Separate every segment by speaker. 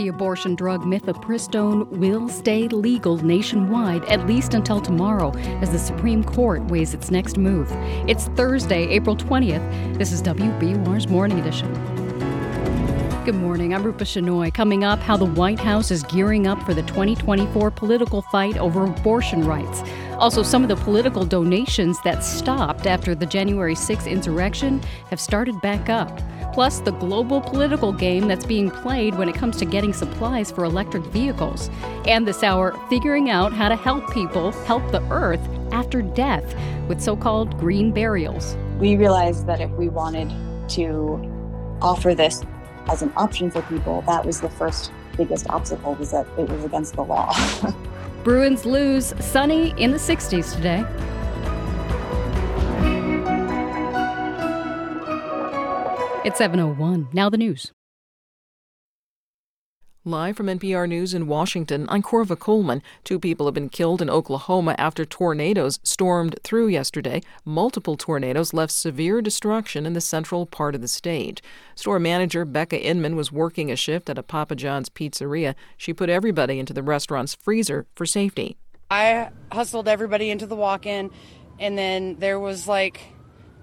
Speaker 1: The abortion drug mifepristone will stay legal nationwide at least until tomorrow as the Supreme Court weighs its next move. It's Thursday, April 20th. This is WBUR's Morning Edition. Good morning. I'm Rupa Shenoy. Coming up, how the White House is gearing up for the 2024 political fight over abortion rights. Also, some of the political donations that stopped after the January 6th insurrection have started back up. Plus, the global political game that's being played when it comes to getting supplies for electric vehicles. And this hour, figuring out how to help people help the earth after death with so called green burials.
Speaker 2: We realized that if we wanted to offer this as an option for people, that was the first biggest obstacle was that it was against the law.
Speaker 1: Bruins lose sunny in the 60s today. It's 701. Now the news.
Speaker 3: Live from NPR News in Washington, I'm Korva Coleman. Two people have been killed in Oklahoma after tornadoes stormed through yesterday. Multiple tornadoes left severe destruction in the central part of the state. Store manager Becca Inman was working a shift at a Papa John's pizzeria. She put everybody into the restaurant's freezer for safety.
Speaker 4: I hustled everybody into the walk in, and then there was like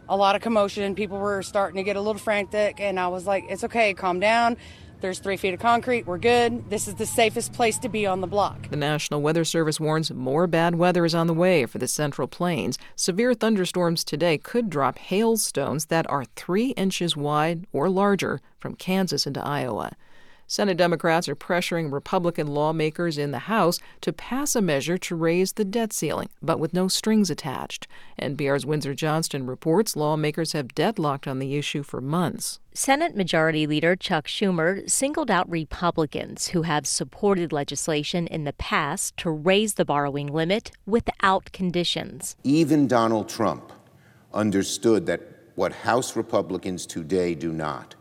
Speaker 4: a lot of commotion. People were starting to get a little frantic, and I was like, it's okay, calm down there's three feet of concrete. We're good. This is the safest place to be on the block.
Speaker 3: The National Weather Service warns more bad weather is on the way for the Central Plains. Severe thunderstorms today could drop hailstones that are three inches wide or larger from Kansas into Iowa. Senate Democrats are pressuring Republican lawmakers in the House to pass a measure to raise the debt ceiling, but with no strings attached. NPR's Windsor Johnston reports lawmakers have deadlocked on the issue for months.
Speaker 5: Senate Majority Leader Chuck Schumer singled out Republicans who have supported legislation in the past to raise the borrowing limit without conditions.
Speaker 6: Even Donald Trump understood that what House Republicans today do not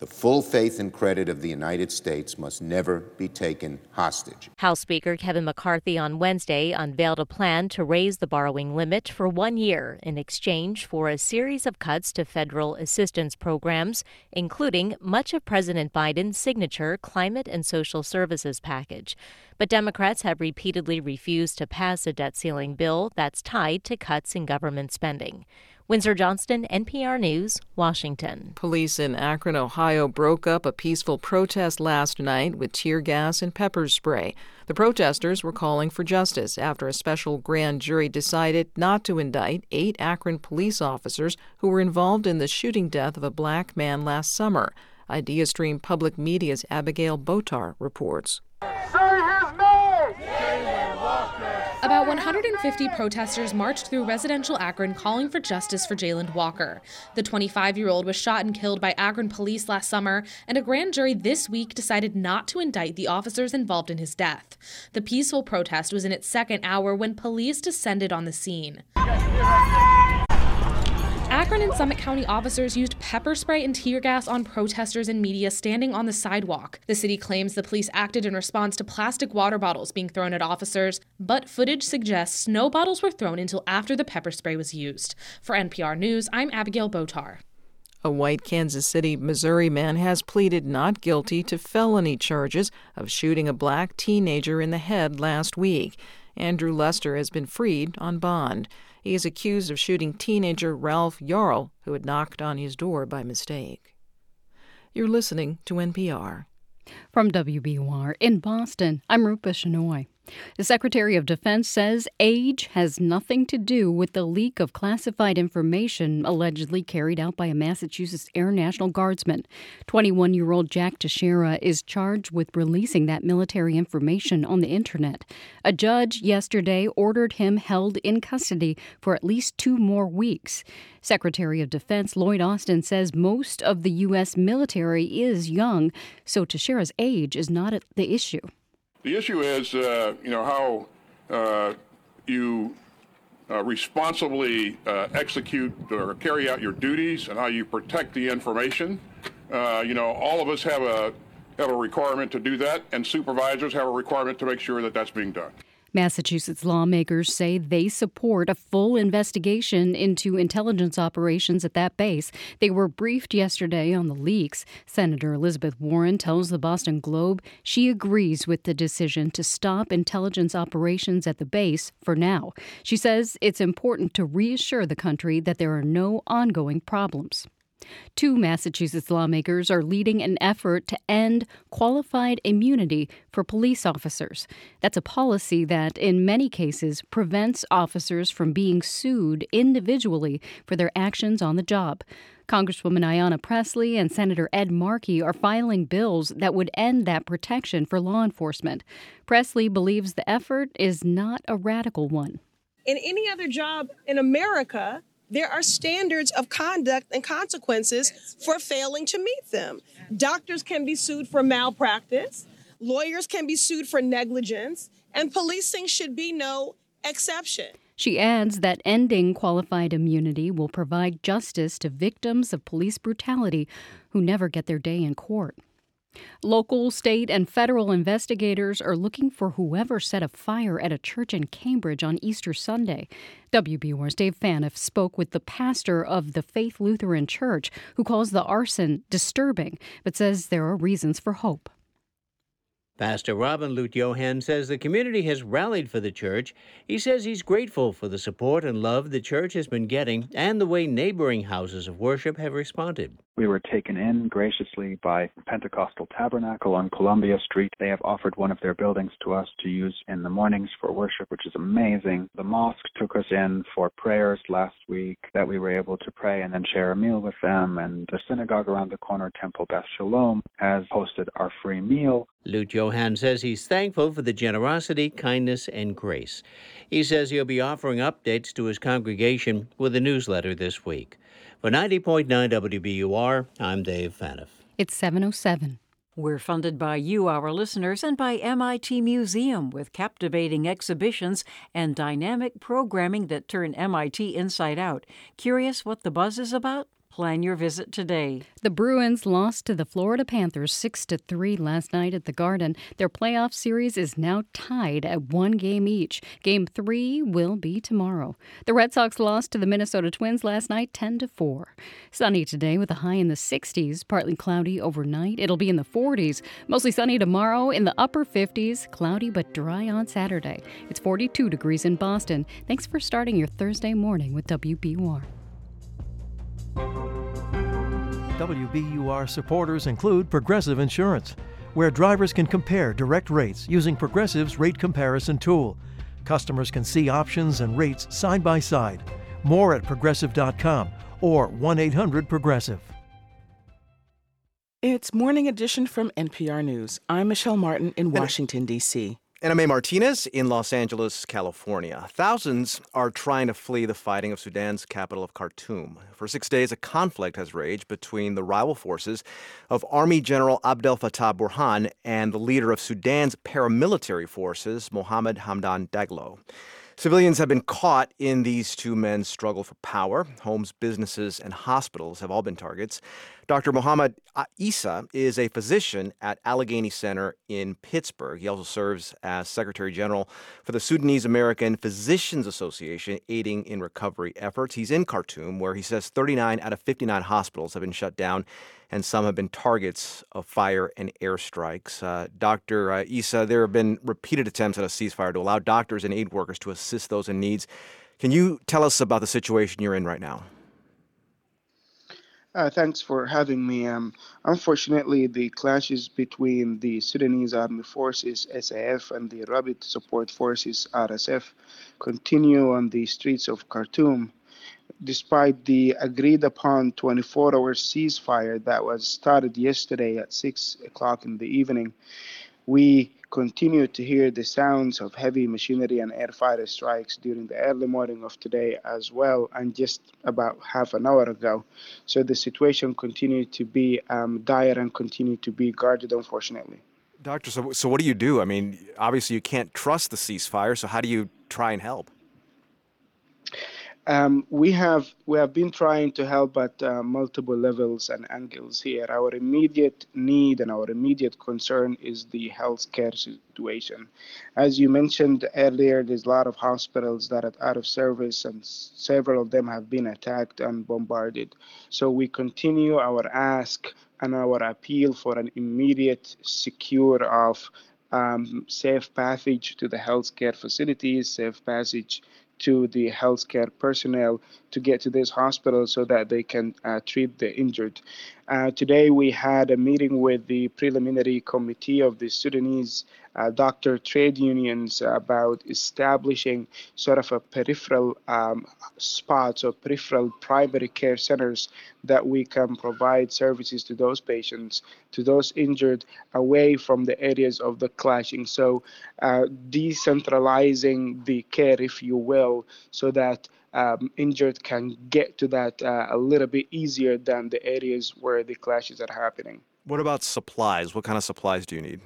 Speaker 6: the full faith and credit of the United States must never be taken hostage.
Speaker 5: House Speaker Kevin McCarthy on Wednesday unveiled a plan to raise the borrowing limit for one year in exchange for a series of cuts to federal assistance programs, including much of President Biden's signature climate and social services package. But Democrats have repeatedly refused to pass a debt ceiling bill that's tied to cuts in government spending. Windsor Johnston, NPR News, Washington.
Speaker 3: Police in Akron, Ohio broke up a peaceful protest last night with tear gas and pepper spray. The protesters were calling for justice after a special grand jury decided not to indict eight Akron police officers who were involved in the shooting death of a black man last summer. IdeaStream Public Media's Abigail Bottar reports.
Speaker 7: About 150 protesters marched through residential Akron calling for justice for Jayland Walker. The 25 year old was shot and killed by Akron police last summer, and a grand jury this week decided not to indict the officers involved in his death. The peaceful protest was in its second hour when police descended on the scene. Akron and Summit County officers used pepper spray and tear gas on protesters and media standing on the sidewalk. The city claims the police acted in response to plastic water bottles being thrown at officers, but footage suggests no bottles were thrown until after the pepper spray was used. For NPR News, I'm Abigail Bottar.
Speaker 3: A white Kansas City, Missouri man has pleaded not guilty to felony charges of shooting a black teenager in the head last week. Andrew Lester has been freed on bond. He is accused of shooting teenager Ralph Yarl, who had knocked on his door by mistake. You're listening to NPR.
Speaker 1: From WBUR in Boston, I'm Rupa Shenoy. The Secretary of Defense says age has nothing to do with the leak of classified information allegedly carried out by a Massachusetts Air National Guardsman. 21 year old Jack Teixeira is charged with releasing that military information on the Internet. A judge yesterday ordered him held in custody for at least two more weeks. Secretary of Defense Lloyd Austin says most of the U.S. military is young, so Teixeira's age is not the issue.
Speaker 8: The issue is, uh, you know, how uh, you uh, responsibly uh, execute or carry out your duties and how you protect the information. Uh, you know, all of us have a have a requirement to do that, and supervisors have a requirement to make sure that that's being done.
Speaker 1: Massachusetts lawmakers say they support a full investigation into intelligence operations at that base. They were briefed yesterday on the leaks. Senator Elizabeth Warren tells the Boston Globe she agrees with the decision to stop intelligence operations at the base for now. She says it's important to reassure the country that there are no ongoing problems. Two Massachusetts lawmakers are leading an effort to end qualified immunity for police officers. That's a policy that, in many cases, prevents officers from being sued individually for their actions on the job. Congresswoman Ayanna Pressley and Senator Ed Markey are filing bills that would end that protection for law enforcement. Pressley believes the effort is not a radical one.
Speaker 9: In any other job in America, there are standards of conduct and consequences for failing to meet them. Doctors can be sued for malpractice, lawyers can be sued for negligence, and policing should be no exception.
Speaker 1: She adds that ending qualified immunity will provide justice to victims of police brutality who never get their day in court. Local, state, and federal investigators are looking for whoever set a fire at a church in Cambridge on Easter Sunday. WBUR's Dave Phaneuf spoke with the pastor of the Faith Lutheran Church, who calls the arson disturbing, but says there are reasons for hope.
Speaker 10: Pastor Robin Lutjohann says the community has rallied for the church. He says he's grateful for the support and love the church has been getting and the way neighboring houses of worship have responded.
Speaker 11: We were taken in graciously by Pentecostal Tabernacle on Columbia Street. They have offered one of their buildings to us to use in the mornings for worship, which is amazing. The mosque took us in for prayers last week that we were able to pray and then share a meal with them. And the synagogue around the corner, Temple Beth Shalom, has hosted our free meal.
Speaker 10: Lutjohann says he's thankful for the generosity, kindness, and grace. He says he'll be offering updates to his congregation with a newsletter this week. For 90.9 WBUR, I'm Dave Phaneuf.
Speaker 1: It's 707.
Speaker 12: We're funded by you, our listeners, and by MIT Museum with captivating exhibitions and dynamic programming that turn MIT inside out. Curious what the buzz is about? Plan your visit today.
Speaker 1: The Bruins lost to the Florida Panthers 6 to 3 last night at the Garden. Their playoff series is now tied at one game each. Game 3 will be tomorrow. The Red Sox lost to the Minnesota Twins last night 10 to 4. Sunny today with a high in the 60s, partly cloudy overnight. It'll be in the 40s. Mostly sunny tomorrow in the upper 50s, cloudy but dry on Saturday. It's 42 degrees in Boston. Thanks for starting your Thursday morning with WBUR.
Speaker 13: WBUR supporters include Progressive Insurance, where drivers can compare direct rates using Progressive's rate comparison tool. Customers can see options and rates side by side. More at progressive.com or 1 800 Progressive.
Speaker 14: It's Morning Edition from NPR News. I'm Michelle Martin in Washington, D.C.
Speaker 15: A. Martinez in Los Angeles, California. Thousands are trying to flee the fighting of Sudan's capital of Khartoum. For six days, a conflict has raged between the rival forces of Army General Abdel Fattah Burhan and the leader of Sudan's paramilitary forces, Mohammed Hamdan Daglo. Civilians have been caught in these two men's struggle for power. Homes, businesses, and hospitals have all been targets. Dr. Mohammed Isa is a physician at Allegheny Center in Pittsburgh. He also serves as Secretary General for the Sudanese American Physicians Association, aiding in recovery efforts. He's in Khartoum, where he says 39 out of 59 hospitals have been shut down, and some have been targets of fire and airstrikes. Uh, Dr. Uh, Isa, there have been repeated attempts at a ceasefire to allow doctors and aid workers to assist those in needs. Can you tell us about the situation you're in right now?
Speaker 16: Uh, thanks for having me. Um, unfortunately, the clashes between the Sudanese Army Forces (SAF) and the Rapid Support Forces (RSF) continue on the streets of Khartoum, despite the agreed-upon 24-hour ceasefire that was started yesterday at 6 o'clock in the evening. We continue to hear the sounds of heavy machinery and air fighter strikes during the early morning of today as well, and just about half an hour ago. So the situation continued to be um, dire and continue to be guarded, unfortunately.
Speaker 15: Doctor, so, so what do you do? I mean, obviously you can't trust the ceasefire, so how do you try and help?
Speaker 16: Um, we have we have been trying to help at uh, multiple levels and angles here. Our immediate need and our immediate concern is the healthcare situation. As you mentioned earlier, there's a lot of hospitals that are out of service, and several of them have been attacked and bombarded. So we continue our ask and our appeal for an immediate, secure of um, safe passage to the healthcare facilities, safe passage to the healthcare personnel to get to this hospital so that they can uh, treat the injured. Uh, today we had a meeting with the preliminary committee of the Sudanese uh, doctor trade unions about establishing sort of a peripheral um, spots or peripheral primary care centers that we can provide services to those patients, to those injured, away from the areas of the clashing. So uh, decentralizing the care, if you will, so that um, injured can get to that uh, a little bit easier than the areas where the clashes are happening.
Speaker 15: What about supplies? What kind of supplies do you need?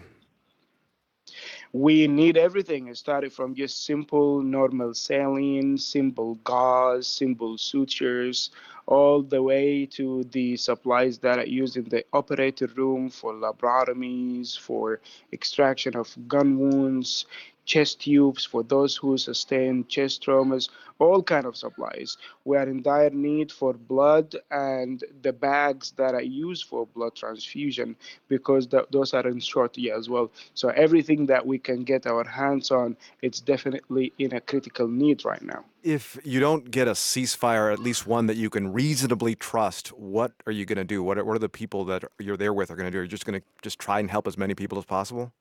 Speaker 16: We need everything. It started from just simple, normal saline, simple gauze, simple sutures, all the way to the supplies that are used in the operating room for laparotomies, for extraction of gun wounds, chest tubes for those who sustain chest traumas, all kind of supplies. We are in dire need for blood and the bags that are used for blood transfusion because th- those are in shortage as well. So everything that we can get our hands on, it's definitely in a critical need right now.
Speaker 15: If you don't get a ceasefire, at least one that you can reasonably trust, what are you going to do? What are, what are the people that you're there with are going to do? Are you just going to just try and help as many people as possible?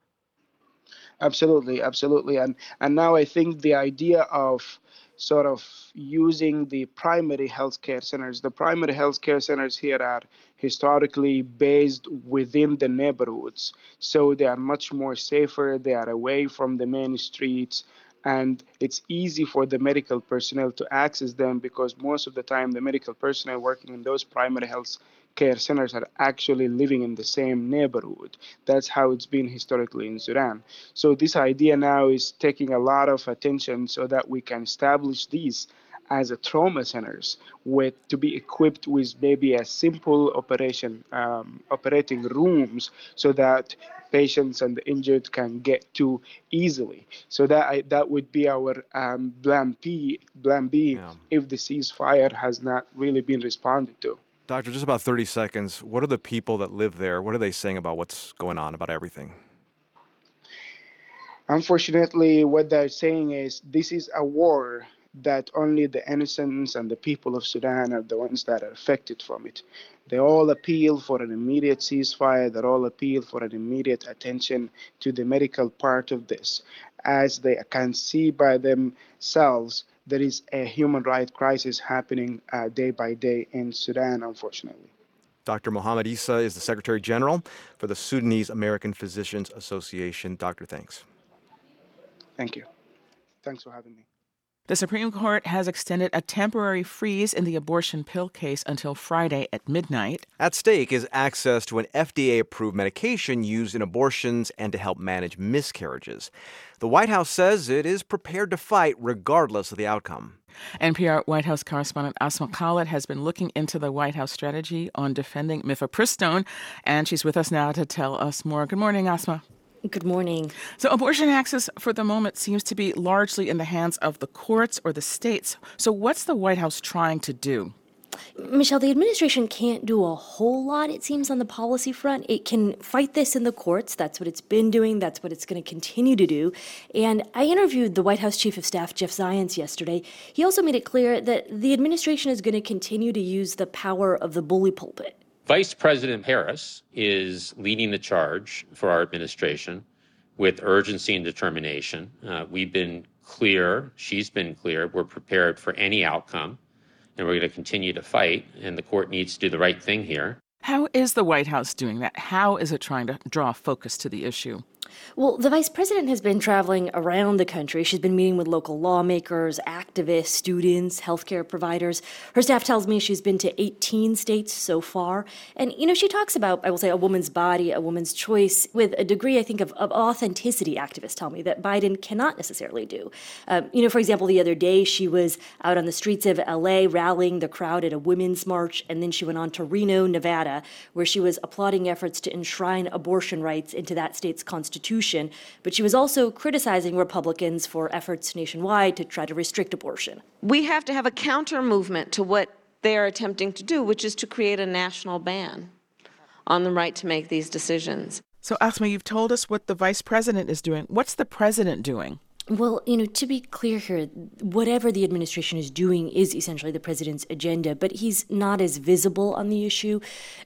Speaker 16: Absolutely, absolutely. And and now I think the idea of sort of using the primary healthcare centers. The primary healthcare centers here are historically based within the neighborhoods, so they are much more safer. They are away from the main streets, and it's easy for the medical personnel to access them because most of the time the medical personnel working in those primary health care centers are actually living in the same neighborhood. That's how it's been historically in Sudan. So this idea now is taking a lot of attention so that we can establish these as a trauma centers with to be equipped with maybe a simple operation um, operating rooms so that patients and the injured can get to easily. So that I, that would be our um, plan B. Plan B yeah. if the ceasefire has not really been responded to.
Speaker 15: Doctor, just about 30 seconds. What are the people that live there? What are they saying about what's going on, about everything?
Speaker 16: Unfortunately, what they're saying is this is a war that only the innocents and the people of Sudan are the ones that are affected from it. They all appeal for an immediate ceasefire, they all appeal for an immediate attention to the medical part of this, as they can see by themselves there is a human rights crisis happening uh, day by day in Sudan, unfortunately.
Speaker 15: Dr. Mohamed Isa is the Secretary General for the Sudanese American Physicians Association. Doctor, thanks.
Speaker 16: Thank you. Thanks for having me.
Speaker 14: The Supreme Court has extended a temporary freeze in the abortion pill case until Friday at midnight.
Speaker 15: At stake is access to an FDA approved medication used in abortions and to help manage miscarriages. The White House says it is prepared to fight regardless of the outcome.
Speaker 14: NPR White House correspondent Asma Khalid has been looking into the White House strategy on defending mifepristone, and she's with us now to tell us more. Good morning, Asma.
Speaker 17: Good morning.
Speaker 14: So, abortion access for the moment seems to be largely in the hands of the courts or the states. So, what's the White House trying to do?
Speaker 17: Michelle, the administration can't do a whole lot, it seems, on the policy front. It can fight this in the courts. That's what it's been doing. That's what it's going to continue to do. And I interviewed the White House Chief of Staff, Jeff Zients, yesterday. He also made it clear that the administration is going to continue to use the power of the bully pulpit.
Speaker 18: Vice President Harris is leading the charge for our administration with urgency and determination. Uh, we've been clear, she's been clear, we're prepared for any outcome, and we're going to continue to fight, and the court needs to do the right thing here.
Speaker 14: How is the White House doing that? How is it trying to draw focus to the issue?
Speaker 17: Well, the vice president has been traveling around the country. She's been meeting with local lawmakers, activists, students, healthcare providers. Her staff tells me she's been to 18 states so far. And, you know, she talks about, I will say, a woman's body, a woman's choice, with a degree, I think, of, of authenticity, activists tell me, that Biden cannot necessarily do. Um, you know, for example, the other day she was out on the streets of LA rallying the crowd at a women's march, and then she went on to Reno, Nevada, where she was applauding efforts to enshrine abortion rights into that state's constitution. But she was also criticizing Republicans for efforts nationwide to try to restrict abortion.
Speaker 19: We have to have a counter movement to what they are attempting to do, which is to create a national ban on the right to make these decisions.
Speaker 14: So, Asma, you've told us what the vice president is doing. What's the president doing?
Speaker 17: Well, you know, to be clear here, whatever the administration is doing is essentially the president's agenda, but he's not as visible on the issue.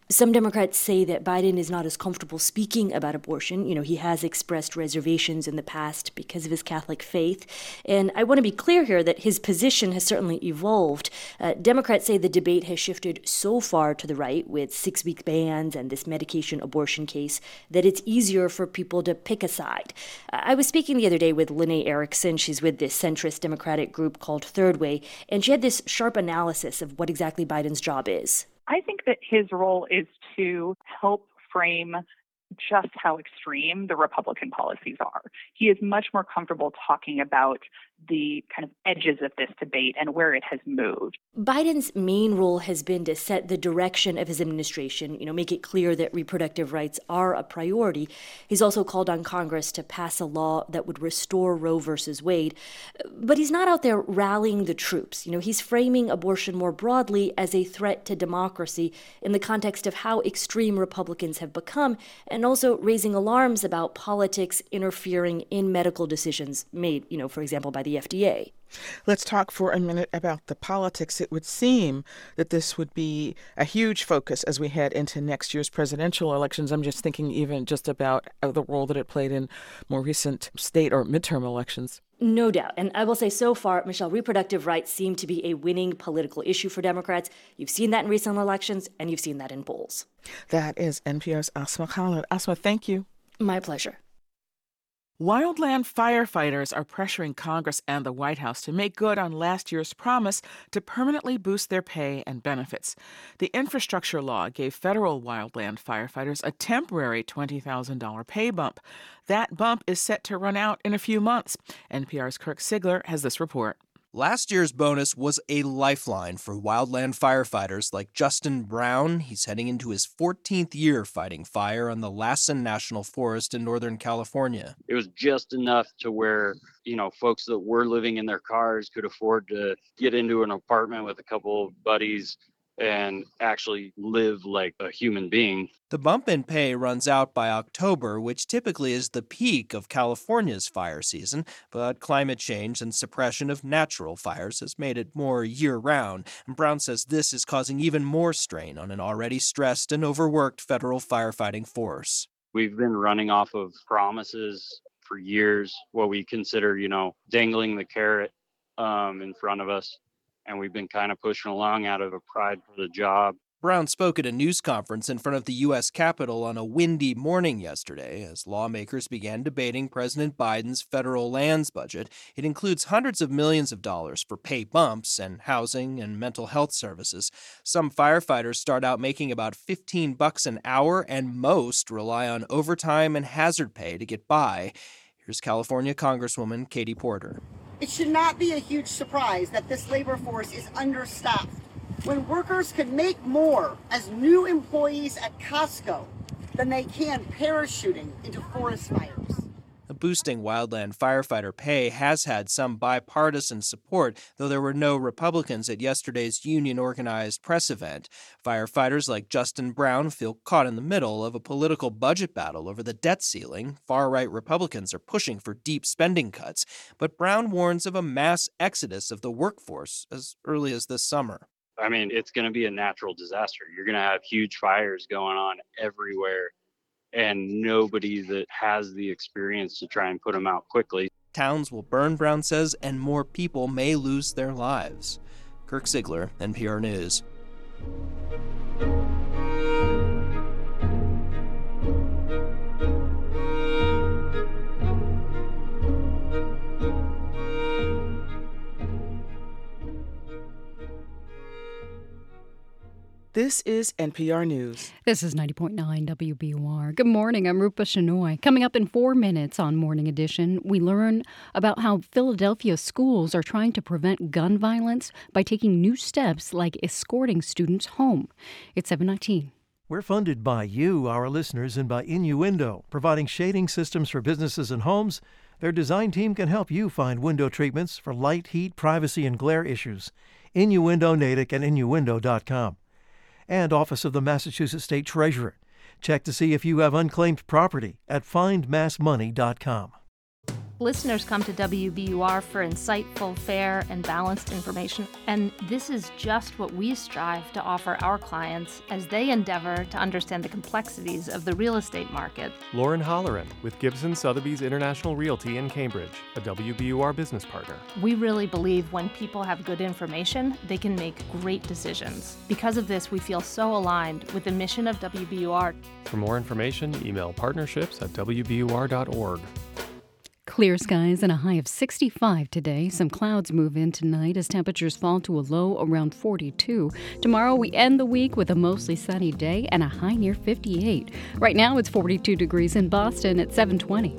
Speaker 17: Some Democrats say that Biden is not as comfortable speaking about abortion. You know, he has expressed reservations in the past because of his Catholic faith. And I want to be clear here that his position has certainly evolved. Uh, Democrats say the debate has shifted so far to the right with six week bans and this medication abortion case that it's easier for people to pick a side. I was speaking the other day with Lanae Erickson. She's with this centrist Democratic group called Third Way, and she had this sharp analysis of what exactly Biden's job is.
Speaker 20: I think that his role is to help frame just how extreme the Republican policies are. He is much more comfortable talking about the kind of edges of this debate and where it has moved.
Speaker 17: Biden's main role has been to set the direction of his administration, you know, make it clear that reproductive rights are a priority. He's also called on Congress to pass a law that would restore Roe versus Wade. But he's not out there rallying the troops. You know, he's framing abortion more broadly as a threat to democracy in the context of how extreme Republicans have become and also raising alarms about politics interfering in medical decisions made, you know, for example, by the FDA.
Speaker 14: Let's talk for a minute about the politics. It would seem that this would be a huge focus as we head into next year's presidential elections. I'm just thinking even just about uh, the role that it played in more recent state or midterm elections.
Speaker 17: No doubt. And I will say so far, Michelle, reproductive rights seem to be a winning political issue for Democrats. You've seen that in recent elections, and you've seen that in polls.
Speaker 14: That is NPR's Asma Khalid. Asma, thank you.
Speaker 17: My pleasure.
Speaker 14: Wildland firefighters are pressuring Congress and the White House to make good on last year's promise to permanently boost their pay and benefits. The infrastructure law gave federal wildland firefighters a temporary $20,000 pay bump. That bump is set to run out in a few months. NPR's Kirk Siegler has this report.
Speaker 21: Last year's bonus was a lifeline for wildland firefighters like Justin Brown. He's heading into his 14th year fighting fire on the Lassen National Forest in Northern California.
Speaker 22: It was just enough to where, you know, folks that were living in their cars could afford to get into an apartment with a couple of buddies and actually live like a human being.
Speaker 21: The bump in pay runs out by October, which typically is the peak of California's fire season, but climate change and suppression of natural fires has made it more year round. And Brown says this is causing even more strain on an already stressed and overworked federal firefighting force.
Speaker 22: We've been running off of promises for years, what we consider, you know, dangling the carrot um, in front of us and we've been kind of pushing along out of a pride for the job.
Speaker 21: Brown spoke at a news conference in front of the U.S. Capitol on a windy morning yesterday as lawmakers began debating President Biden's federal lands budget. It includes hundreds of millions of dollars for pay bumps and housing and mental health services. Some firefighters start out making about 15 bucks an hour, and most rely on overtime and hazard pay to get by. Here's California Congresswoman Katie Porter.
Speaker 23: It should not be a huge surprise that this labor force is understaffed when workers can make more as new employees at Costco than they can parachuting into forest fires.
Speaker 21: Boosting wildland firefighter pay has had some bipartisan support, though there were no Republicans at yesterday's union organized press event. Firefighters like Justin Brown feel caught in the middle of a political budget battle over the debt ceiling. Far right Republicans are pushing for deep spending cuts, but Brown warns of a mass exodus of the workforce as early as this summer.
Speaker 22: I mean, it's going to be a natural disaster. You're going to have huge fires going on everywhere and nobody that has the experience to try and put them out quickly.
Speaker 21: Towns will burn, Brown says, and more people may lose their lives. Kirk Siegler, NPR News.
Speaker 14: This is NPR News.
Speaker 1: This is 90.9 WBUR. Good morning. I'm Rupa Shenoy. Coming up in four minutes on Morning Edition, we learn about how Philadelphia schools are trying to prevent gun violence by taking new steps like escorting students home. It's 719.
Speaker 13: We're funded by you, our listeners, and by Innuendo, providing shading systems for businesses and homes. Their design team can help you find window treatments for light, heat, privacy, and glare issues. Innuendo Natick and Innuendo.com and Office of the Massachusetts State Treasurer. Check to see if you have unclaimed property at findmassmoney.com.
Speaker 24: Listeners come to WBUR for insightful, fair, and balanced information, and this is just what we strive to offer our clients as they endeavor to understand the complexities of the real estate market.
Speaker 25: Lauren Holleran with Gibson Sotheby's International Realty in Cambridge, a WBUR business partner.
Speaker 24: We really believe when people have good information, they can make great decisions. Because of this, we feel so aligned with the mission of WBUR.
Speaker 25: For more information, email partnerships at WBUR.org.
Speaker 1: Clear skies and a high of 65 today. Some clouds move in tonight as temperatures fall to a low around 42. Tomorrow we end the week with a mostly sunny day and a high near 58. Right now it's 42 degrees in Boston at 720.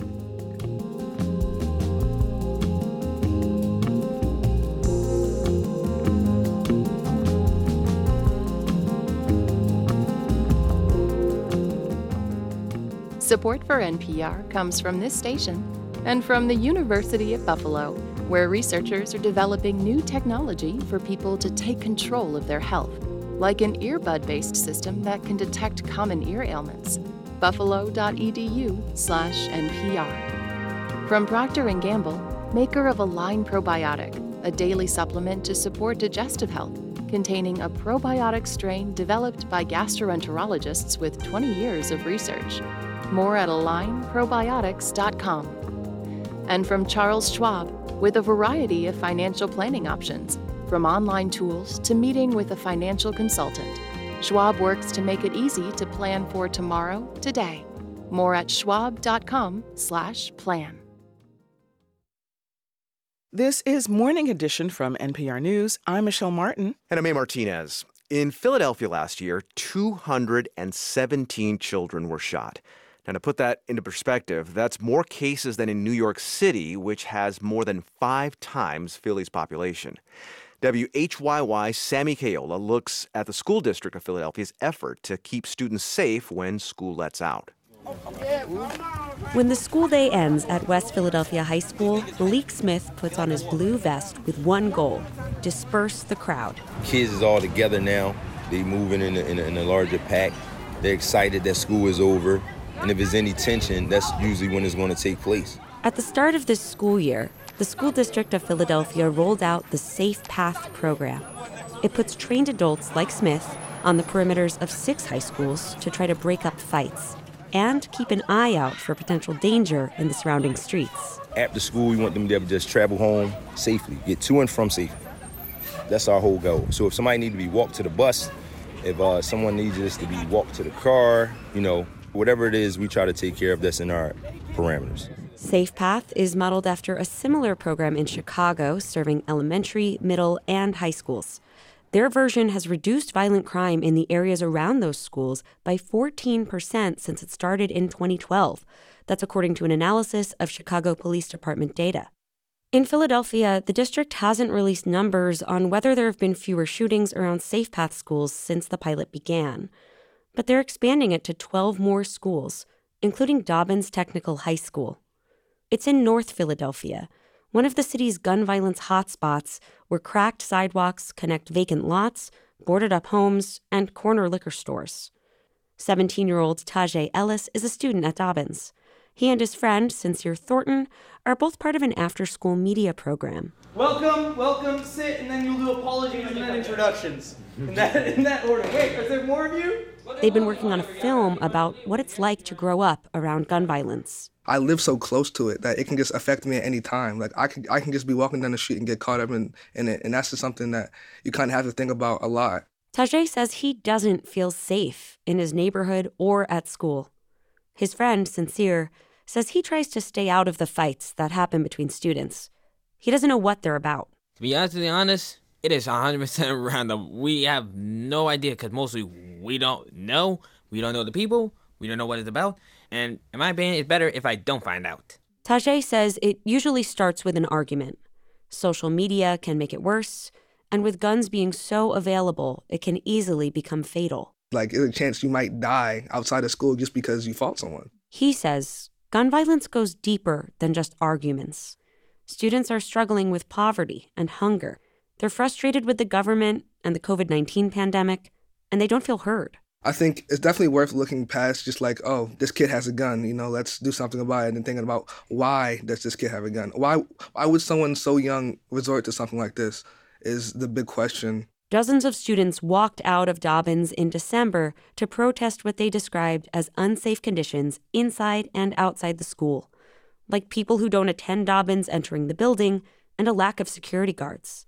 Speaker 26: Support for NPR comes from this station and from the University of Buffalo, where researchers are developing new technology for people to take control of their health, like an earbud based system that can detect common ear ailments. buffalo.edu/npr. From Procter & Gamble, maker of Align Probiotic, a daily supplement to support digestive health, containing a probiotic strain developed by gastroenterologists with 20 years of research. More at alignprobiotics.com and from Charles Schwab with a variety of financial planning options, from online tools to meeting with a financial consultant. Schwab works to make it easy to plan for tomorrow, today. More at schwab.com/plan.
Speaker 14: This is Morning Edition from NPR News. I'm Michelle Martin.
Speaker 15: And I'm A. Martinez. In Philadelphia last year, 217 children were shot. And to put that into perspective, that's more cases than in New York City, which has more than five times Philly's population. WHYY Sammy Caiola looks at the school district of Philadelphia's effort to keep students safe when school lets out.
Speaker 27: When the school day ends at West Philadelphia High School, Malik Smith puts on his blue vest with one goal disperse the crowd.
Speaker 28: Kids is all together now. They're moving in a, in a, in a larger pack. They're excited that school is over. And if there's any tension, that's usually when it's going to take place.
Speaker 27: At the start of this school year, the School District of Philadelphia rolled out the Safe Path program. It puts trained adults like Smith on the perimeters of six high schools to try to break up fights and keep an eye out for potential danger in the surrounding streets.
Speaker 28: After school, we want them to be able to just travel home safely, get to and from safely. That's our whole goal. So if somebody needs to be walked to the bus, if uh, someone needs us to be walked to the car, you know, whatever it is, we try to take care of this in our parameters.
Speaker 27: Safe Path is modeled after a similar program in Chicago serving elementary, middle, and high schools. Their version has reduced violent crime in the areas around those schools by 14% since it started in 2012. That's according to an analysis of Chicago Police Department data. In Philadelphia, the district hasn't released numbers on whether there have been fewer shootings around Safe Path schools since the pilot began but they're expanding it to 12 more schools, including Dobbins Technical High School. It's in North Philadelphia, one of the city's gun violence hotspots where cracked sidewalks connect vacant lots, boarded up homes, and corner liquor stores. 17 year old Tajay Ellis is a student at Dobbins. He and his friend, Sincere Thornton, are both part of an after school media program.
Speaker 29: Welcome, welcome, sit, and then you'll do apologies and then introductions. In that, in that order. Wait, is there more of you?
Speaker 27: They've been working on a film about what it's like to grow up around gun violence.
Speaker 30: I live so close to it that it can just affect me at any time. Like I can, I can just be walking down the street and get caught up in, in it, and that's just something that you kind of have to think about a lot.
Speaker 27: Tajay says he doesn't feel safe in his neighborhood or at school. His friend, Sincere, says he tries to stay out of the fights that happen between students. He doesn't know what they're about.
Speaker 31: To be honestly honest,
Speaker 32: it is 100% random. We have no idea because mostly we don't know. We don't know the people. We don't know what it's about. And in my opinion, it's better if I don't find out.
Speaker 27: Tajay says it usually starts with an argument. Social media can make it worse. And with guns being so available, it can easily become fatal.
Speaker 30: Like, there's a chance you might die outside of school just because you fought someone.
Speaker 27: He says gun violence goes deeper than just arguments. Students are struggling with poverty and hunger. They're frustrated with the government and the COVID 19 pandemic, and they don't feel heard.
Speaker 30: I think it's definitely worth looking past just like, oh, this kid has a gun, you know, let's do something about it, and thinking about why does this kid have a gun? Why why would someone so young resort to something like this? Is the big question.
Speaker 27: Dozens of students walked out of Dobbins in December to protest what they described as unsafe conditions inside and outside the school, like people who don't attend Dobbins entering the building and a lack of security guards.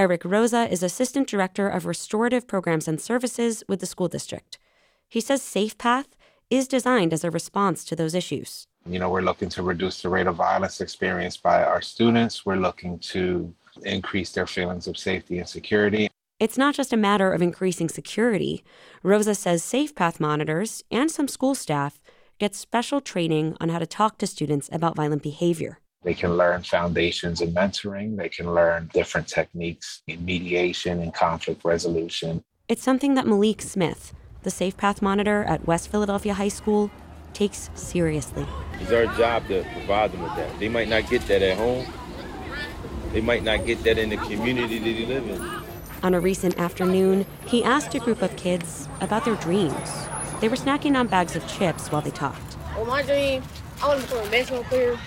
Speaker 27: Eric Rosa is Assistant Director of Restorative Programs and Services with the school district. He says SafePath is designed as a response to those issues.
Speaker 33: You know, we're looking to reduce the rate of violence experienced by our students. We're looking to increase their feelings of safety and security.
Speaker 27: It's not just a matter of increasing security. Rosa says SafePath monitors and some school staff get special training on how to talk to students about violent behavior.
Speaker 33: They can learn foundations in mentoring. They can learn different techniques in mediation and conflict resolution.
Speaker 27: It's something that Malik Smith, the Safe Path monitor at West Philadelphia High School, takes seriously.
Speaker 34: It's our job to provide them with that. They might not get that at home. They might not get that in the community that they live in.
Speaker 27: On a recent afternoon, he asked a group of kids about their dreams. They were snacking on bags of chips while they talked.
Speaker 35: Well, my dream, I want to become a baseball player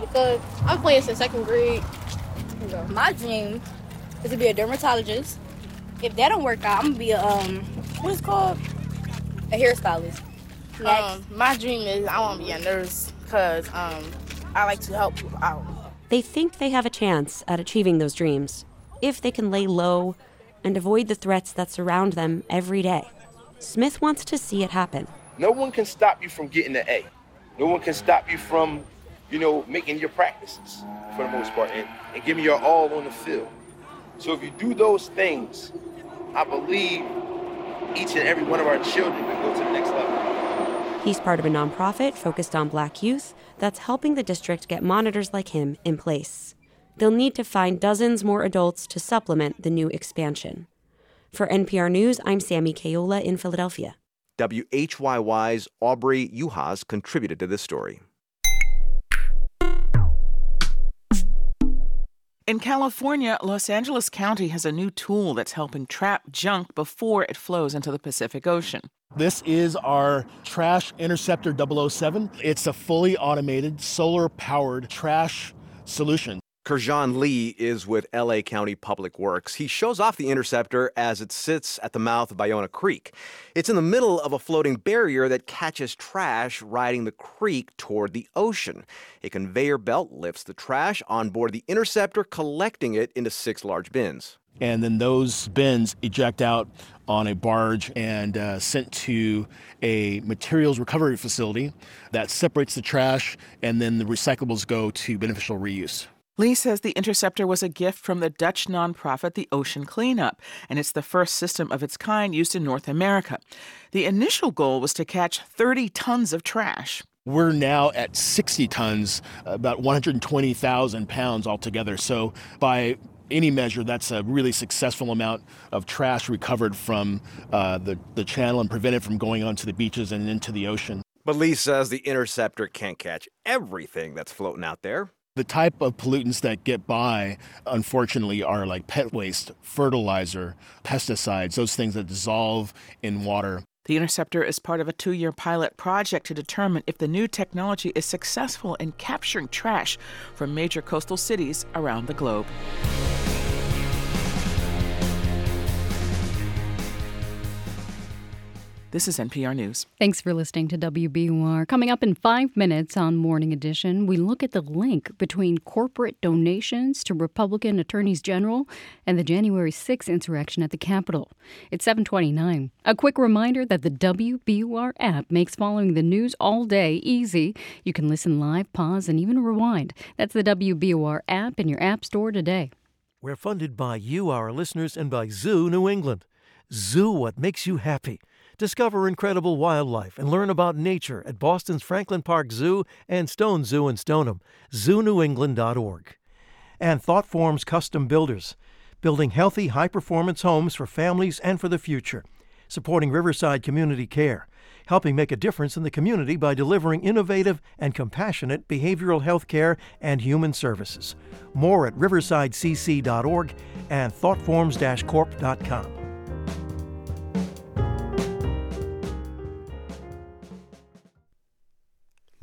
Speaker 35: because I'm playing since second grade.
Speaker 36: My dream is to be a dermatologist. If that don't work out, I'm gonna be a um, what's called a hairstylist.
Speaker 35: Um, my dream is I want to be a nurse because um, I like to help people out.
Speaker 27: They think they have a chance at achieving those dreams if they can lay low and avoid the threats that surround them every day. Smith wants to see it happen.
Speaker 34: No one can stop you from getting an A. No one can stop you from, you know, making your practices for the most part and, and giving your all on the field. So if you do those things, I believe each and every one of our children can go to the next level.
Speaker 27: He's part of a nonprofit focused on black youth that's helping the district get monitors like him in place they'll need to find dozens more adults to supplement the new expansion. For NPR News, I'm Sammy Caiola in Philadelphia.
Speaker 15: WHYY's Aubri Juhasz contributed to this story.
Speaker 14: In California, Los Angeles County has a new tool that's helping trap junk before it flows into the Pacific Ocean.
Speaker 37: This is our Trash Interceptor 007. It's a fully automated, solar powered trash solution.
Speaker 15: Kerjon Lee is with LA County Public Works. He shows off the interceptor as it sits at the mouth of Ballona Creek. It's in the middle of a floating barrier that catches trash riding the creek toward the ocean. A conveyor belt lifts the trash on board the interceptor, collecting it into six large bins.
Speaker 37: And then those bins eject out on a barge and uh, sent to a materials recovery facility that separates the trash, and then the recyclables go to beneficial reuse.
Speaker 14: Lee says the interceptor was a gift from the Dutch nonprofit the Ocean Cleanup, and it's the first system of its kind used in North America. The initial goal was to catch 30 tons of trash.
Speaker 37: We're now at 60 tons, about 120,000 pounds altogether. So, by any measure, that's a really successful amount of trash recovered from uh, the, the channel and prevented from going onto the beaches and into the ocean.
Speaker 15: But Lee says the interceptor can't catch everything that's floating out there.
Speaker 37: The type of pollutants that get by, unfortunately, are like pet waste, fertilizer, pesticides, those things that dissolve in water.
Speaker 14: The Interceptor is part of a two year pilot project to determine if the new technology is successful in capturing trash from major coastal cities around the globe. This is NPR News.
Speaker 1: Thanks for listening to WBUR. Coming up in five minutes on Morning Edition, we look at the link between corporate donations to Republican attorneys general and the January 6 insurrection at the Capitol. It's 729. A quick reminder that the WBUR app makes following the news all day easy. You can listen live, pause, and even rewind. That's the WBUR app in your app store today.
Speaker 13: We're funded by you, our listeners, and by Zoo New England. Zoo What Makes You Happy. Discover incredible wildlife and learn about nature at Boston's Franklin Park Zoo and Stone Zoo in Stoneham. ZooNewEngland.org. And ThoughtForms Custom Builders. Building healthy, high performance homes for families and for the future. Supporting Riverside Community Care helping make a difference in the community by delivering innovative and compassionate behavioral health care and human services. More at riversidecc.org and thoughtforms-corp.com.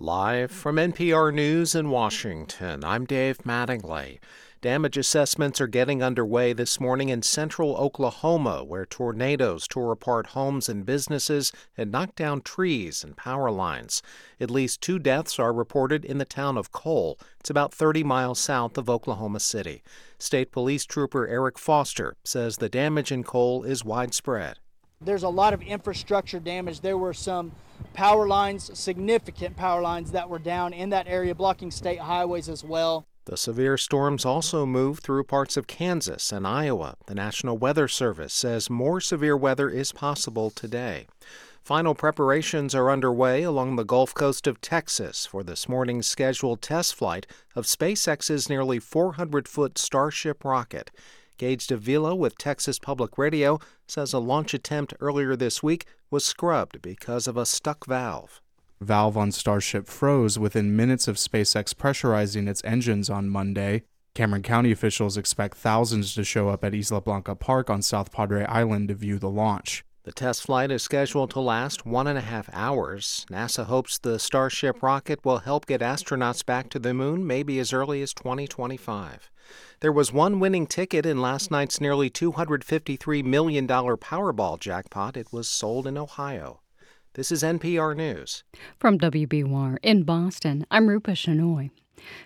Speaker 38: Live from NPR News in Washington, I'm Dave Mattingly. Damage assessments are getting underway this morning in central Oklahoma, where tornadoes tore apart homes and businesses and knocked down trees and power lines. At least two deaths are reported in the town of Cole. It's about 30 miles south of Oklahoma City. State Police Trooper Eric Foster says the damage in Cole is widespread.
Speaker 39: There's a lot of infrastructure damage. There were some power lines, significant power lines that were down in that area, blocking state highways as well.
Speaker 38: The severe storms also moved through parts of Kansas and Iowa. The National Weather Service says more severe weather is possible today. Final preparations are underway along the Gulf Coast of Texas for this morning's scheduled test flight of SpaceX's nearly 400 foot Starship rocket. Gaige Davila with Texas Public Radio says a launch attempt earlier this week was scrubbed because of a stuck valve
Speaker 40: valve on Starship froze within minutes of SpaceX pressurizing its engines on Monday. Cameron County officials expect thousands to show up at Isla Blanca Park on South Padre Island to view the launch.
Speaker 38: The test flight is scheduled to last one and a half hours. NASA hopes the Starship rocket will help get astronauts back to the moon maybe as early as 2025. There was one winning ticket in last night's nearly $253 million Powerball jackpot. It was sold in Ohio. This is NPR News.
Speaker 1: From WBUR in Boston, I'm Rupa Shenoy.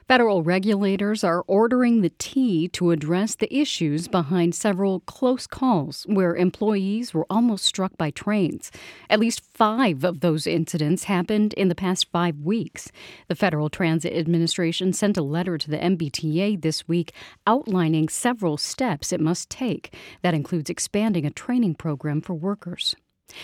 Speaker 1: Federal regulators are ordering the T to address the issues behind several close calls where employees were almost struck by trains. At least five of those incidents happened in the past five weeks. The Federal Transit Administration sent a letter to the MBTA this week outlining several steps it must take. That includes expanding a training program for workers.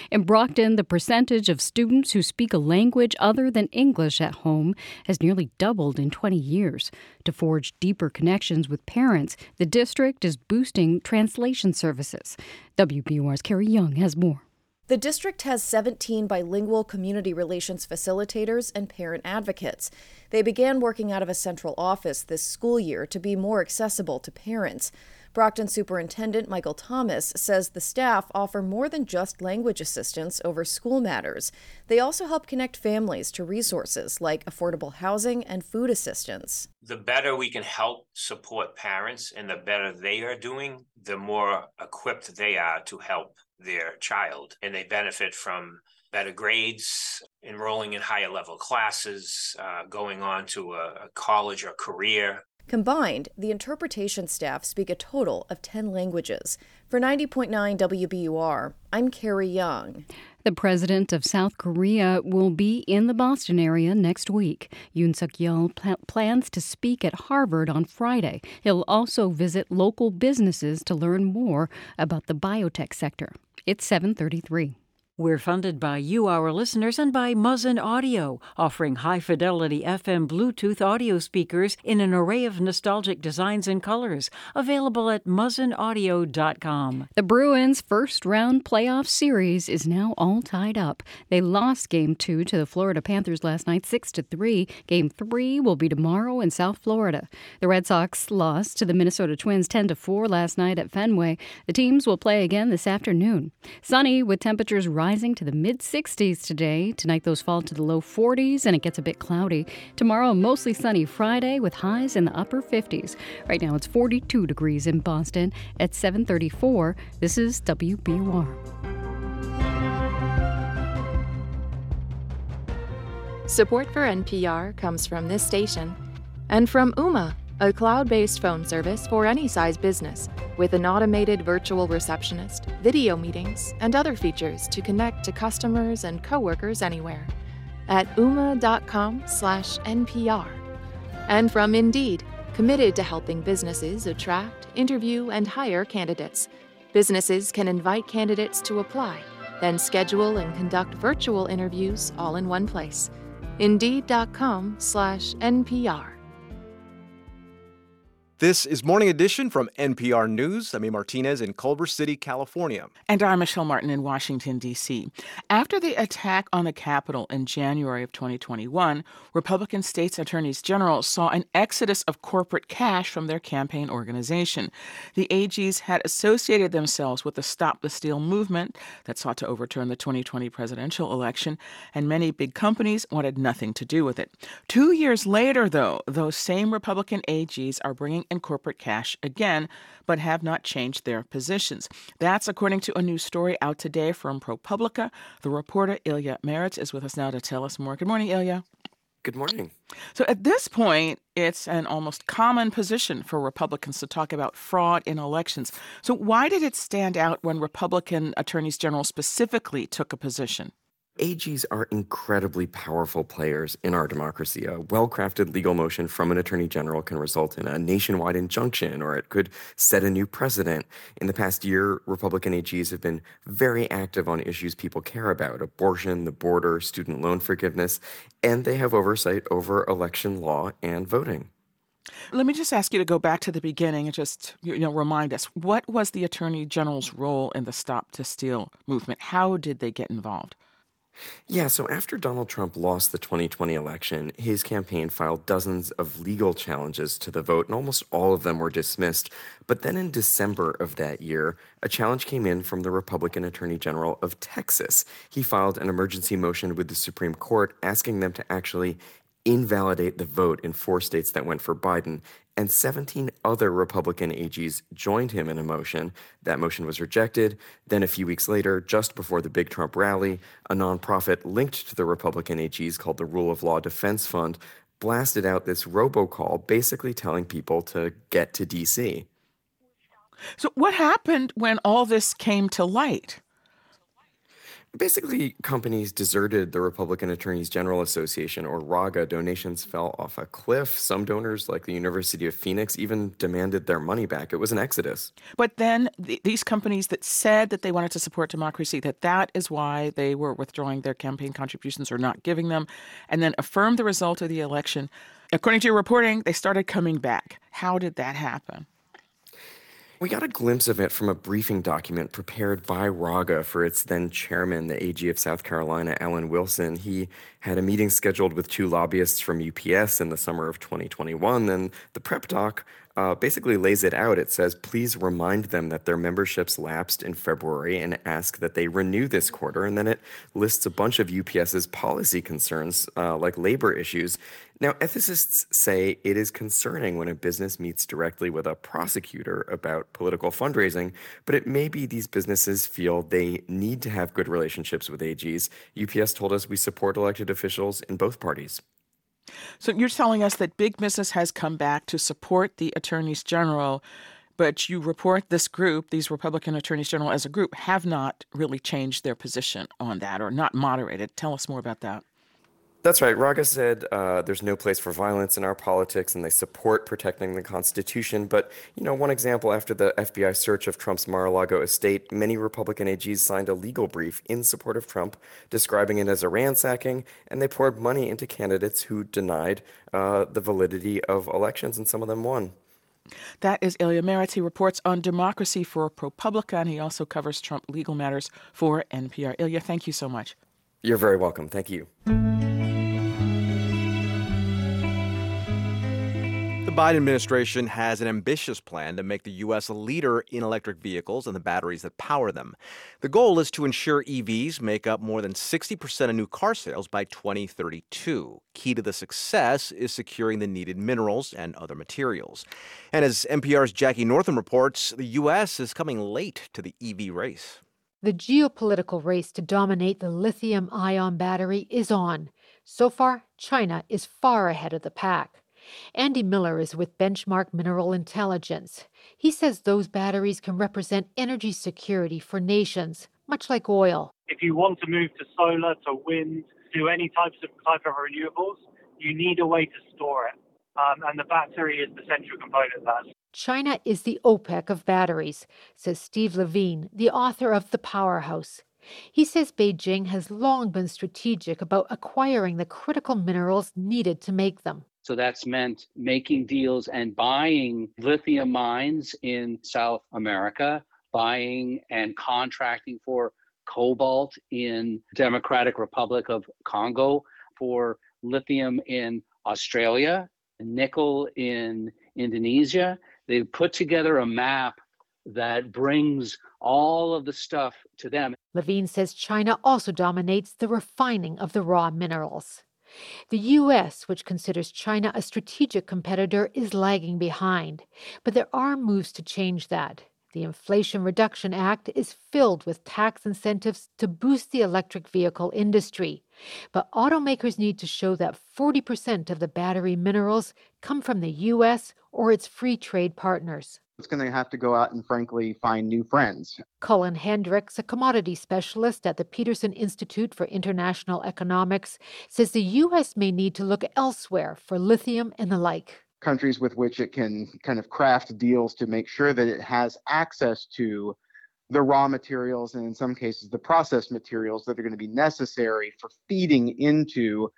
Speaker 1: In Brockton, the percentage of students who speak a language other than English at home has nearly doubled in 20 years. To forge deeper connections with parents, the district is boosting translation services. WBUR's Carrie Jung has more.
Speaker 41: The district has 17 bilingual community relations facilitators and parent advocates. They began working out of a central office this school year to be more accessible to parents. Brockton Superintendent Michael Thomas says the staff offer more than just language assistance over school matters. They also help connect families to resources like affordable housing and food assistance.
Speaker 42: The better we can help support parents and the better they are doing, the more equipped they are to help their child. And they benefit from better grades, enrolling in higher level classes, uh, going on to a, a college or career.
Speaker 41: Combined, the interpretation staff speak a total of 10 languages. For 90.9 WBUR, I'm Carrie Jung.
Speaker 1: The president of South Korea will be in the Boston area next week. Yoon Suk Yeol pl- plans to speak at Harvard on Friday. He'll also visit local businesses to learn more about the biotech sector. It's 733.
Speaker 22: We're funded by you, our listeners, and by Muzen Audio, offering high fidelity FM Bluetooth audio speakers in an array of nostalgic designs and colors. Available at muzenaudio.com.
Speaker 1: The Bruins' first round playoff series is now all tied up. They lost Game 2 to the Florida Panthers last night, 6 to 3. Game 3 will be tomorrow in South Florida. The Red Sox lost to the Minnesota Twins 10 to 4 last night at Fenway. The teams will play again this afternoon. Sunny with temperatures rising rising to the mid 60s today. Tonight, those fall to the low 40s and it gets a bit cloudy. Tomorrow, mostly sunny Friday with highs in the upper 50s. Right now, it's 42 degrees in Boston at 734. This is WBUR.
Speaker 26: Support for NPR comes from this station and from Ooma a cloud based phone service for any size business with an automated virtual receptionist, video meetings, and other features to connect to customers and coworkers anywhere at ooma.com/npr. And from Indeed, committed to helping businesses attract, interview, and hire candidates. Businesses can invite candidates to apply, then schedule and conduct virtual interviews all in one place. Indeed.com/NPR.
Speaker 15: This is Morning Edition from NPR News. I'm A. Martinez in Culver City, California.
Speaker 14: And I'm Michelle Martin in Washington, D.C. After the attack on the Capitol in January of 2021, Republican states' attorneys general saw an exodus of corporate cash from their campaign organization. The AGs had associated themselves with the Stop the Steal movement that sought to overturn the 2020 presidential election, and many big companies wanted nothing to do with it. Two years later, though, those same Republican AGs are bringing and corporate cash again, but have not changed their positions. That's according to a new story out today from ProPublica. The reporter Ilya Marritz is with us now to tell us more. Good morning, Ilya.
Speaker 43: Good morning.
Speaker 14: So at this point, it's an almost common position for Republicans to talk about fraud in elections. So why did it stand out when Republican attorneys general specifically took a position?
Speaker 43: AGs are incredibly powerful players in our democracy. A well crafted legal motion from an attorney general can result in a nationwide injunction, or it could set a new precedent. In the past year, Republican AGs have been very active on issues people care about abortion, the border, student loan forgiveness, and they have oversight over election law and voting.
Speaker 14: Let me just ask you to go back to the beginning and just you know remind us what was the attorney general's role in the Stop to Steal movement? How did they get involved?
Speaker 43: Yeah, so after Donald Trump lost the 2020 election, his campaign filed dozens of legal challenges to the vote, and almost all of them were dismissed. But then in December of that year, a challenge came in from the Republican Attorney General of Texas. He filed an emergency motion with the Supreme Court asking them to actually invalidate the vote in four states that went for Biden, and 17 other Republican AGs joined him in a motion. That motion was rejected. Then, a few weeks later, just before the big Trump rally, a nonprofit linked to the Republican AGs called the Rule of Law Defense Fund blasted out this robocall basically telling people to get to DC.
Speaker 14: So, what happened when all this came to light?
Speaker 43: Basically, companies deserted the Republican Attorneys General Association, or RAGA. Donations fell off a cliff. Some donors, like the University of Phoenix, even demanded their money back. It was an exodus.
Speaker 14: But then th- these companies that said that they wanted to support democracy, that that is why they were withdrawing their campaign contributions or not giving them, and then affirmed the result of the election. According to your reporting, they started coming back. How did that happen?
Speaker 43: We got a glimpse of it from a briefing document prepared by RAGA for its then chairman, the AG of South Carolina, Alan Wilson. He had a meeting scheduled with two lobbyists from UPS in the summer of 2021, and the prep doc uh, basically lays it out. It says, please remind them that their memberships lapsed in February and ask that they renew this quarter. And then it lists a bunch of UPS's policy concerns, uh, like labor issues. Now, ethicists say it is concerning when a business meets directly with a prosecutor about political fundraising, but it may be these businesses feel they need to have good relationships with AGs. UPS told us we support elected officials in both parties.
Speaker 14: So you're telling us that big business has come back to support the attorneys general, but you report this group, these Republican attorneys general as a group, have not really changed their position on that or not moderated. Tell us more about that.
Speaker 43: That's right. Raga said uh, there's no place for violence in our politics and they support protecting the Constitution. But, you know, one example after the FBI search of Trump's Mar a Lago estate, many Republican AGs signed a legal brief in support of Trump, describing it as a ransacking, and they poured money into candidates who denied uh, the validity of elections, and some of them won.
Speaker 14: That is Ilya Marritz. He reports on democracy for ProPublica, and he also covers Trump legal matters for NPR. Ilya, thank you so much.
Speaker 43: You're very welcome. Thank you.
Speaker 15: Biden administration has an ambitious plan to make the U.S. a leader in electric vehicles and the batteries that power them. The goal is to ensure EVs make up more than 60% of new car sales by 2032. Key to the success is securing the needed minerals and other materials. And as NPR's Jackie Northam reports, the U.S. is coming late to the EV race.
Speaker 44: The geopolitical race to dominate the lithium ion battery is on. So far, China is far ahead of the pack. Andy Miller is with Benchmark Mineral Intelligence. He says those batteries can represent energy security for nations, much like oil.
Speaker 45: If you want to move to solar, to wind, to any types of type of renewables, you need a way to store it.
Speaker 46: um, and the battery is the central component of that.
Speaker 44: China is the OPEC of batteries, says Steve Levine, the author of The Powerhouse. He says Beijing has long been strategic about acquiring the critical minerals needed to make them.
Speaker 45: So that's meant making deals and buying lithium mines in South America, buying and contracting for cobalt in Democratic Republic of Congo, for lithium in Australia, nickel in Indonesia. They've put together a map that brings all of the stuff to them.
Speaker 44: Levine says China also dominates the refining of the raw minerals. The U.S., which considers China a strategic competitor, is lagging behind, but there are moves to change that. The Inflation Reduction Act is filled with tax incentives to boost the electric vehicle industry. But automakers need to show that 40% of the battery minerals come from the U.S. or its free trade partners.
Speaker 47: It's going to have to go out and, frankly, find new friends.
Speaker 44: Cullen Hendrix, a commodity specialist at the Peterson Institute for International Economics, says the U.S. may need to look elsewhere for lithium and the like
Speaker 47: countries with which it can kind of craft deals to make sure that it has access to the raw materials and in some cases the processed materials that are going to be necessary for feeding into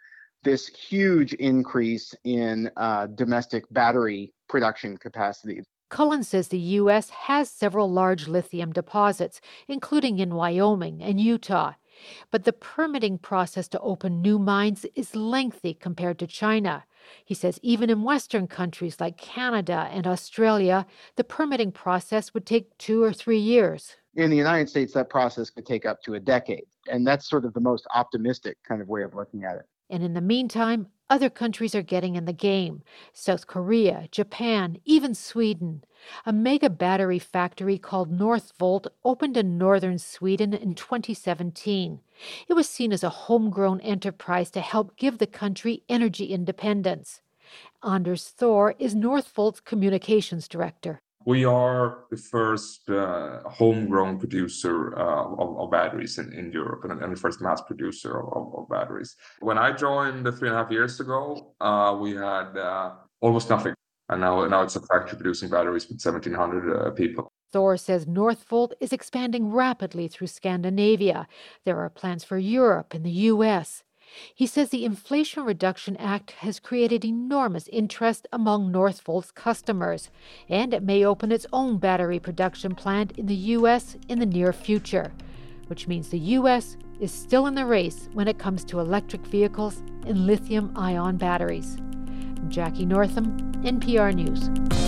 Speaker 47: this huge increase in uh, domestic battery production capacity.
Speaker 44: Cullen says the U.S. has several large lithium deposits, including in Wyoming and Utah. But the permitting process to open new mines is lengthy compared to China. He says even in Western countries like Canada and Australia, the permitting process would take two or three years.
Speaker 47: In the United States, that process could take up to a decade. And that's sort of the most optimistic kind of way of looking at it.
Speaker 44: And in the meantime, other countries are getting in the game South Korea, Japan, even Sweden. A mega battery factory called Northvolt opened in northern Sweden in 2017. It was seen as a homegrown enterprise to help give the country energy independence. Anders Thor is Northvolt's communications director.
Speaker 48: We are the first uh, homegrown producer uh, of, of, batteries in, in Europe and, and, the first mass producer of, of, batteries. When I joined three and a half years ago, uh, we had uh, almost nothing. And now, now it's a factory producing batteries with 1,700 uh, people.
Speaker 44: Thor says Northvolt is expanding rapidly through Scandinavia. There are plans for Europe and the U.S. He says the Inflation Reduction Act has created enormous interest among Northvolt's customers, and it may open its own battery production plant in the U.S. in the near future, which means the U.S. is still in the race when it comes to electric vehicles and lithium ion batteries. Jackie Northam, NPR News.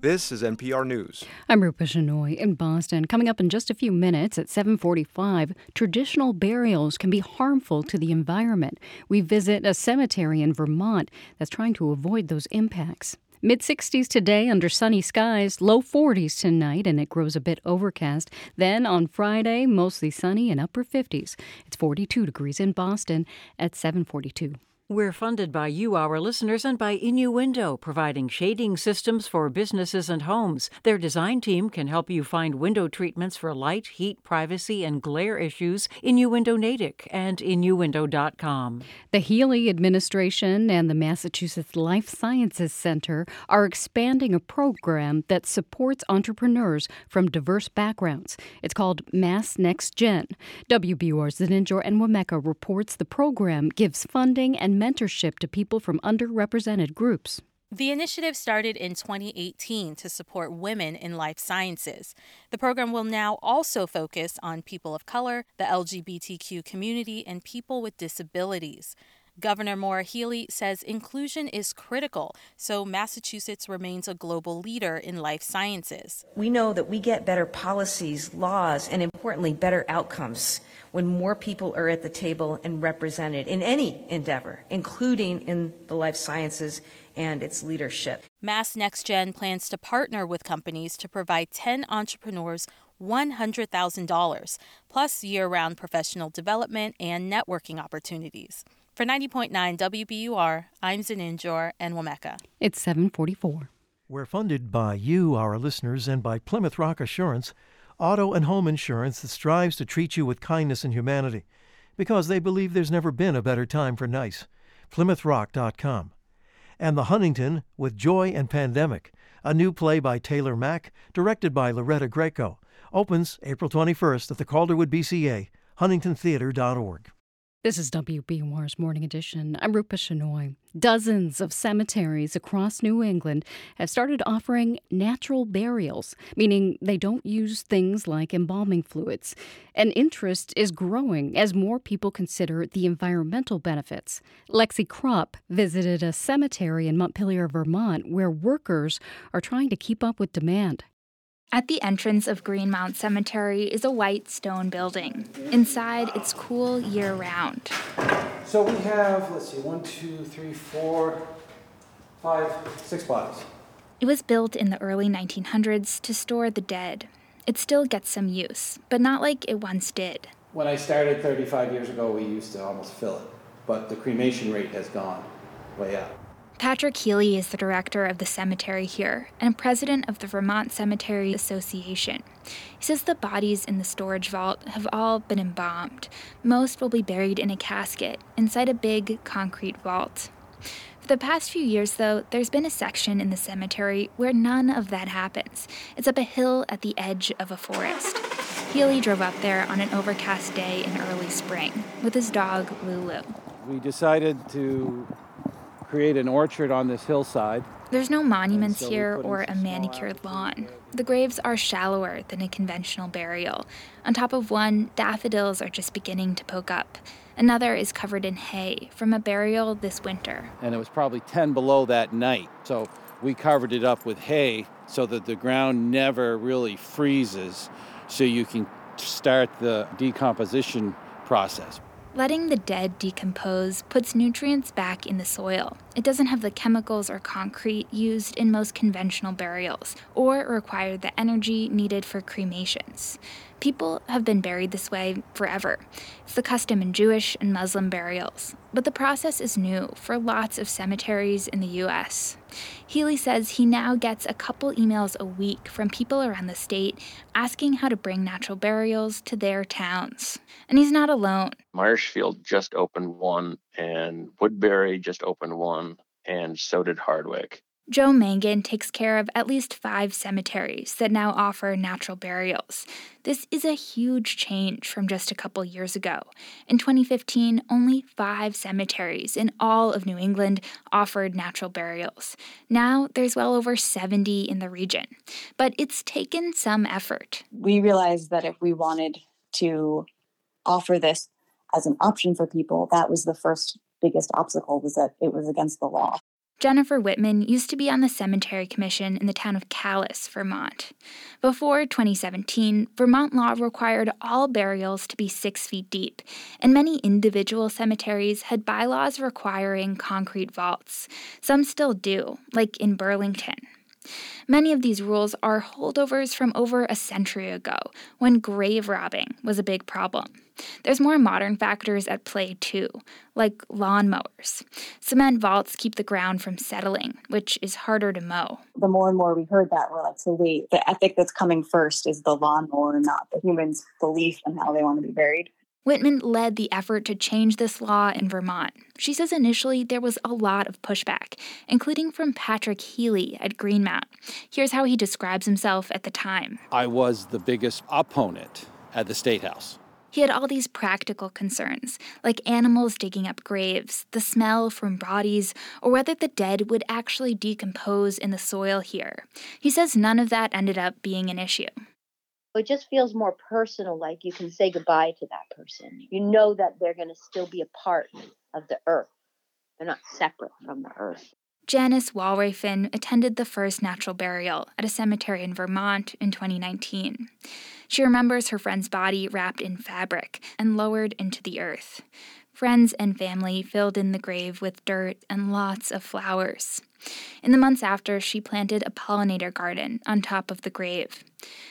Speaker 15: This is NPR News.
Speaker 1: I'm Rupa Shenoy in Boston. Coming up in just a few minutes at 745, traditional burials can be harmful to the environment. We visit a cemetery in Vermont that's trying to avoid those impacts. Mid 60s today under sunny skies, low 40s tonight, and it grows a bit overcast. Then on Friday, mostly sunny and upper 50s. It's 42 degrees in Boston at 742.
Speaker 49: We're funded by you, our listeners, and by Innuendo, providing shading systems for businesses and homes. Their design team can help you find window treatments for light, heat, privacy, and glare issues. Innuendo Natick and Innuendo.com.
Speaker 1: The Healey administration and the Massachusetts Life Sciences Center are expanding a program that supports entrepreneurs from diverse backgrounds. It's called Mass Next Gen. WBUR's Zeninjor Enwemeka reports the program gives funding and mentorship to people from underrepresented groups.
Speaker 50: The initiative started in 2018 to support women in life sciences. The program will now also focus on people of color, the LGBTQ community, and people with disabilities. Governor Maura Healey says inclusion is critical, so Massachusetts remains a global leader in life sciences.
Speaker 51: We know that we get better policies, laws, and importantly, better outcomes when more people are at the table and represented in any endeavor, including in the life sciences and its leadership.
Speaker 50: Mass Next Gen plans to partner with companies to provide 10 entrepreneurs $100,000, plus year round professional development and networking opportunities. For 90.9 WBUR, I'm Zeninjor Enwemeka.
Speaker 1: It's 744.
Speaker 13: We're funded by you, our listeners, and by Plymouth Rock Assurance. auto and home insurance that strives to treat you with kindness and humanity because they believe there's never been a better time for nice. PlymouthRock.com. And The Huntington with Joy and Pandemic, a new play by Taylor Mack, directed by Loretta Greco. Opens April 21st at the Calderwood BCA, huntingtontheater.org.
Speaker 1: This is WBUR's Morning Edition. I'm Rupa Shenoy. Dozens of cemeteries across New England have started offering natural burials, meaning they don't use things like embalming fluids. And interest is growing as more people consider the environmental benefits. Lexi Krupp visited a cemetery in Montpelier, Vermont, where workers are trying to keep up with demand.
Speaker 52: At the entrance of Greenmount Cemetery is a white stone building. Inside, it's cool year round.
Speaker 53: So we have, let's see, one, two, three, four, five, six bodies.
Speaker 52: It was built in the early 1900s to store the dead. It still gets some use, but not like it once did.
Speaker 53: When I started 35 years ago, we used to almost fill it, but the cremation rate has gone way up.
Speaker 52: Patrick Healy is the director of the cemetery here and president of the Vermont Cemetery Association. He says the bodies in the storage vault have all been embalmed. Most will be buried in a casket inside a big concrete vault. For the past few years, though, there's been a section in the cemetery where none of that happens. It's up a hill at the edge of a forest. Healy drove up there on an overcast day in early spring with his dog, Lulu.
Speaker 53: We decided to create an orchard on this hillside.
Speaker 52: There's no monuments here or a manicured lawn. The graves are shallower than a conventional burial. On top of one, daffodils are just beginning to poke up. Another is covered in hay from a burial this winter.
Speaker 53: And it was probably 10 below that night. So we covered it up with hay so that the ground never really freezes so you can start the decomposition process.
Speaker 52: Letting the dead decompose puts nutrients back in the soil. It doesn't have the chemicals or concrete used in most conventional burials, or require the energy needed for cremations. People have been buried this way forever. It's the custom in Jewish and Muslim burials. But the process is new for lots of cemeteries in the U.S. Healy says he now gets a couple emails a week from people around the state asking how to bring natural burials to their towns. And he's not alone.
Speaker 54: Marshfield just opened one, and Woodbury just opened one, and so did Hardwick.
Speaker 52: Joe Mangan takes care of at least five cemeteries that now offer natural burials. This is a huge change from just a couple years ago. In 2015, only five cemeteries in all of New England offered natural burials. Now there's well over 70 in the region. But it's taken some effort.
Speaker 55: We realized that if we wanted to offer this as an option for people, that was the first biggest obstacle was that it was against the law.
Speaker 52: Jennifer Whitman used to be on the Cemetery Commission in the town of Calais, Vermont. Before 2017, Vermont law required all burials to be six feet deep, and many individual cemeteries had bylaws requiring concrete vaults. Some still do, like in Burlington. Many of these rules are holdovers from over a century ago, when grave robbing was a big problem. There's more modern factors at play too, like lawnmowers. Cement vaults keep the ground from settling, which is harder to mow.
Speaker 55: The more and more we heard that, we're like, so wait, the ethic that's coming first is the lawnmower, not the human's belief in how they want to be buried.
Speaker 52: Whitman led the effort to change this law in Vermont. She says initially there was a lot of pushback, including from Patrick Healy at Greenmount. Here's how he describes himself at the time
Speaker 53: I was the biggest opponent at the State House.
Speaker 52: He had all these practical concerns, like animals digging up graves, the smell from bodies, or whether the dead would actually decompose in the soil here. He says none of that ended up being an issue.
Speaker 56: It just feels more personal, like you can say goodbye to that person. You know that they're going to still be a part of the earth, they're not separate from the earth.
Speaker 52: Janice Walrafen attended the first natural burial at a cemetery in Vermont in 2019. She remembers her friend's body wrapped in fabric and lowered into the earth. Friends and family filled in the grave with dirt and lots of flowers. In the months after, she planted a pollinator garden on top of the grave.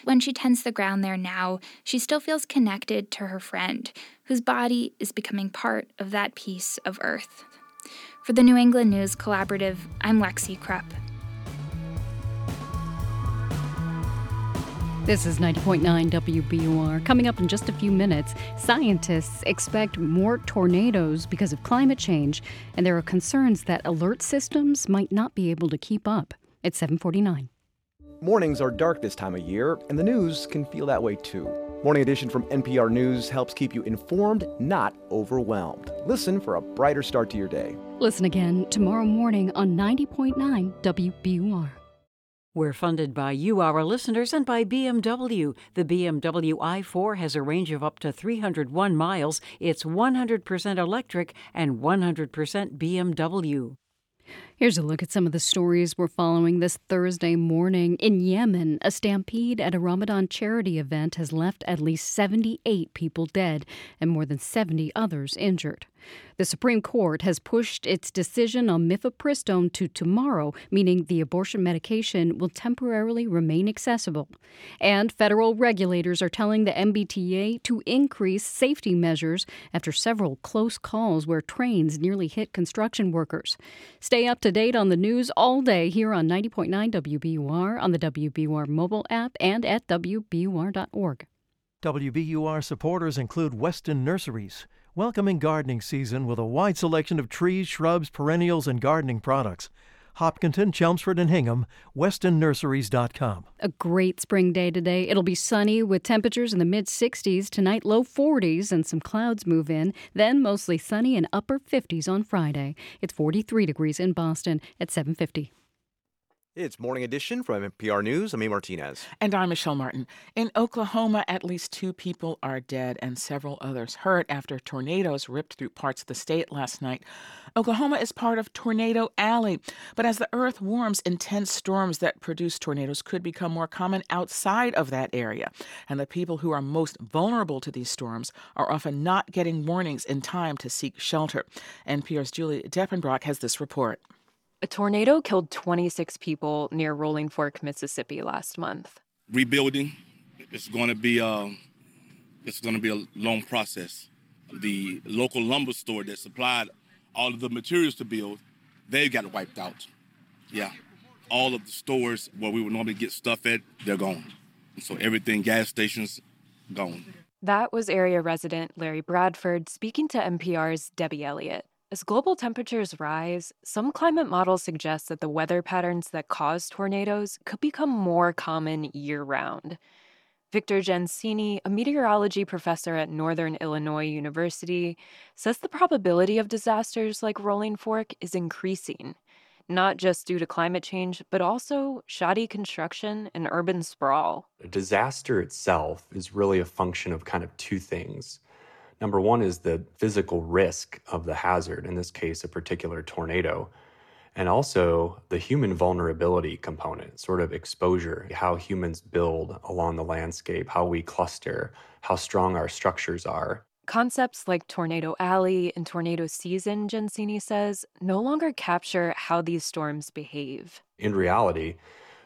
Speaker 52: When she tends the ground there now, she still feels connected to her friend, whose body is becoming part of that piece of earth. For the New England News Collaborative, I'm Lexi Krupp.
Speaker 1: This is 90.9 WBUR. Coming up in just a few minutes, scientists expect more tornadoes because of climate change, and there are concerns that alert systems might not be able to keep up. It's 749.
Speaker 15: Mornings are dark this time of year, and the news can feel that way too. Morning Edition from NPR News helps keep you informed, not overwhelmed. Listen for a brighter start to your day.
Speaker 1: Listen again tomorrow morning on 90.9 WBUR.
Speaker 49: We're funded by you, our listeners, and by BMW. The BMW i4 has a range of up to 301 miles. It's 100% electric and 100% BMW.
Speaker 1: Here's a look at some of the stories we're following this Thursday morning. In Yemen, a stampede at a Ramadan charity event has left at least 78 people dead and more than 70 others injured. The Supreme Court has pushed its decision on mifepristone to tomorrow, meaning the abortion medication will temporarily remain accessible. And federal regulators are telling the MBTA to increase safety measures after several close calls where trains nearly hit construction workers. Stay up to date on the news all day here on 90.9 WBUR, on the WBUR mobile app, and at WBUR.org.
Speaker 13: WBUR supporters include Weston Nurseries welcoming gardening season with a wide selection of trees, shrubs, perennials, and gardening products. Hopkinton, Chelmsford, and Hingham, westonnurseries.com.
Speaker 1: A great spring day today. It'll be sunny with temperatures in the mid 60s. Tonight, low 40s and some clouds move in. Then mostly sunny and upper 50s on Friday. It's 43 degrees in Boston at 750.
Speaker 15: It's Morning Edition from NPR News. I'm A. Martinez.
Speaker 14: And I'm Michelle Martin. In Oklahoma, at least two people are dead and several others hurt after tornadoes ripped through parts of the state last night. Oklahoma is part of Tornado Alley, but as the earth warms, intense storms that produce tornadoes could become more common outside of that area. And the people who are most vulnerable to these storms are often not getting warnings in time to seek shelter. NPR's Julie Depenbrock has this report.
Speaker 57: A tornado killed 26 people near Rolling Fork, Mississippi last month.
Speaker 58: Rebuilding is going to be a, it's going to be a long process. The local lumber store that supplied all of the materials to build, they got wiped out. Yeah. All of the stores where we would normally get stuff at, they're gone. So everything, gas stations, gone.
Speaker 57: That was area resident Larry Bradford speaking to NPR's Debbie Elliott. As global temperatures rise, some climate models suggest that the weather patterns that cause tornadoes could become more common year round. Victor Gensini, a meteorology professor at Northern Illinois University, says the probability of disasters like Rolling Fork is increasing, not just due to climate change, but also shoddy construction and urban sprawl.
Speaker 59: A disaster itself is really a function of kind of two things. Number one is the physical risk of the hazard, in this case, a particular tornado, and also the human vulnerability component, sort of exposure, how humans build along the landscape, how we cluster, how strong our structures are.
Speaker 57: Concepts like Tornado Alley and Tornado Season, Gensini says, no longer capture how these storms behave.
Speaker 59: In reality,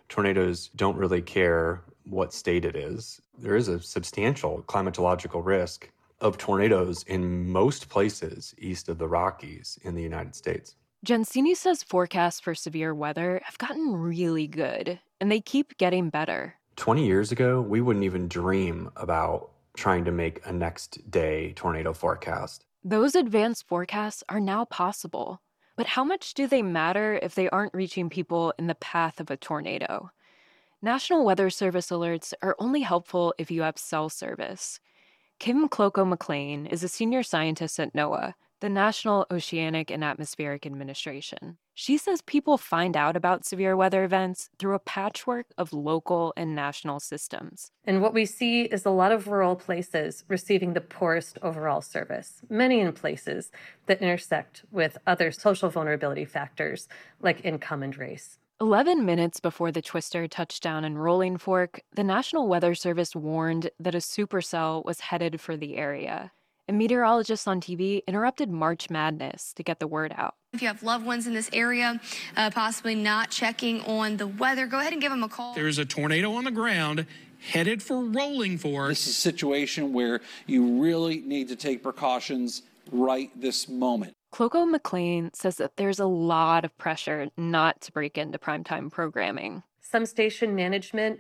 Speaker 59: tornadoes don't really care what state it is. There is a substantial climatological risk of tornadoes in most places east of the Rockies in the United States.
Speaker 57: Gensini says forecasts for severe weather have gotten really good, and they keep getting better.
Speaker 59: 20 years ago, we wouldn't even dream about trying to make a next day tornado forecast.
Speaker 57: Those advanced forecasts are now possible. But how much do they matter if they aren't reaching people in the path of a tornado? National Weather Service alerts are only helpful if you have cell service. Kim Klockow McLean is a senior scientist at NOAA, the National Oceanic and Atmospheric Administration. She says people find out about severe weather events through a patchwork of local and national systems.
Speaker 60: And what we see is a lot of rural places receiving the poorest overall service, many in places that intersect with other social vulnerability factors like income and race.
Speaker 57: 11 minutes before the twister touched down in Rolling Fork, the National Weather Service warned that a supercell was headed for the area. And meteorologists on TV interrupted March Madness to get the word out.
Speaker 61: If you have loved ones in this area, uh, possibly not checking on the weather, go ahead and give them a call.
Speaker 62: There is a tornado on the ground headed for Rolling Fork.
Speaker 63: This is a situation where you really need to take precautions right this moment.
Speaker 57: Klockow McLean says that there's a lot of pressure not to break into primetime programming.
Speaker 60: Some station management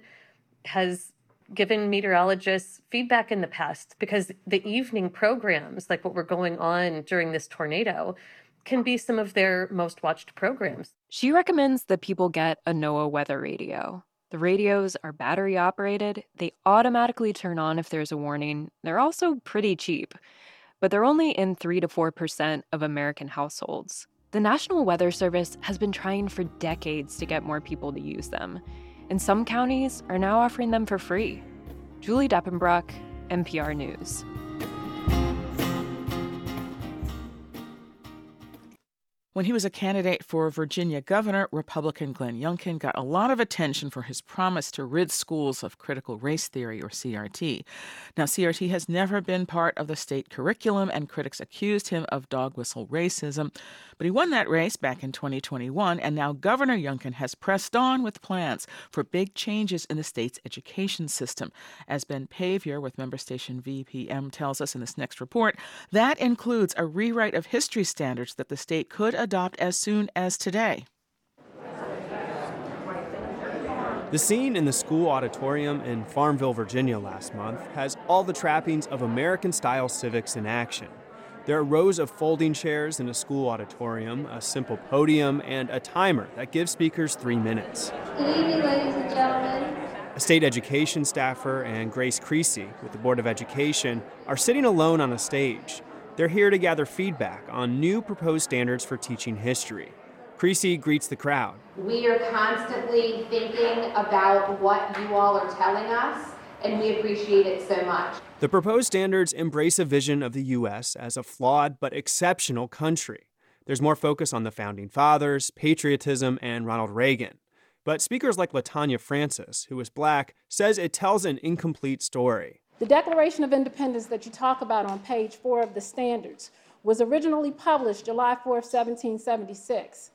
Speaker 60: has given meteorologists feedback in the past because the evening programs, like what were going on during this tornado, can be some of their most watched programs.
Speaker 57: She recommends that people get a NOAA weather radio. The radios are battery operated, they automatically turn on if there's a warning. They're also pretty cheap, but they're only in 3 to 4% of American households. The National Weather Service has been trying for decades to get more people to use them, and some counties are now offering them for free. Julie Depenbrock, NPR News.
Speaker 14: When he was a candidate for Virginia governor, Republican Glenn Youngkin got a lot of attention for his promise to rid schools of critical race theory, or CRT. Now, CRT has never been part of the state curriculum, and critics accused him of dog whistle racism. But he won that race back in 2021, and now Governor Youngkin has pressed on with plans for big changes in the state's education system. As Ben Paviour with member station VPM tells us in this next report, that includes a rewrite of history standards that the state could adopt as soon as today.
Speaker 64: The scene in the school auditorium in Farmville, Virginia last month has all the trappings of American style civics in action. There are rows of folding chairs in a school auditorium, a simple podium, and a timer that gives speakers three minutes.
Speaker 65: Good evening, ladies and gentlemen.
Speaker 64: A state education staffer and Grace Creasey with the Board of Education are sitting alone on a stage. They're here to gather feedback on new proposed standards for teaching history. Creasey greets the crowd.
Speaker 66: We are constantly thinking about what you all are telling us, and we appreciate it so much.
Speaker 64: The proposed standards embrace a vision of the U.S. as a flawed but exceptional country. There's more focus on the founding fathers, patriotism, and Ronald Reagan. But speakers like Latanya Francis, who is black, says it tells an incomplete story.
Speaker 67: The Declaration of Independence that you talk about on page four of the standards was originally published July 4, 1776.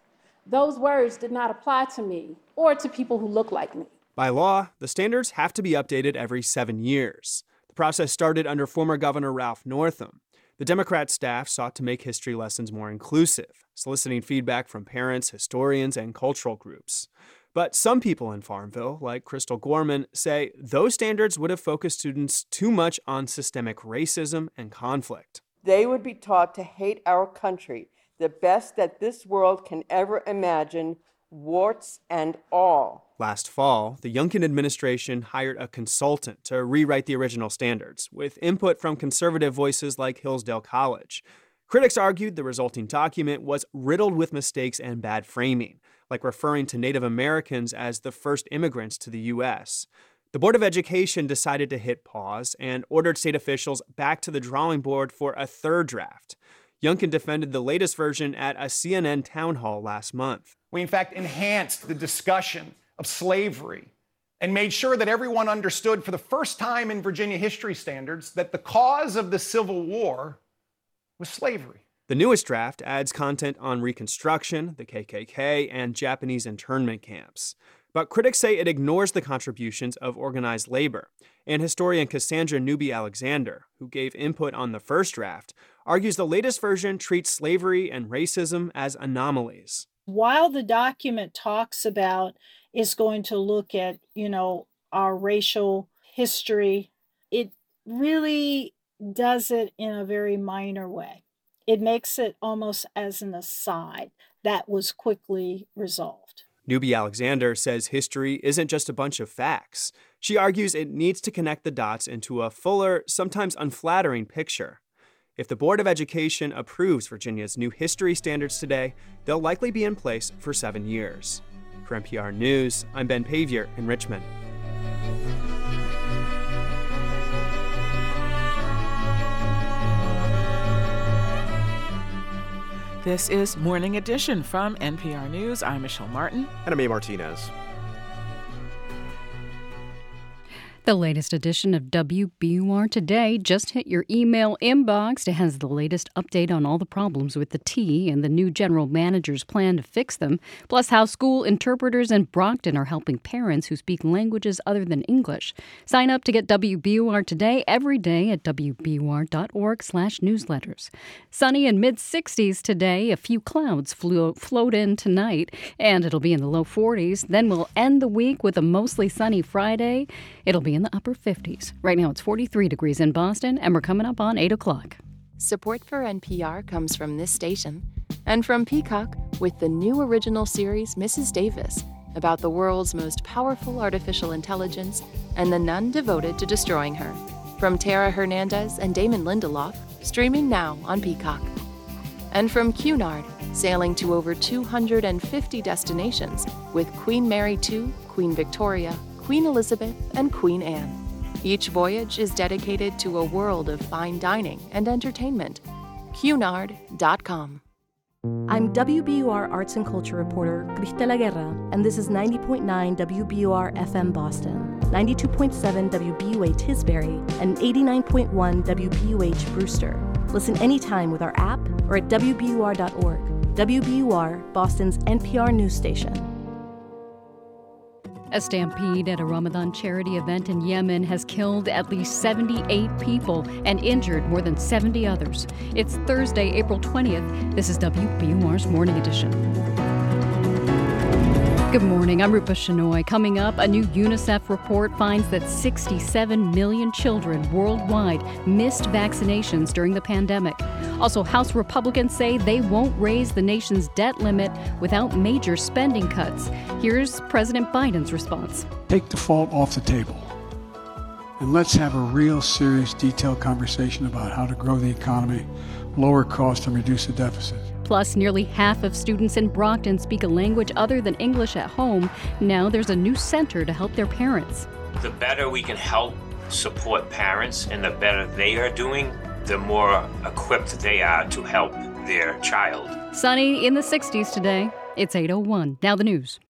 Speaker 67: Those words did not apply to me or to people who look like me.
Speaker 64: By law, the standards have to be updated every seven years. The process started under former Governor Ralph Northam. The Democrat staff sought to make history lessons more inclusive, soliciting feedback from parents, historians, and cultural groups. But some people in Farmville, like Crystal Gorman, say those standards would have focused students too much on systemic racism and conflict.
Speaker 68: They would be taught to hate our country, the best that this world can ever imagine, warts and all.
Speaker 64: Last fall, the Youngkin administration hired a consultant to rewrite the original standards, with input from conservative voices like Hillsdale College. Critics argued the resulting document was riddled with mistakes and bad framing like referring to Native Americans as the first immigrants to the U.S. The Board of Education decided to hit pause and ordered state officials back to the drawing board for a third draft. Youngkin defended the latest version at a CNN town hall last month.
Speaker 69: We, in fact, enhanced the discussion of slavery and made sure that everyone understood for the first time in Virginia history standards that the cause of the Civil War was slavery.
Speaker 64: The newest draft adds content on Reconstruction, the KKK, and Japanese internment camps. But critics say it ignores the contributions of organized labor. And historian Cassandra Newby Alexander, who gave input on the first draft, argues the latest version treats slavery and racism as anomalies.
Speaker 67: While the document talks about is going to look at, you know, our racial history, it really does it in a very minor way it makes it almost as an aside that was quickly resolved.
Speaker 64: Newby Alexander says history isn't just a bunch of facts. She argues it needs to connect the dots into a fuller, sometimes unflattering picture. If the Board of Education approves Virginia's new history standards today, they'll likely be in place for seven years. For NPR News, I'm Ben Paviour in Richmond.
Speaker 14: This is Morning Edition from NPR News. I'm Michelle Martin.
Speaker 15: And I'm A. Martinez.
Speaker 1: The latest edition of WBUR Today just hit your email inbox. It has the latest update on all the problems with the T and the new general manager's plan to fix them, plus how school interpreters in Brockton are helping parents who speak languages other than English. Sign up to get WBUR Today every day at wbur.org/newsletters. Sunny and mid 60s today. A few clouds flew, float in tonight, and it'll be in the low 40s. Then we'll end the week with a mostly sunny Friday. It'll be in the upper 50s. Right now it's 43 degrees in Boston, and we're coming up on 8 o'clock.
Speaker 26: Support for NPR comes from this station and from Peacock with the new original series Mrs. Davis about the world's most powerful artificial intelligence and the nun devoted to destroying her. From Tara Hernandez and Damon Lindelof, streaming now on Peacock. And from Cunard, sailing to over 250 destinations with Queen Mary II, Queen Victoria, Queen Elizabeth, and Queen Anne. Each voyage is dedicated to a world of fine dining and entertainment. Cunard.com.
Speaker 70: I'm WBUR Arts and Culture reporter Cristela Guerra, and this is 90.9 WBUR FM Boston, 92.7 WBUA Tisbury, and 89.1 WBUH Brewster. Listen anytime with our app or at WBUR.org. WBUR, Boston's NPR news station.
Speaker 1: A stampede at a Ramadan charity event in Yemen has killed at least 78 people and injured more than 70 others. It's Thursday, April 20th. This is WBUR's Morning Edition. Good morning. I'm Rupa Shenoy. Coming up, a new UNICEF report finds that 67 million children worldwide missed vaccinations during the pandemic. Also, House Republicans say they won't raise the nation's debt limit without major spending cuts. Here's President Biden's response
Speaker 71: Take default off the table. And let's have a real serious, detailed conversation about how to grow the economy, lower costs, and reduce the deficit.
Speaker 1: Plus, nearly half of students in Brockton speak a language other than English at home. Now there's a new center to help their parents.
Speaker 42: The better we can help support parents and the better they are doing, the more equipped they are to help their child.
Speaker 1: Sunny in the 60s today. It's 801. Now the news.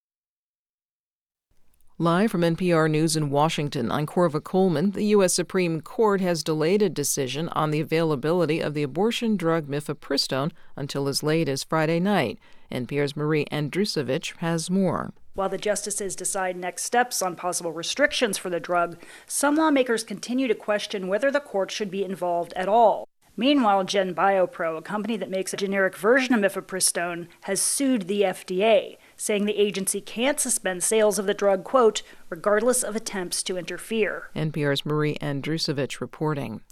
Speaker 3: Live from NPR News in Washington, I'm Korva Coleman. The U.S. Supreme Court has delayed a decision on the availability of the abortion drug mifepristone until as late as Friday night. NPR's Marie Andrusovich has more.
Speaker 72: While the justices decide next steps on possible restrictions for the drug, some lawmakers continue to question whether the court should be involved at all. Meanwhile, GenBioPro, a company that makes a generic version of mifepristone, has sued the FDA saying the agency can't suspend sales of the drug, quote, regardless of attempts to interfere.
Speaker 3: NPR's Marie Andrusovich reporting.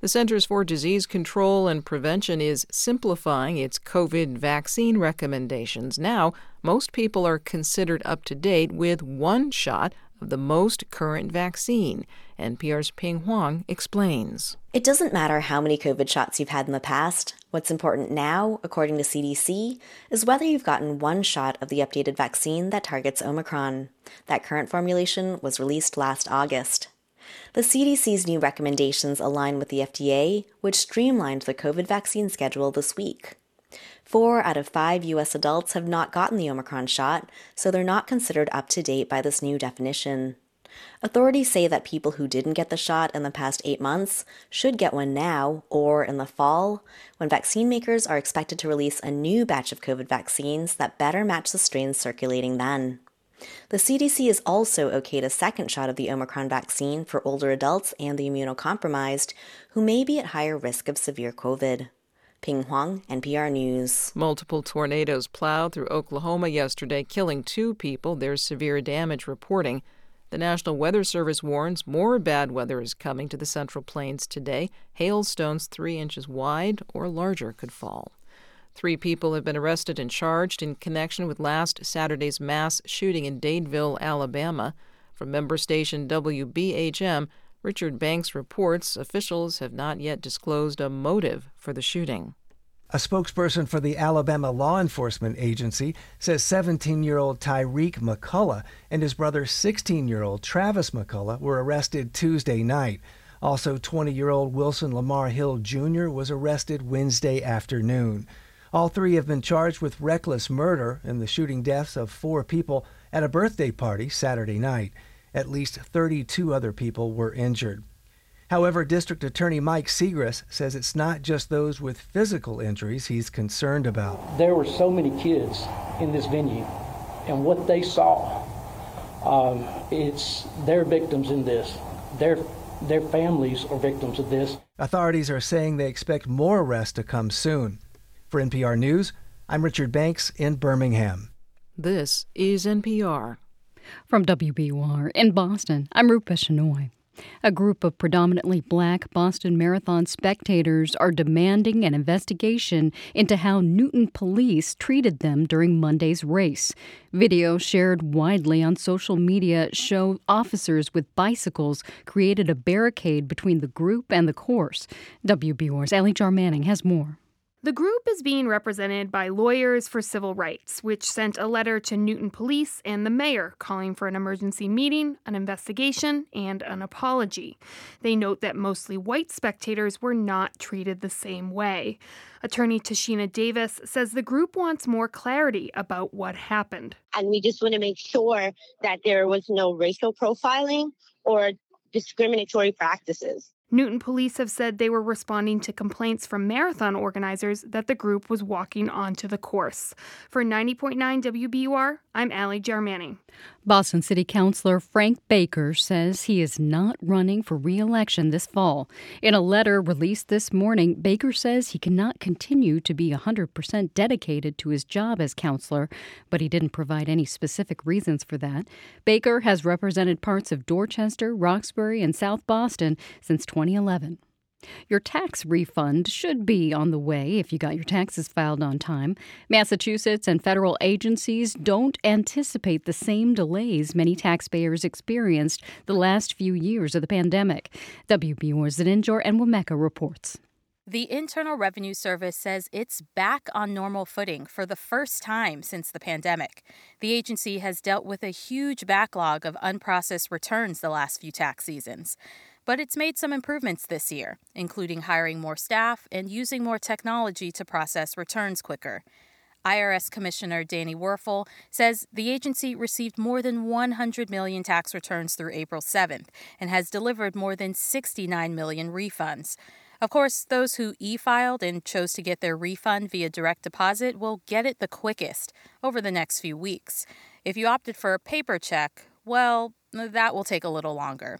Speaker 3: The Centers for Disease Control and Prevention is simplifying its COVID vaccine recommendations. Now, most people are considered up to date with one shot of the most current vaccine. NPR's Pien Huang explains.
Speaker 73: It doesn't matter how many COVID shots you've had in the past. What's important now, according to CDC, is whether you've gotten one shot of the updated vaccine that targets Omicron. That current formulation was released last August. The CDC's new recommendations align with the FDA, which streamlined the COVID vaccine schedule this week. Four out of five U.S. adults have not gotten the Omicron shot, so they're not considered up to date by this new definition. Authorities say that people who didn't get the shot in the past eight months should get one now or in the fall, when vaccine makers are expected to release a new batch of COVID vaccines that better match the strains circulating then. The CDC has also okayed a second shot of the Omicron vaccine for older adults and the immunocompromised who may be at higher risk of severe COVID. Pien Huang, NPR News.
Speaker 3: Multiple tornadoes plowed through Oklahoma yesterday, killing two people. There's severe damage reporting. The National Weather Service warns more bad weather is coming to the Central Plains today. Hailstones three inches wide or larger could fall. Three people have been arrested and charged in connection with last Saturday's mass shooting in Dadeville, Alabama. From member station WBHM, Richard Banks reports officials have not yet disclosed a motive for the shooting.
Speaker 40: A spokesperson for the Alabama Law Enforcement Agency says 17 year old Tyreek McCullough and his brother 16 year old Travis McCullough were arrested Tuesday night. Also, 20 year old Wilson Lamar Hill Jr. was arrested Wednesday afternoon. All three have been charged with reckless murder in the shooting deaths of four people at a birthday party Saturday night. At least 32 other people were injured. However, District Attorney Mike Segrest says it's not just those with physical injuries he's concerned about.
Speaker 74: There were so many kids in this venue, and what they saw, um, it's their victims in this. Their their families are victims of this.
Speaker 40: Authorities are saying they expect more arrests to come soon. For NPR News, I'm Richard Banks in Birmingham.
Speaker 3: This is NPR.
Speaker 1: From WBUR in Boston, I'm Rupa Shenoy. A group of predominantly black Boston Marathon spectators are demanding an investigation into how Newton police treated them during Monday's race. Video shared widely on social media show officers with bicycles created a barricade between the group and the course. WBUR's Ally Jarmanning has more.
Speaker 75: The group is being represented by Lawyers for Civil Rights, which sent a letter to Newton Police and the mayor calling for an emergency meeting, an investigation, and an apology. They note that mostly white spectators were not treated the same way. Attorney Tashina Davis says the group wants more clarity about what happened.
Speaker 76: And we just want to make sure that there was no racial profiling or discriminatory practices.
Speaker 75: Newton police have said they were responding to complaints from marathon organizers that the group was walking onto the course. For 90.9 WBUR, I'm Ally Jarmanning.
Speaker 1: Boston City Councilor Frank Baker says he is not running for re election this fall. In a letter released this morning, Baker says he cannot continue to be 100% dedicated to his job as councilor, but he didn't provide any specific reasons for that. Baker has represented parts of Dorchester, Roxbury, and South Boston since 2011. Your tax refund should be on the way if you got your taxes filed on time. Massachusetts and federal agencies don't anticipate the same delays many taxpayers experienced the last few years of the pandemic. WBUR's Zeninjor Enwemeka reports.
Speaker 77: The Internal Revenue Service says it's back on normal footing for the first time since the pandemic. The agency has dealt with a huge backlog of unprocessed returns the last few tax seasons. But it's made some improvements this year, including hiring more staff and using more technology to process returns quicker. IRS Commissioner Danny Werfel says the agency received more than 100 million tax returns through April 7th and has delivered more than 69 million refunds. Of course, those who e filed and chose to get their refund via direct deposit will get it the quickest over the next few weeks. If you opted for a paper check, well, that will take a little longer.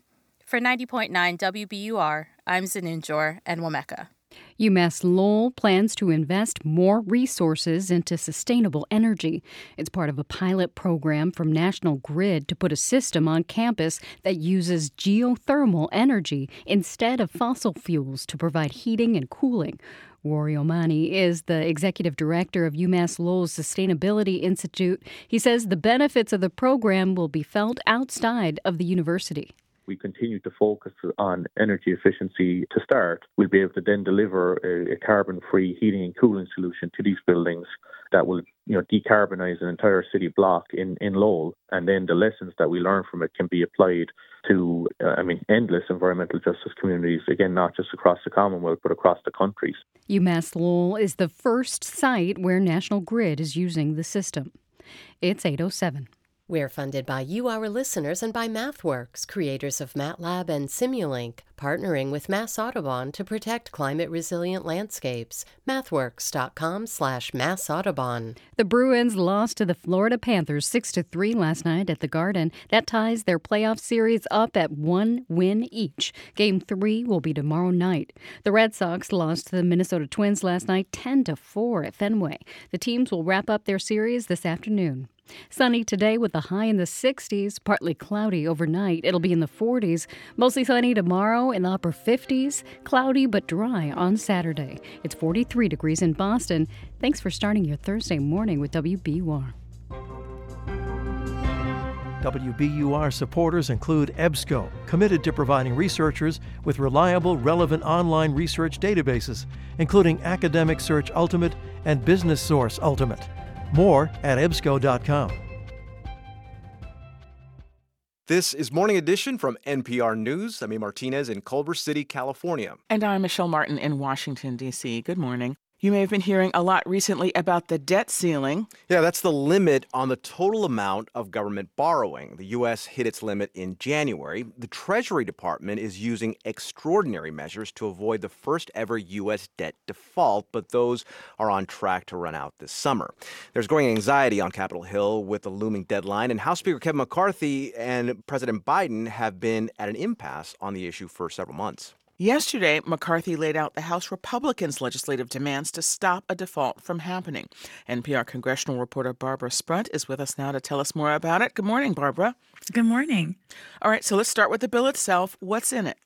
Speaker 77: For 90.9 WBUR, I'm Zeninjor Enwemeka.
Speaker 1: UMass Lowell plans to invest more resources into sustainable energy. It's part of a pilot program from National Grid to put a system on campus that uses geothermal energy instead of fossil fuels to provide heating and cooling. Ruairi O'Mahony is the executive director of UMass Lowell's Sustainability Institute. He says the benefits of the program will be felt outside of the university
Speaker 78: we continue to focus on energy efficiency to start, we'll be able to then deliver a, a carbon-free heating and cooling solution to these buildings that will, you know, decarbonize an entire city block in, in Lowell. And then the lessons that we learn from it can be applied to, uh, I mean, endless environmental justice communities, again, not just across the Commonwealth, but across the countries.
Speaker 1: UMass Lowell is the first site where National Grid is using the system. It's 807.
Speaker 79: We're funded by you, our listeners, and by MathWorks, creators of MATLAB and Simulink, partnering with Mass Audubon to protect climate-resilient landscapes. MathWorks.com slash Mass Audubon.
Speaker 1: The Bruins lost to the Florida Panthers 6-3 last night at the Garden. That ties their playoff series up at one win each. Game three will be tomorrow night. The Red Sox lost to the Minnesota Twins last night 10-4 at Fenway. The teams will wrap up their series this afternoon. Sunny today with a high in the 60s, partly cloudy overnight. It'll be in the 40s. Mostly sunny tomorrow in the upper 50s, cloudy but dry on Saturday. It's 43 degrees in Boston. Thanks for starting your Thursday morning with WBUR.
Speaker 80: WBUR supporters include EBSCO, committed to providing researchers with reliable, relevant online research databases, including Academic Search Ultimate and Business Source Ultimate. More at EBSCO.com.
Speaker 15: This is Morning Edition from NPR News. I'm A. Martinez in Culver City, California.
Speaker 14: And I'm Michelle Martin in Washington, D.C. Good morning. You may have been hearing a lot recently about the debt ceiling.
Speaker 15: Yeah, that's the limit on the total amount of government borrowing. The U.S. hit its limit in January. The Treasury Department is using extraordinary measures to avoid the first ever U.S. debt default, but those are on track to run out this summer. There's growing anxiety on Capitol Hill with the looming deadline, and House Speaker Kevin McCarthy and President Biden have been at an impasse on the issue for several months.
Speaker 14: Yesterday, McCarthy laid out the House Republicans' legislative demands to stop a default from happening. NPR congressional reporter Barbara Sprunt is with us now to tell us more about it. Good morning, Barbara.
Speaker 81: Good morning.
Speaker 14: All right, so let's start with the bill itself. What's in it?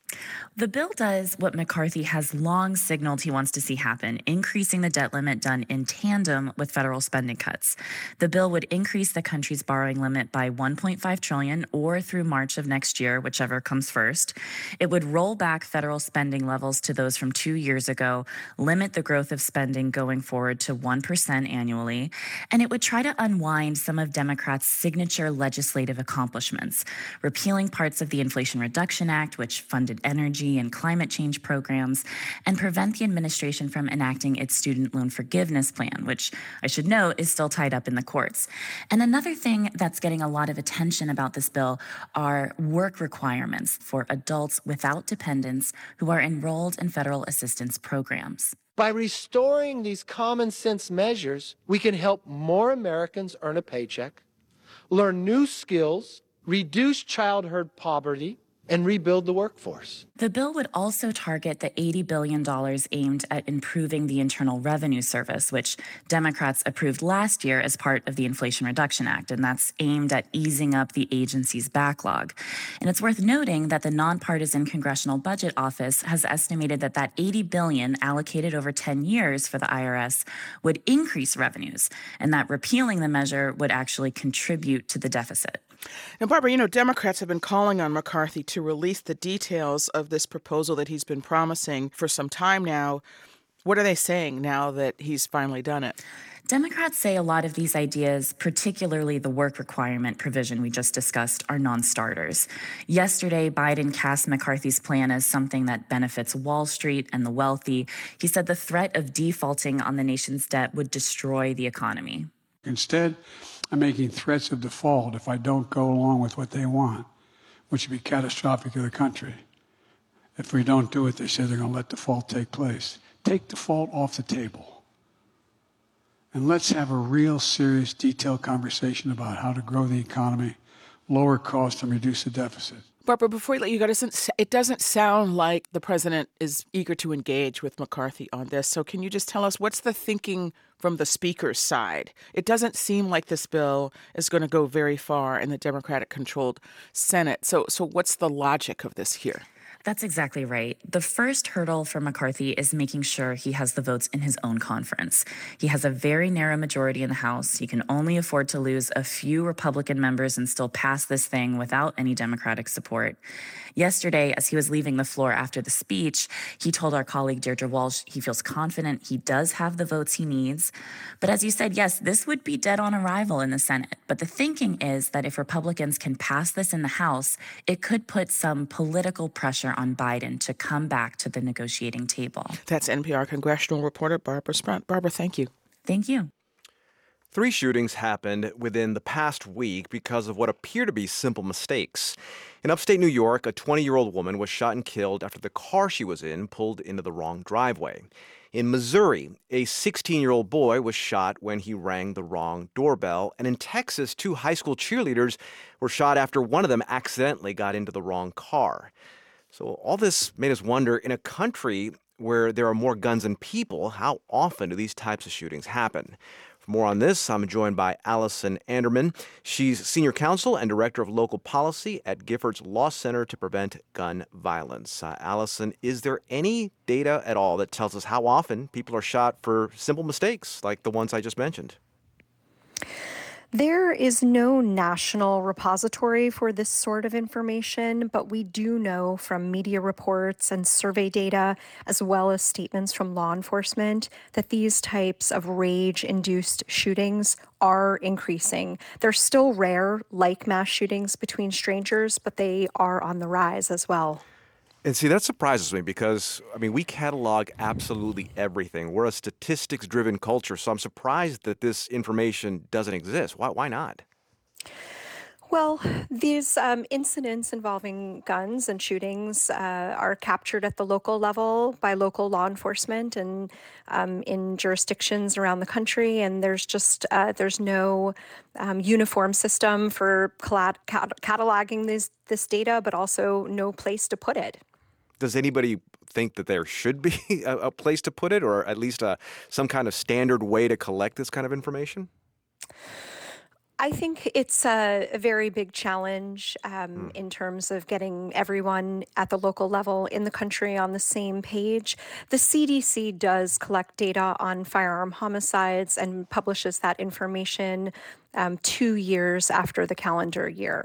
Speaker 81: The bill does what McCarthy has long signaled he wants to see happen, increasing the debt limit done in tandem with federal spending cuts. The bill would increase the country's borrowing limit by 1.5 trillion or through March of next year, whichever comes first. It would roll back federal spending levels to those from 2 years ago, limit the growth of spending going forward to 1% annually, and it would try to unwind some of Democrats' signature legislative accomplishments, repealing parts of the Inflation Reduction Act which funded energy and climate change programs, and prevent the administration from enacting its student loan forgiveness plan, which I should note is still tied up in the courts. And another thing that's getting a lot of attention about this bill are work requirements for adults without dependents who are enrolled in federal assistance programs.
Speaker 82: By restoring these common sense measures, we can help more Americans earn a paycheck, learn new skills, reduce childhood poverty, and rebuild the workforce.
Speaker 81: The bill would also target the $80 billion aimed at improving the Internal Revenue Service, which Democrats approved last year as part of the Inflation Reduction Act, and that's aimed at easing up the agency's backlog. And it's worth noting that the nonpartisan Congressional Budget Office has estimated that that 80 billion allocated over 10 years for the IRS would increase revenues, and that repealing the measure would actually contribute to the deficit.
Speaker 14: Now, Barbara, you know, Democrats have been calling on McCarthy to release the details of this proposal that he's been promising for some time now. What are they saying now that he's finally done it?
Speaker 81: Democrats say a lot of these ideas, particularly the work requirement provision we just discussed, are non starters. Yesterday, Biden cast McCarthy's plan as something that benefits Wall Street and the wealthy. He said the threat of defaulting on the nation's debt would destroy the economy.
Speaker 83: Instead, I'm making threats of default if I don't go along with what they want, which would be catastrophic to the country. If we don't do it, they say they're going to let default take place. Take default off the table. And let's have a real serious, detailed conversation about how to grow the economy, lower costs, and reduce the deficit.
Speaker 14: Barbara, before we let you go, it doesn't sound like the president is eager to engage with McCarthy on this. So, can you just tell us what's the thinking from the speaker's side? It doesn't seem like this bill is going to go very far in the Democratic controlled Senate. So, so what's the logic of this here?
Speaker 81: That's exactly right. The first hurdle for McCarthy is making sure he has the votes in his own conference. He has a very narrow majority in the House. He can only afford to lose a few Republican members and still pass this thing without any Democratic support. Yesterday, as he was leaving the floor after the speech, he told our colleague Deirdre Walsh he feels confident he does have the votes he needs. But as you said, yes, this would be dead on arrival in the Senate. But the thinking is that if Republicans can pass this in the House, it could put some political pressure on Biden to come back to the negotiating table.
Speaker 14: That's NPR congressional reporter Barbara Sprunt. Barbara, thank you.
Speaker 81: Thank you.
Speaker 15: Three shootings happened within the past week because of what appear to be simple mistakes. In upstate New York, a 20 year old woman was shot and killed after the car she was in pulled into the wrong driveway. In Missouri, a 16 year old boy was shot when he rang the wrong doorbell. And in Texas, two high school cheerleaders were shot after one of them accidentally got into the wrong car. So, all this made us wonder in a country where there are more guns than people, how often do these types of shootings happen? For more on this, I'm joined by Allison Anderman. She's senior counsel and director of local policy at Giffords Law Center to Prevent Gun Violence. Uh, Allison, is there any data at all that tells us how often people are shot for simple mistakes like the ones I just mentioned?
Speaker 84: There is no national repository for this sort of information, but we do know from media reports and survey data, as well as statements from law enforcement, that these types of rage induced shootings are increasing. They're still rare, like mass shootings between strangers, but they are on the rise as well.
Speaker 15: And see, that surprises me because, I mean, we catalog absolutely everything. We're a statistics driven culture, so I'm surprised that this information doesn't exist. Why, why not?
Speaker 84: Well, these um, incidents involving guns and shootings uh, are captured at the local level by local law enforcement and um, in jurisdictions around the country. And there's just uh, there's no um, uniform system for cataloging this this data, but also no place to put it
Speaker 15: does anybody think that there should be a, a place to put it, or at least a, some kind of standard way to collect this kind of information?
Speaker 84: I think it's a, a very big challenge um, in terms of getting everyone at the local level in the country on the same page. The CDC does collect data on firearm homicides and publishes that information um, two years after the calendar year.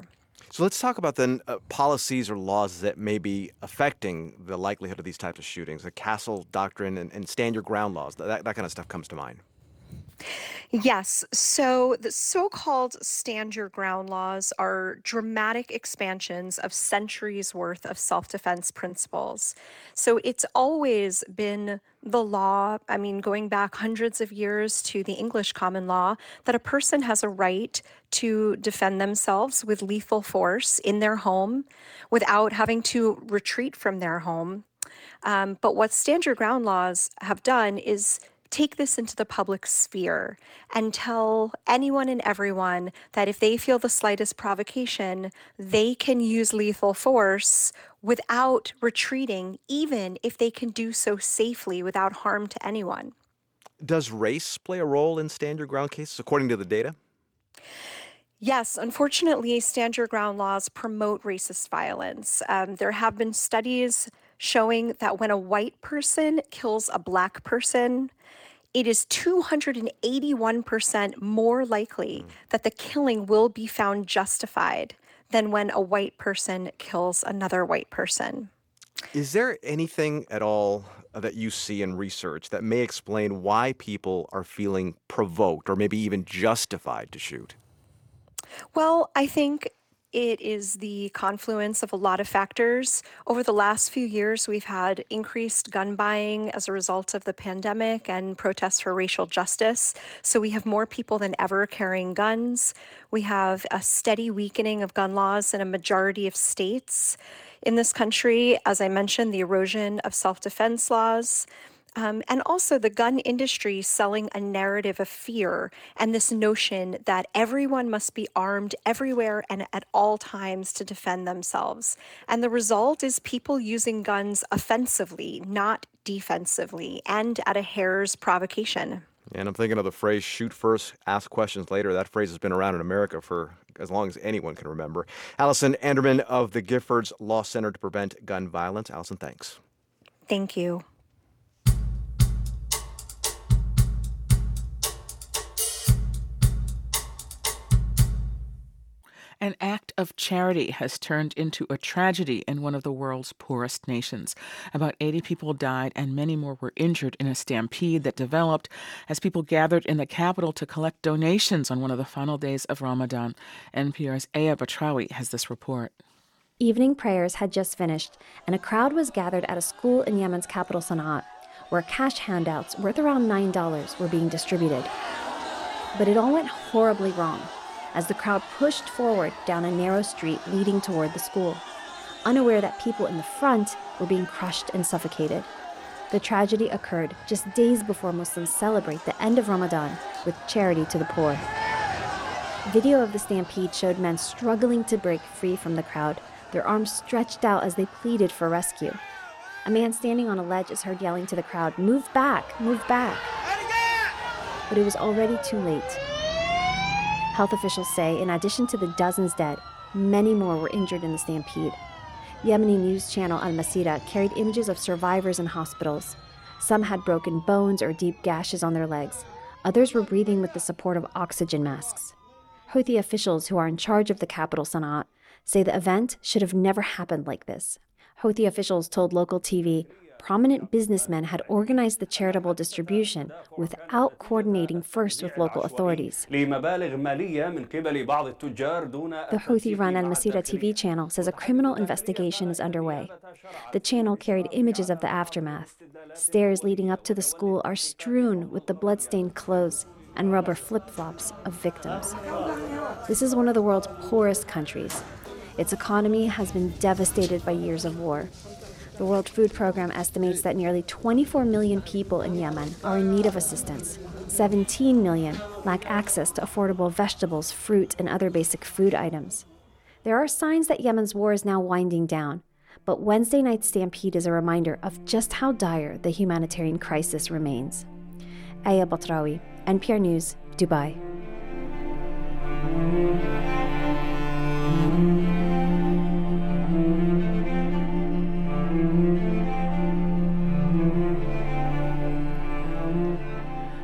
Speaker 15: So let's talk about then uh, policies or laws that may be affecting the likelihood of these types of shootings. The Castle Doctrine and, and Stand Your Ground laws, that, that kind of stuff comes to mind.
Speaker 84: Yes. So the so called stand your ground laws are dramatic expansions of centuries worth of self defense principles. So it's always been the law, I mean, going back hundreds of years to the English common law, that a person has a right to defend themselves with lethal force in their home without having to retreat from their home. Um, but what stand your ground laws have done is take this into the public sphere and tell anyone and everyone that if they feel the slightest provocation, they can use lethal force without retreating, even if they can do so safely without harm to anyone.
Speaker 15: Does race play a role in stand your ground cases, according to the data?
Speaker 84: Yes, unfortunately, stand your ground laws promote racist violence. Um, there have been studies showing that when a white person kills a black person, it is 281% more likely hmm. that the killing will be found justified than when a white person kills another white person.
Speaker 15: Is there anything at all uh, that you see in research that may explain why people are feeling provoked or maybe even justified to shoot?
Speaker 84: Well, I think it is the confluence of a lot of factors. Over the last few years, we've had increased gun buying as a result of the pandemic and protests for racial justice. So we have more people than ever carrying guns. We have a steady weakening of gun laws in a majority of states in this country. As I mentioned, the erosion of self defense laws. Um, and also the gun industry selling a narrative of fear and this notion that everyone must be armed everywhere and at all times to defend themselves. And the result is people using guns offensively, not defensively, and at a hair's provocation.
Speaker 15: And I'm thinking of the phrase shoot first, ask questions later. That phrase has been around in America for as long as anyone can remember. Allison Anderman of the Giffords Law Center to Prevent Gun Violence. Allison, thanks.
Speaker 84: Thank you.
Speaker 14: An act of charity has turned into a tragedy in one of the world's poorest nations. About 80 people died and many more were injured in a stampede that developed as people gathered in the capital to collect donations on one of the final days of Ramadan. NPR's Aya Batrawi has this report.
Speaker 72: Evening prayers had just finished, and a crowd was gathered at a school in Yemen's capital, Sana'a, where cash handouts worth around $9 were being distributed. But it all went horribly wrong as the crowd pushed forward down a narrow street leading toward the school, unaware that people in the front were being crushed and suffocated. The tragedy occurred just days before Muslims celebrate the end of Ramadan with charity to the poor. Video of the stampede showed men struggling to break free from the crowd, their arms stretched out as they pleaded for rescue. A man standing on a ledge is heard yelling to the crowd, Move back, move back. But it was already too late. Health officials say, in addition to the dozens dead, many more were injured in the stampede. Yemeni news channel Al Masira carried images of survivors in hospitals. Some had broken bones or deep gashes on their legs. Others were breathing with the support of oxygen masks. Houthi officials who are in charge of the capital, Sana'a, say the event should have never happened like this. Houthi officials told local TV prominent businessmen had organized the charitable distribution without coordinating first with local authorities. The Houthi run Al Masira TV channel says a criminal investigation is underway. The channel carried images of the aftermath. Stairs leading up to the school are strewn with the bloodstained clothes and rubber flip flops of victims. This is one of the world's poorest countries. Its economy has been devastated by years of war. The World Food Program estimates that nearly 24 million people in Yemen are in need of assistance. 17 million lack access to affordable vegetables, fruit, and other basic food items. There are signs that Yemen's war is now winding down, But Wednesday night's stampede is a reminder of just how dire the humanitarian crisis remains. Aya Batrawi, NPR News, Dubai.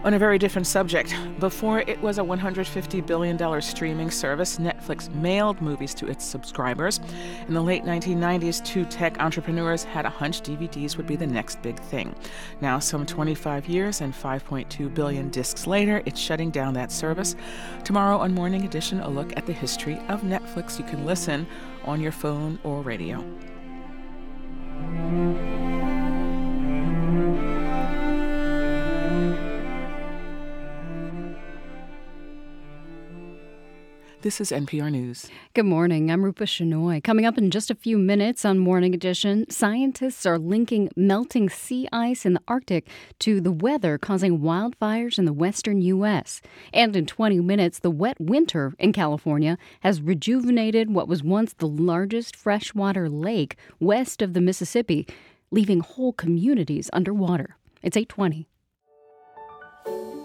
Speaker 14: On a very different subject, before it was a $150 billion streaming service, Netflix mailed movies to its subscribers. In the late 1990s, two tech entrepreneurs had a hunch DVDs would be the next big thing. Now, some 25 years and 5.2 billion discs later, it's shutting down that service. Tomorrow on Morning Edition, a look at the history of Netflix. You can listen on your phone or radio. This is NPR News.
Speaker 1: Good morning. I'm Rupa Shenoy. Coming up in just a few minutes on Morning Edition, scientists are linking melting sea ice in the Arctic to the weather causing wildfires in the western U.S. And in 20 minutes, the wet winter in California has rejuvenated what was once the largest freshwater lake west of the Mississippi, leaving whole communities underwater. It's 820.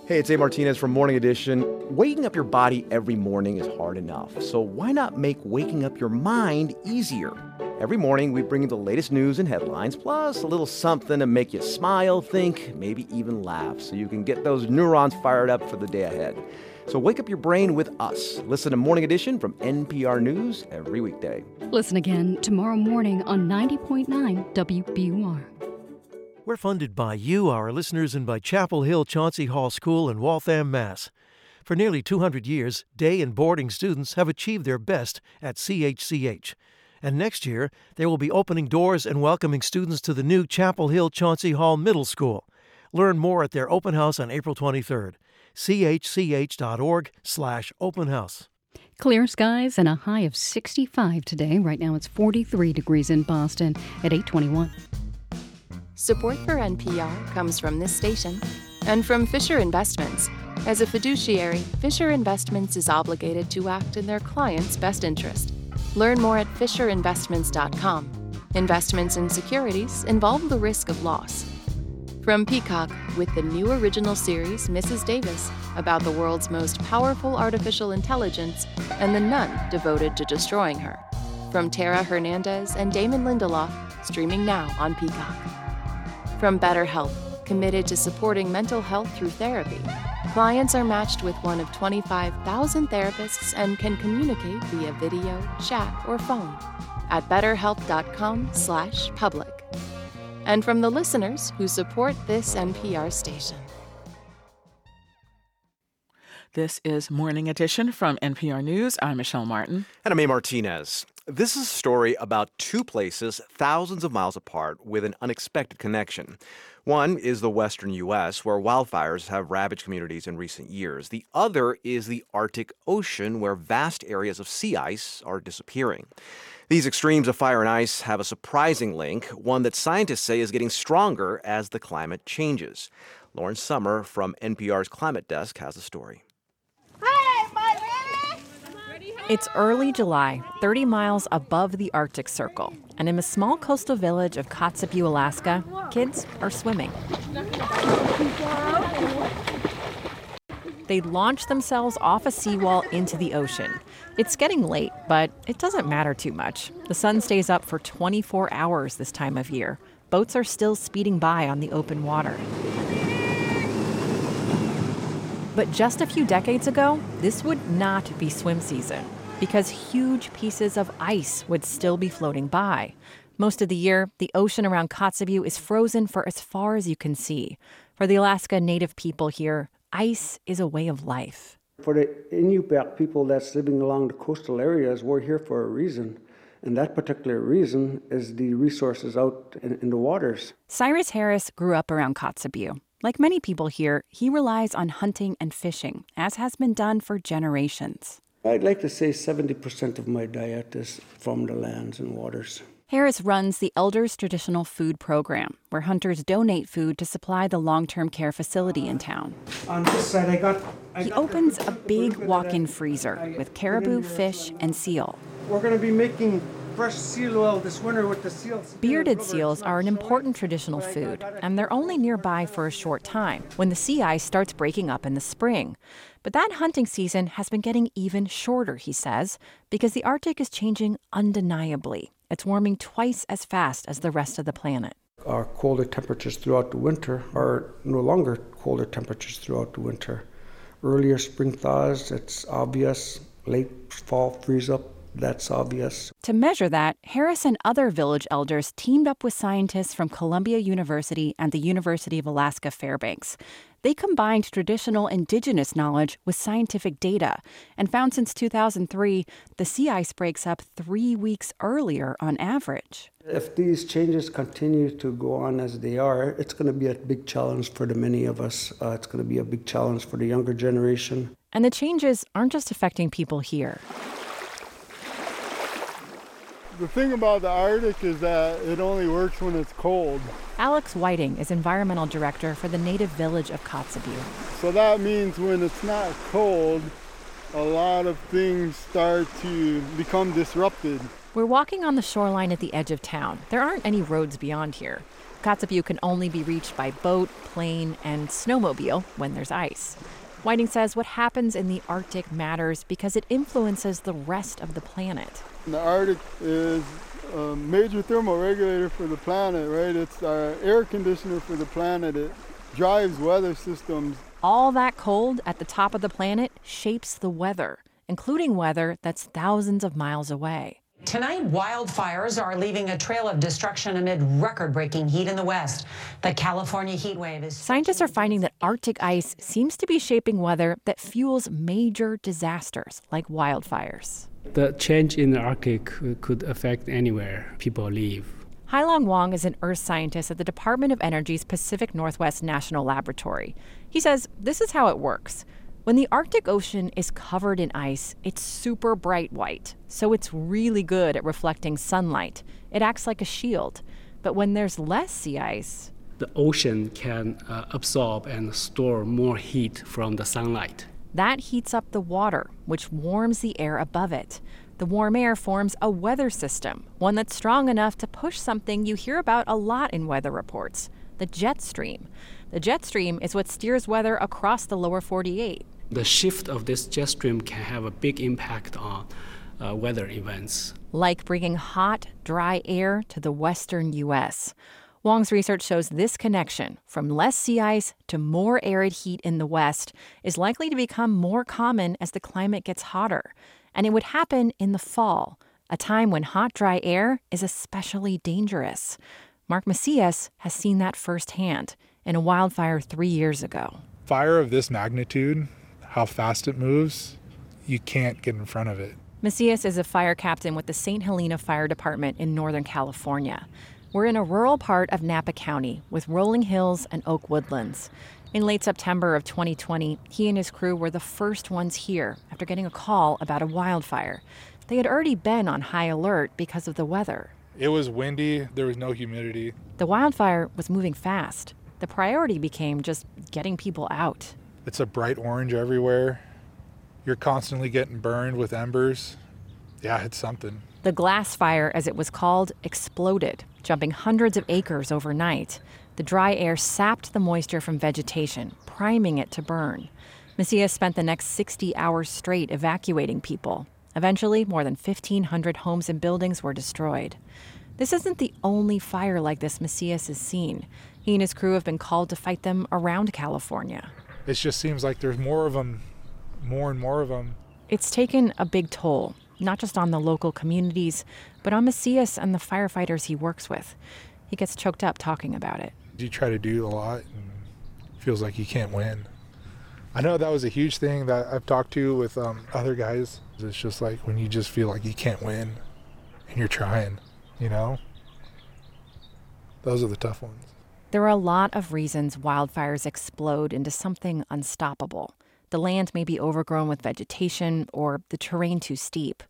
Speaker 15: Hey, it's A. Martinez from Morning Edition. Waking up your body every morning is hard enough, so why not make waking up your mind easier? Every morning, we bring you the latest news and headlines, plus a little something to make you smile, think, maybe even laugh, so you can get those neurons fired up for the day ahead. So wake up your brain with us. Listen to Morning Edition from NPR News every weekday.
Speaker 1: Listen again tomorrow morning on 90.9 WBUR.
Speaker 13: We're funded by you, our listeners, and by Chapel Hill Chauncey Hall School in Waltham, Mass. For nearly 200 years, day and boarding students have achieved their best at CHCH. And next year, they will be opening doors and welcoming students to the new Chapel Hill Chauncey Hall Middle School. Learn more at their open house on April 23rd. chch.org slash open house.
Speaker 1: Clear skies and a high of 65 today. Right now it's 43 degrees in Boston at 821.
Speaker 26: Support for NPR comes from this station and from Fisher Investments. As a fiduciary, Fisher Investments is obligated to act in their client's best interest. Learn more at FisherInvestments.com. Investments in securities involve the risk of loss. From Peacock, with the new original series Mrs. Davis, about the world's most powerful artificial intelligence and the nun devoted to destroying her. From Tara Hernandez and Damon Lindelof, streaming now on Peacock. From BetterHelp, committed to supporting mental health through therapy. Clients are matched with one of 25,000 therapists and can communicate via video, chat, or phone at betterhelp.com/public. And from the listeners who support this NPR station.
Speaker 14: This is Morning Edition from NPR News. I'm Michelle Martin.
Speaker 15: And I'm A. Martinez. This is a story about two places thousands of miles apart with an unexpected connection. One is the western U.S., where wildfires have ravaged communities in recent years. The other is the Arctic Ocean, where vast areas of sea ice are disappearing. These extremes of fire and ice have a surprising link, one that scientists say is getting stronger as the climate changes. Lauren Sommer from NPR's Climate Desk has a story.
Speaker 85: It's early July, 30 miles above the Arctic Circle, and in a small coastal village of Kotzebue, Alaska, kids are swimming. They launch themselves off a seawall into the ocean. It's getting late, but it doesn't matter too much. The sun stays up for 24 hours this time of year. Boats are still speeding by on the open water. But just a few decades ago, this would not be swim season because huge pieces of ice would still be floating by. Most of the year, the ocean around Kotzebue is frozen for as far as you can see. For the Alaska Native people here, ice is a way of life.
Speaker 40: For the Inupiaq people that's living along the coastal areas, we're here for a reason. And that particular reason is the resources out in, in the waters.
Speaker 85: Cyrus Harris grew up around Kotzebue. Like many people here, he relies on hunting and fishing, as has been done for generations.
Speaker 40: I'd like to say 70% of my diet is from the lands and waters.
Speaker 85: Harris runs the Elders Traditional Food Program, where hunters donate food to supply the long term care facility in town.
Speaker 40: On this side, I got. I
Speaker 85: he
Speaker 40: got
Speaker 85: opens a big walk in freezer with caribou, fish, and seal.
Speaker 40: We're going to be making
Speaker 86: fresh seal oil this winter with the seals.
Speaker 85: Bearded seals are an important traditional food, and they're only nearby for a short time when the sea ice starts breaking up in the spring. But that hunting season has been getting even shorter, he says, because the Arctic is changing undeniably. It's warming twice as fast as the rest of the planet.
Speaker 87: Our colder temperatures throughout the winter are no longer colder temperatures throughout the winter. Earlier spring thaws, it's obvious. Late fall freeze up, that's obvious.
Speaker 85: To measure that, Harris and other village elders teamed up with scientists from Columbia University and the University of Alaska Fairbanks. They combined traditional indigenous knowledge with scientific data and found since 2003 the sea ice breaks up three weeks earlier on average.
Speaker 87: If these changes continue to go on as they are, it's going to be a big challenge for the many of us. Uh, it's going to be a big challenge for the younger generation.
Speaker 85: And the changes aren't just affecting people here.
Speaker 88: The thing about the Arctic is that it only works when it's cold.
Speaker 85: Alex Whiting is environmental director for the native village of Kotzebue.
Speaker 88: So that means when it's not cold, a lot of things start to become disrupted.
Speaker 85: We're walking on the shoreline at the edge of town. There aren't any roads beyond here. Kotzebue can only be reached by boat, plane, and snowmobile when there's ice. Whiting says what happens in the Arctic matters because it influences the rest of the planet.
Speaker 88: The Arctic is a major thermal regulator for the planet, right? It's our air conditioner for the planet. It drives weather systems.
Speaker 85: All that cold at the top of the planet shapes the weather, including weather that's thousands of miles away.
Speaker 89: Tonight, wildfires are leaving a trail of destruction amid record breaking heat in the West. The California heat wave is.
Speaker 85: Scientists are finding that Arctic ice seems to be shaping weather that fuels major disasters like wildfires.
Speaker 90: The change in the Arctic could affect anywhere people live.
Speaker 85: Hailong Wang is an earth scientist at the Department of Energy's Pacific Northwest National Laboratory. He says this is how it works. When the Arctic Ocean is covered in ice, it's super bright white, so it's really good at reflecting sunlight. It acts like a shield. But when there's less sea ice,
Speaker 90: the ocean can uh, absorb and store more heat from the sunlight.
Speaker 85: That heats up the water, which warms the air above it. The warm air forms a weather system, one that's strong enough to push something you hear about a lot in weather reports the jet stream. The jet stream is what steers weather across the lower 48
Speaker 90: the shift of this jet stream can have a big impact on uh, weather events.
Speaker 85: Like bringing hot, dry air to the western U.S. Wang's research shows this connection from less sea ice to more arid heat in the west is likely to become more common as the climate gets hotter. And it would happen in the fall, a time when hot, dry air is especially dangerous. Mark Macias has seen that firsthand in a wildfire three years ago.
Speaker 91: Fire of this magnitude how fast it moves, you can't get in front of it.
Speaker 85: Macias is a fire captain with the St. Helena Fire Department in Northern California. We're in a rural part of Napa County with rolling hills and oak woodlands. In late September of 2020, he and his crew were the first ones here after getting a call about a wildfire. They had already been on high alert because of the weather.
Speaker 91: It was windy, there was no humidity.
Speaker 85: The wildfire was moving fast. The priority became just getting people out.
Speaker 91: It's a bright orange everywhere. You're constantly getting burned with embers. Yeah, it's something.
Speaker 85: The glass fire, as it was called, exploded, jumping hundreds of acres overnight. The dry air sapped the moisture from vegetation, priming it to burn. Macias spent the next 60 hours straight evacuating people. Eventually, more than 1,500 homes and buildings were destroyed. This isn't the only fire like this Macias has seen. He and his crew have been called to fight them around California
Speaker 91: it just seems like there's more of them, more and more of them.
Speaker 85: It's taken a big toll, not just on the local communities, but on Macias and the firefighters he works with. He gets choked up talking about it.
Speaker 91: You try to do a lot and feels like you can't win. I know that was a huge thing that I've talked to with um, other guys. It's just like when you just feel like you can't win and you're trying, you know? Those are the tough ones.
Speaker 85: There are a lot of reasons wildfires explode into something unstoppable. The land may be overgrown with vegetation or the terrain too steep.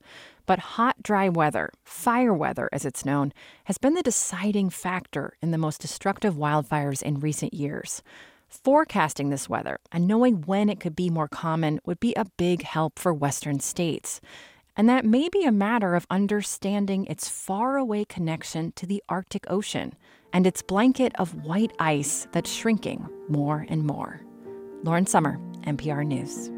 Speaker 85: But hot, dry weather, fire weather as it's known, has been the deciding factor in the most destructive wildfires in recent years. Forecasting this weather and knowing when it could be more common would be a big help for Western states. and that may be a matter of understanding its faraway connection to the Arctic Ocean and its blanket of white ice that's shrinking more and more. Lauren Sommer, NPR News.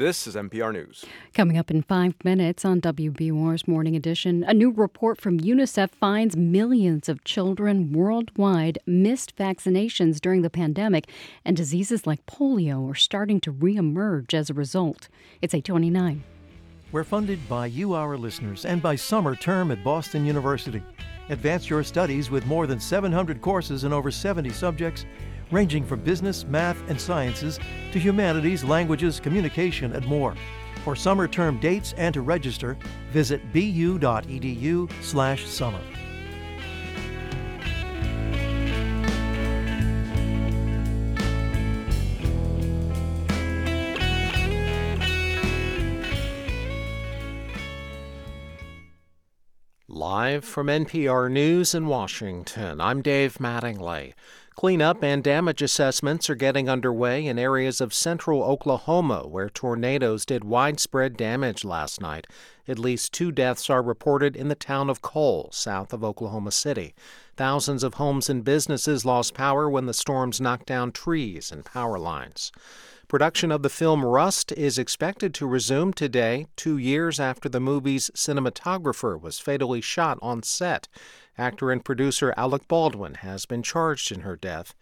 Speaker 15: This is NPR News.
Speaker 1: Coming up in five minutes on WBUR's Morning Edition, a new report from UNICEF finds millions of children worldwide missed vaccinations during the pandemic, and diseases like polio are starting to reemerge as a result. It's 829.
Speaker 13: We're funded by you, our listeners, and by Summer Term at Boston University. Advance your studies with more than 700 courses in over 70 subjects ranging from business, math, and sciences to humanities, languages, communication, and more. For summer term dates and to register, visit bu.edu/summer.
Speaker 38: Live from NPR News in Washington, I'm Dave Mattingly. Cleanup and damage assessments are getting underway in areas of central Oklahoma where tornadoes did widespread damage last night. At least two deaths are reported in the town of Cole, south of Oklahoma City. Thousands of homes and businesses lost power when the storms knocked down trees and power lines. Production of the film Rust is expected to resume today, two years after the movie's cinematographer was fatally shot on set. Actor and producer Alec Baldwin has been charged in her death.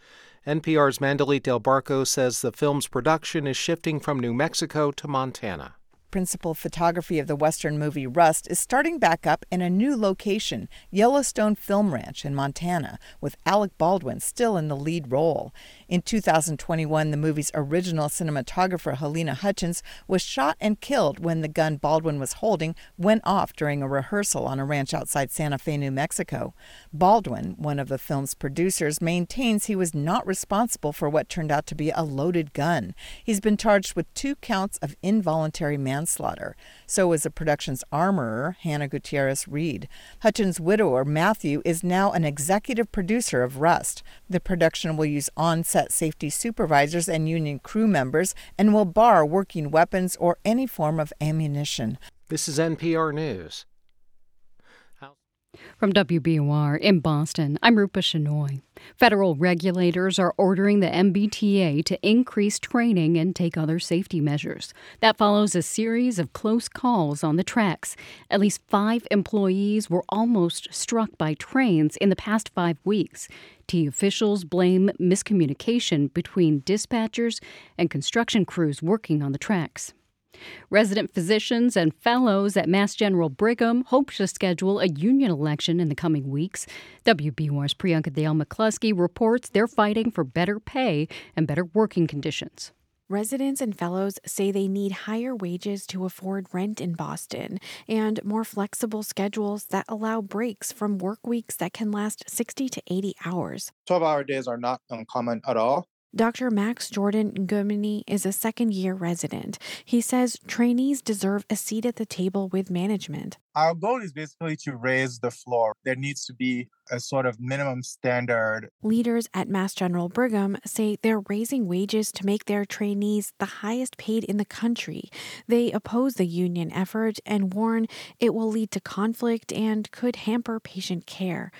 Speaker 38: NPR's Mandalit Del Barco says the film's production is shifting from New Mexico to Montana
Speaker 92: principal photography of the Western movie Rust is starting back up in a new location, Yellowstone Film Ranch in Montana, with Alec Baldwin still in the lead role. In 2021, the movie's original cinematographer, Halyna Hutchins, was shot and killed when the gun Baldwin was holding went off during a rehearsal on a ranch outside Santa Fe, New Mexico. Baldwin, one of the film's producers, maintains he was not responsible for what turned out to be a loaded gun. He's been charged with two counts of involuntary manslaughter. So is the production's armorer, Hannah Gutierrez Reed. Hutchins' widower, Matthew, is now an executive producer of Rust. The production will use on set safety supervisors and union crew members and will bar working weapons or any form of ammunition.
Speaker 38: This is NPR News.
Speaker 1: From WBUR in Boston, I'm Rupa Shenoy. Federal regulators are ordering the MBTA to increase training and take other safety measures. That follows a series of close calls on the tracks. At least five employees were almost struck by trains in the past five weeks. T officials blame miscommunication between dispatchers and construction crews working on the tracks. Resident physicians and fellows at Mass General Brigham hope to schedule a union election in the coming weeks. WBUR's Priyanka Dayal McCluskey reports they're fighting for better pay and better working conditions.
Speaker 93: Residents and fellows say they need higher wages to afford rent in Boston and more flexible schedules that allow breaks from work weeks that can last 60 to 80 hours.
Speaker 40: 12 hour days are not uncommon at all.
Speaker 93: Dr. Max Jordan Gumini is a second year resident. He says trainees deserve a seat at the table with management.
Speaker 40: Our goal is basically to raise the floor. There needs to be a sort of minimum standard.
Speaker 93: Leaders at Mass General Brigham say they're raising wages to make their trainees the highest paid in the country. They oppose the union effort and warn it will lead to conflict and could hamper patient care.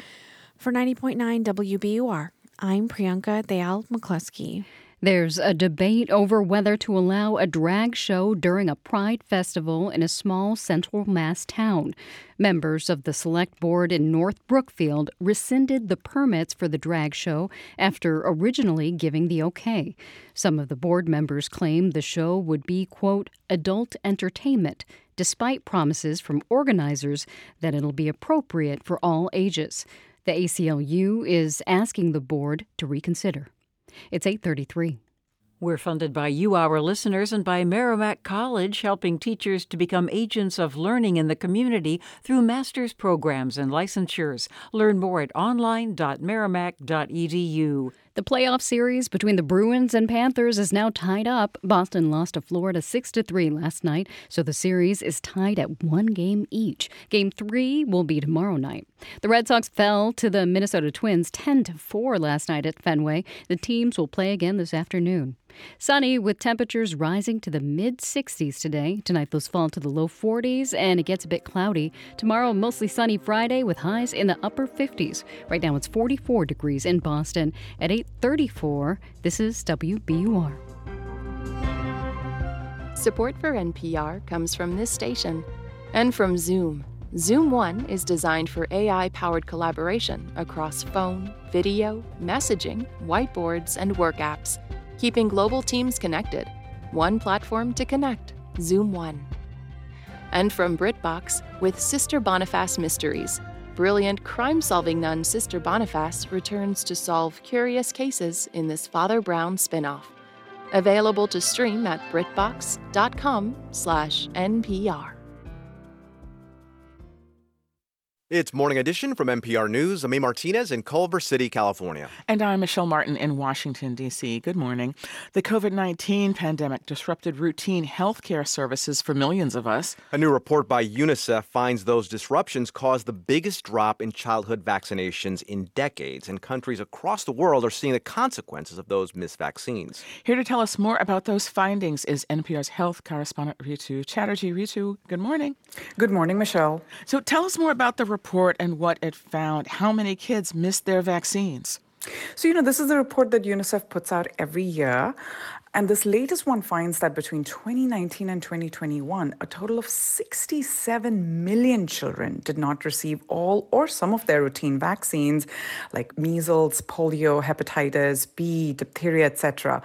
Speaker 93: For 90.9 WBUR, I'm Priyanka Dayal McCluskey.
Speaker 1: There's a debate over whether to allow a drag show during a pride festival in a small central Mass town. Members of the select board in North Brookfield rescinded the permits for the drag show after originally giving the okay. Some of the board members claim the show would be, quote, adult entertainment, despite promises from organizers that it'll be appropriate for all ages. The ACLU is asking the board to reconsider. It's 833.
Speaker 22: We're funded by you, our listeners, and by Merrimack College, helping teachers to become agents of learning in the community through master's programs and licensures. Learn more at online.merrimack.edu.
Speaker 1: The playoff series between the Bruins and Panthers is now tied up. Boston lost to Florida 6 to 3 last night, so the series is tied at one game each. Game 3 will be tomorrow night. The Red Sox fell to the Minnesota Twins 10 to 4 last night at Fenway. The teams will play again this afternoon. Sunny with temperatures rising to the mid 60s today. Tonight, those fall to the low 40s and it gets a bit cloudy. Tomorrow, mostly sunny Friday with highs in the upper 50s. Right now, it's 44 degrees in Boston. At 834, this is WBUR.
Speaker 94: Support for NPR comes from this station and from Zoom. Zoom One is designed for AI powered collaboration across phone, video, messaging, whiteboards, and work apps keeping global teams connected. One platform to connect, Zoom One. And from BritBox with Sister Boniface Mysteries. Brilliant crime solving nun Sister Boniface returns to solve curious cases in this Father Brown spin off. Available to stream at BritBox.com/slash NPR.
Speaker 15: It's Morning Edition from NPR News. I'm A. Martinez in Culver City, California.
Speaker 14: And I'm Michelle Martin in Washington, D.C. Good morning. The COVID 19 pandemic disrupted routine healthcare services for millions of us.
Speaker 15: A new report by UNICEF finds those disruptions caused the biggest drop in childhood vaccinations in decades, and countries across the world are seeing the consequences of those missed vaccines.
Speaker 14: Here to tell us more about those findings is NPR's health correspondent Rhitu Chatterjee. Rhitu, good morning.
Speaker 40: Good morning, Michelle.
Speaker 14: So tell us more about the report and what it found. How many kids missed their vaccines?
Speaker 40: So, you know, this is the report that UNICEF puts out every year. And this latest one finds that between 2019 and 2021, a total of 67 million children did not receive all or some of their routine vaccines, like measles, polio, hepatitis B, diphtheria, etc.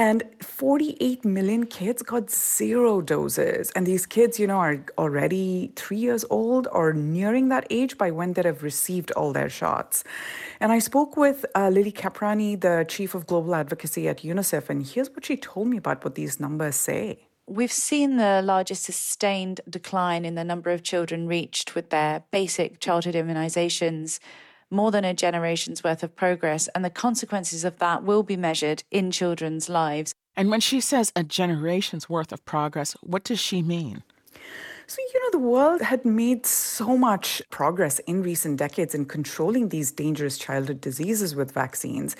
Speaker 40: And 48 million kids got zero doses. And these kids, you know, are already three years old or nearing that age by when they have received all their shots. And I spoke with uh, Lily Caprani, the chief of global advocacy at UNICEF, and here's what she told me about what these numbers say.
Speaker 95: We've seen the largest sustained decline in the number of children reached with their basic childhood immunizations more than a generation's worth of progress, and the consequences of that will be measured in children's lives.
Speaker 14: And when she says a generation's worth of progress, what does she mean?
Speaker 40: So, you know, the world had made so much progress in recent decades in controlling these dangerous childhood diseases with vaccines.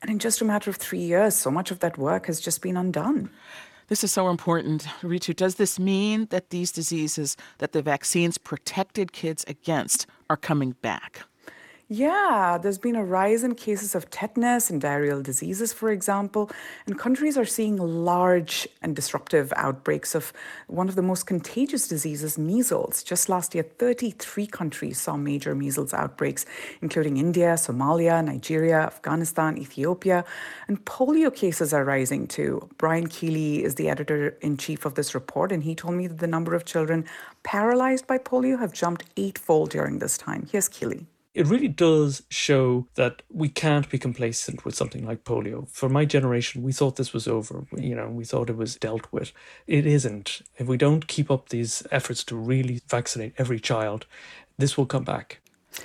Speaker 40: And in just a matter of three years, so much of that work has just been undone.
Speaker 14: This is so important. Rhitu, does this mean that these diseases that the vaccines protected kids against are coming back?
Speaker 40: Yeah, there's been a rise in cases of tetanus and diarrheal diseases, for example, and countries are seeing large and disruptive outbreaks of one of the most contagious diseases, measles. Just last year, 33 countries saw major measles outbreaks, including India, Somalia, Nigeria, Afghanistan, Ethiopia, and polio cases are rising too. Brian Keeley is the editor in chief of this report, and he told me that the number of children paralyzed by polio have jumped eightfold during this time. Here's Keeley
Speaker 96: it really does show that we can't be complacent with something like polio. For my generation, we thought this was over. You know, we thought it was dealt with. It isn't. If we don't keep up these efforts to really vaccinate every child, this will come back.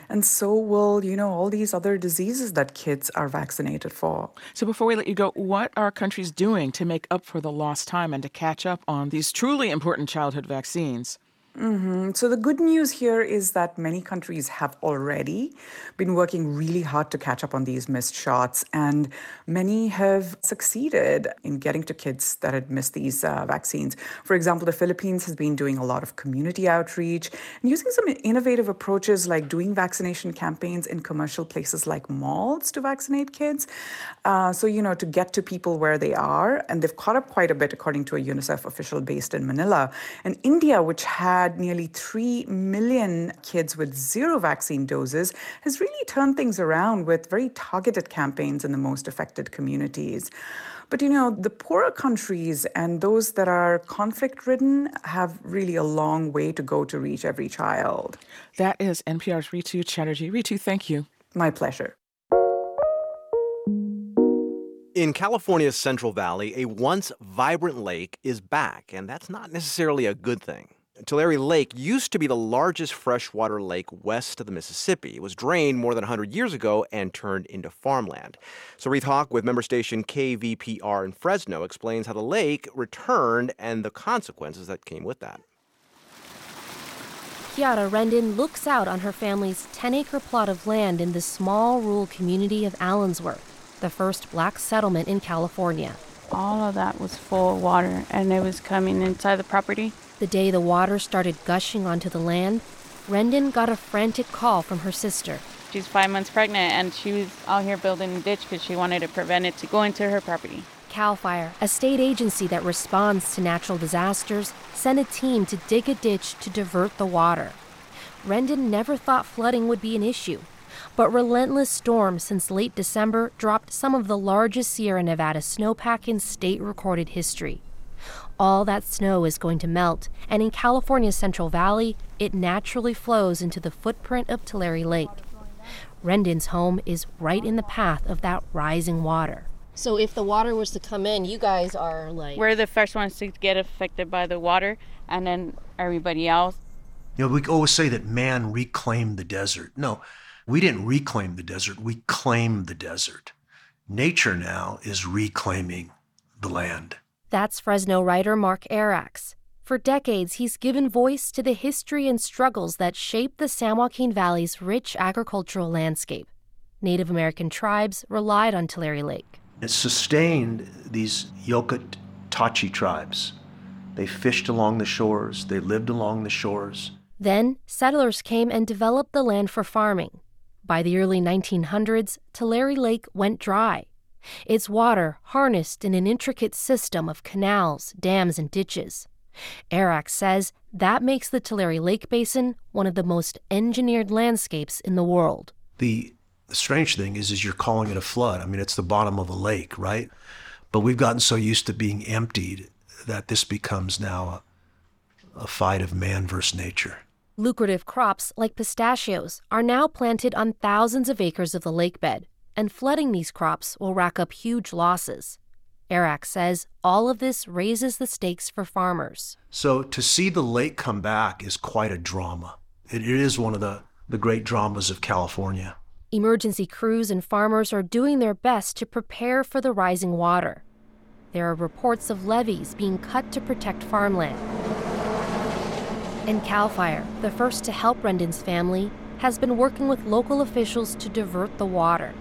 Speaker 40: And so will, you know, all these other diseases that kids are vaccinated for.
Speaker 14: So before we let you go, what are countries doing to make up for the lost time and to catch up on these truly important childhood vaccines?
Speaker 40: Mm-hmm. So the good news here is that many countries have already been working really hard to catch up on these missed shots, and many have succeeded in getting to kids that had missed these uh, vaccines. For example, the Philippines has been doing a lot of community outreach and using some innovative approaches like doing vaccination campaigns in commercial places like malls to vaccinate kids. Uh, so, you know, to get to people where they are, and they've caught up quite a bit, according to a UNICEF official based in Manila. And India, which has had nearly 3 million kids with zero vaccine doses, has really turned things around with very targeted campaigns in the most affected communities. But you know, the poorer countries and those that are conflict ridden have really a long way to go to reach every child.
Speaker 14: That is NPR's Rhitu Chatterjee. Rhitu, thank you.
Speaker 40: My pleasure.
Speaker 15: In California's Central Valley, a once vibrant lake is back, and that's not necessarily a good thing. Tulare Lake used to be the largest freshwater lake west of the Mississippi. It was drained more than 100 years ago and turned into farmland. Soreath Hok with member station KVPR in Fresno explains how the lake returned and the consequences that came with that.
Speaker 97: Kiara Rendon looks out on her family's 10 acre plot of land in the small rural community of Allensworth, the first black settlement in California.
Speaker 96: All of that was full of water and it was coming inside the property.
Speaker 97: The day the water started gushing onto the land, Rendon got a frantic call from her sister.
Speaker 96: She's five months pregnant and she was out here building a ditch because she wanted to prevent it to go into her property.
Speaker 97: CAL FIRE, a state agency that responds to natural disasters, sent a team to dig a ditch to divert the water. Rendon never thought flooding would be an issue, but relentless storms since late December dropped some of the largest Sierra Nevada snowpack in state recorded history. All that snow is going to melt, and in California's Central Valley, it naturally flows into the footprint of Tulare Lake. Rendon's home is right in the path of that rising water.
Speaker 98: So if the water was to come in, you guys are like
Speaker 96: We're the first ones to get affected by the water and then everybody else.
Speaker 40: You know, we always say that man reclaimed the desert. No, we didn't reclaim the desert, we claimed the desert. Nature now is reclaiming the land.
Speaker 97: That's Fresno writer Mark Arax. For decades, he's given voice to the history and struggles that shape the San Joaquin Valley's rich agricultural landscape. Native American tribes relied on Tulare Lake.
Speaker 40: It sustained these Yokut Tachi tribes. They fished along the shores, they lived along the shores.
Speaker 97: Then, settlers came and developed the land for farming. By the early 1900s, Tulare Lake went dry. Its water harnessed in an intricate system of canals, dams, and ditches. Arax says that makes the Tulare Lake Basin one of the most engineered landscapes in the world.
Speaker 40: The the strange thing is, is you're calling it a flood. I mean, it's the bottom of a lake, right? But we've gotten so used to being emptied that this becomes now a, a fight of man versus nature.
Speaker 97: Lucrative crops like pistachios are now planted on thousands of acres of the lake bed, and flooding these crops will rack up huge losses. Arax says all of this raises the stakes for farmers.
Speaker 40: So to see the lake come back is quite a drama. It is one of the, the great dramas of California.
Speaker 97: Emergency crews and farmers are doing their best to prepare for the rising water. There are reports of levees being cut to protect farmland. And CAL FIRE, the first to help Rendon's family, has been working with local officials to divert the water.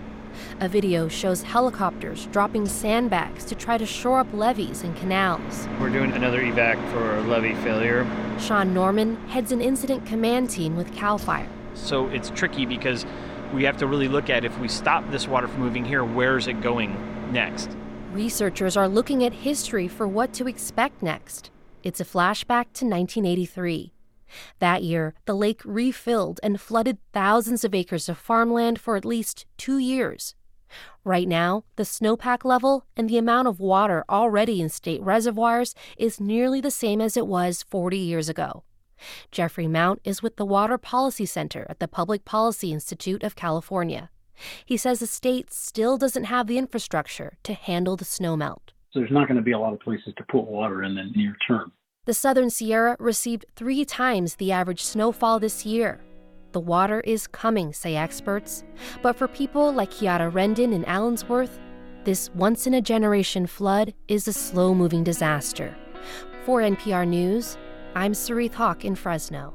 Speaker 97: A video shows helicopters dropping sandbags to try to shore up levees and canals.
Speaker 72: We're doing another evac for levee failure.
Speaker 97: Sean Norman heads an incident command team with CAL FIRE.
Speaker 72: So it's tricky because we have to really look at if we stop this water from moving here, where's it going next?
Speaker 97: Researchers are looking at history for what to expect next. It's a flashback to 1983. That year, the lake refilled and flooded thousands of acres of farmland for at least two years. Right now, the snowpack level and the amount of water already in state reservoirs is nearly the same as it was 40 years ago. Jeffrey Mount is with the Water Policy Center at the Public Policy Institute of California. He says the state still doesn't have the infrastructure to handle the snowmelt.
Speaker 99: So there's not going to be a lot of places to put water in the near term.
Speaker 97: The Southern Sierra received three times the average snowfall this year. The water is coming, say experts. But for people like Kiara Rendon in Allensworth, this once in a generation flood is a slow moving disaster. For NPR News, I'm Soreath Hok in Fresno.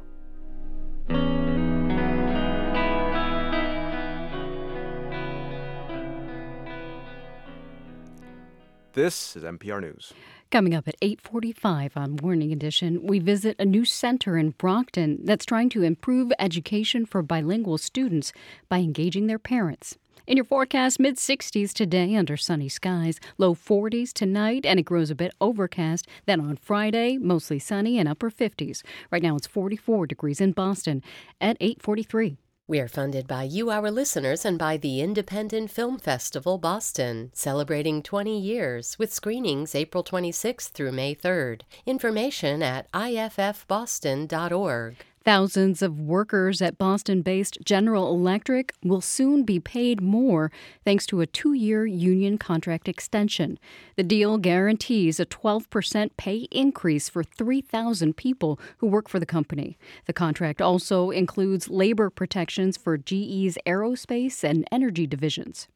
Speaker 15: This is NPR News.
Speaker 1: Coming up at 8:45 on Morning Edition, we visit a new center in Brockton that's trying to improve education for bilingual students by engaging their parents. In your forecast, mid 60s today under sunny skies, low 40s tonight, and it grows a bit overcast. Then on Friday, mostly sunny and upper 50s. Right now it's 44 degrees in Boston at 843.
Speaker 100: We are funded by you, our listeners, and by the Independent Film Festival Boston, celebrating 20 years with screenings April 26th through May 3rd. Information at iffboston.org.
Speaker 1: Thousands of workers at Boston based General Electric will soon be paid more thanks to a two year union contract extension. The deal guarantees a 12% pay increase for 3,000 people who work for the company. The contract also includes labor protections for GE's aerospace and energy divisions.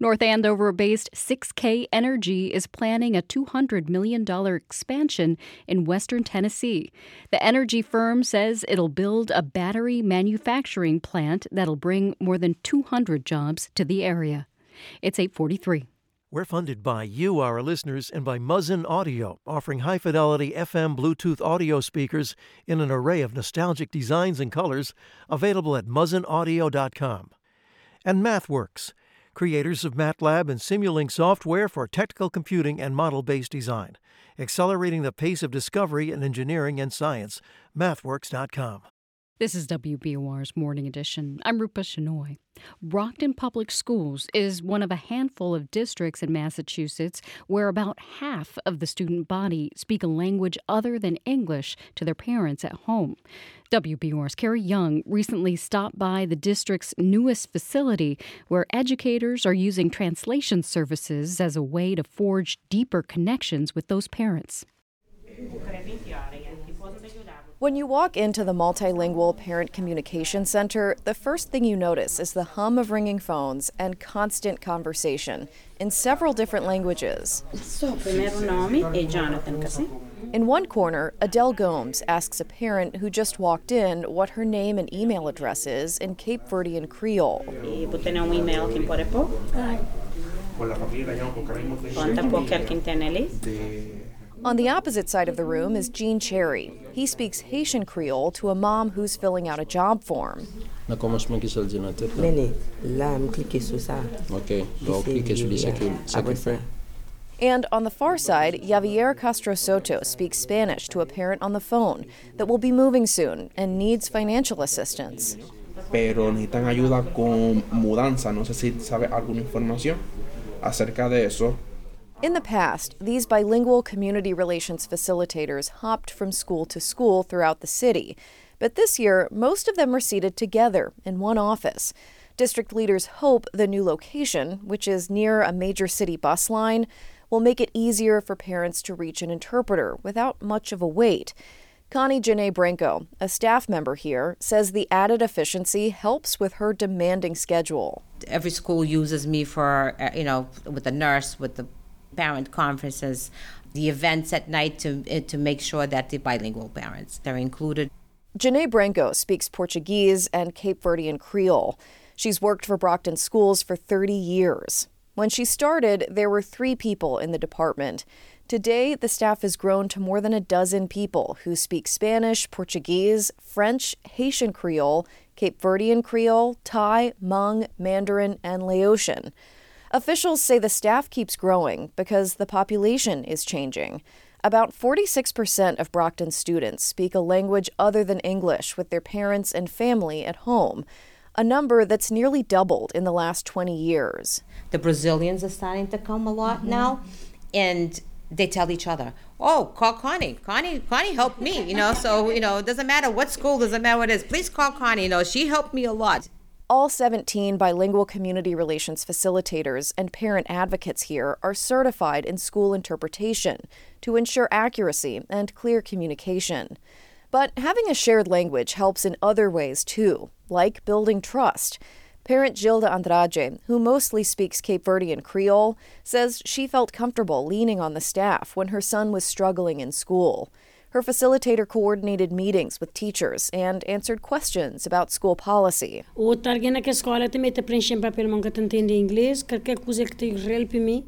Speaker 1: North Andover based 6K Energy is planning a $200 million expansion in western Tennessee. The energy firm says it'll build a battery manufacturing plant that'll bring more than 200 jobs to the area. It's 843.
Speaker 80: We're funded by you, our listeners, and by Muzen Audio, offering high fidelity FM Bluetooth audio speakers in an array of nostalgic designs and colors, available at muzenaudio.com. And MathWorks creators of MATLAB and Simulink software for technical computing and model based design, accelerating the pace of discovery in engineering and science. MathWorks.com.
Speaker 1: This is WBUR's Morning Edition. I'm Rupa Shenoy. Brockton Public Schools is one of a handful of districts in Massachusetts where about half of the student body speak a language other than English to their parents at home. WBUR's Carrie Jung recently stopped by the district's newest facility where educators are using translation services as a way to forge deeper connections with those parents.
Speaker 41: When you walk into the Multilingual Parent Communication Center, the first thing you notice is the hum of ringing phones and constant conversation in several different languages. In one corner, Adele Gomes asks a parent who just walked in what her name and email address is in Cape Verdean Creole. On the opposite side of the room is Gene Cherry. He speaks Haitian Creole to a mom who's filling out a job form. And on the far side, Javier Castro Soto speaks Spanish to a parent on the phone that will be moving soon and needs financial assistance.
Speaker 101: Pero necesitan ayuda con mudanza. No sé si sabe alguna información acerca de eso.
Speaker 41: In the past, these bilingual community relations facilitators hopped from school to school throughout the city. But this year, most of them are seated together in one office. District leaders hope the new location, which is near a major city bus line, will make it easier for parents to reach an interpreter without much of a wait. Connie Lanae Branco, a staff member here, says the added efficiency helps with her demanding schedule.
Speaker 102: Every school uses me for, uh, you know, with the nurse, with the parent conferences, the events at night to, eh, to make sure that the bilingual parents are included.
Speaker 41: Lanae Branco speaks Portuguese and Cape Verdean Creole. She's worked for Brockton schools for 30 years. When she started, there were three people in the department. Today, the staff has grown to more than a dozen people who speak Spanish, Portuguese, French, Haitian Creole, Cape Verdean Creole, Thai, Hmong, Mandarin, and Laotian. Officials say the staff keeps growing because the population is changing. About 46% of Brockton students speak a language other than English with their parents and family at home, a number that's nearly doubled in the last 20 years.
Speaker 102: The Brazilians are starting to come a lot mm-hmm. now, and they tell each other, "Oh, call Connie. Connie, Connie helped me." You know, so you know, it doesn't matter what school, doesn't matter what it is. Please call Connie. You know, she helped me a lot.
Speaker 41: All 17 bilingual community relations facilitators and parent advocates here are certified in school interpretation to ensure accuracy and clear communication. But having a shared language helps in other ways too, like building trust. Parent Gilda Andrade, who mostly speaks Cape Verdean Creole, says she felt comfortable leaning on the staff when her son was struggling in school. Her facilitator coordinated meetings with teachers and answered questions about school policy.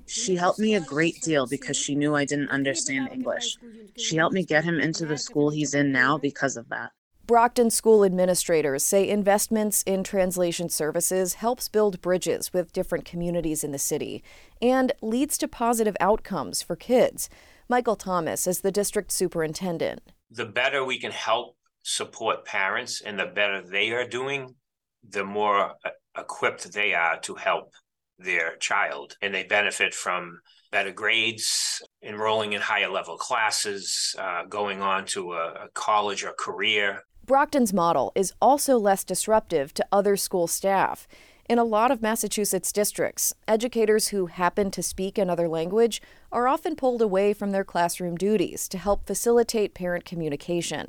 Speaker 103: She helped me a great deal because she knew I didn't understand English. She helped me get him into the school he's in now because of that.
Speaker 41: Brockton school administrators say investments in translation services helps build bridges with different communities in the city and leads to positive outcomes for kids. Michael Thomas is the district superintendent.
Speaker 42: The better we can help support parents and the better they are doing, the more uh, equipped they are to help their child. And they benefit from better grades, enrolling in higher level classes, uh, going on to a, a college or career.
Speaker 41: Brockton's model is also less disruptive to other school staff. In a lot of Massachusetts districts, educators who happen to speak another language are often pulled away from their classroom duties to help facilitate parent communication.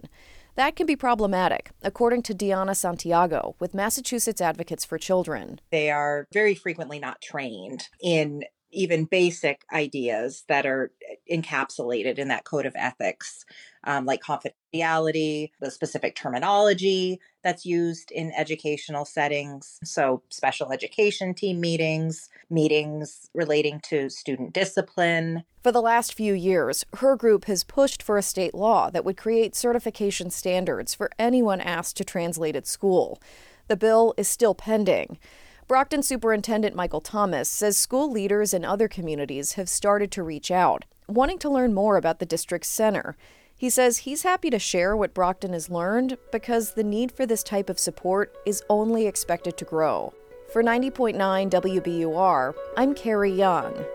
Speaker 41: That can be problematic, according to Diana Santiago with Massachusetts Advocates for Children.
Speaker 104: They are very frequently not trained in even basic ideas that are encapsulated in that code of ethics, um, like confidentiality, the specific terminology that's used in educational settings. So, special education team meetings, meetings relating to student discipline.
Speaker 41: For the last few years, her group has pushed for a state law that would create certification standards for anyone asked to translate at school. The bill is still pending. Brockton Superintendent Michael Thomas says school leaders in other communities have started to reach out, wanting to learn more about the district's center. He says he's happy to share what Brockton has learned because the need for this type of support is only expected to grow. For 90.9 WBUR, I'm Carrie Jung.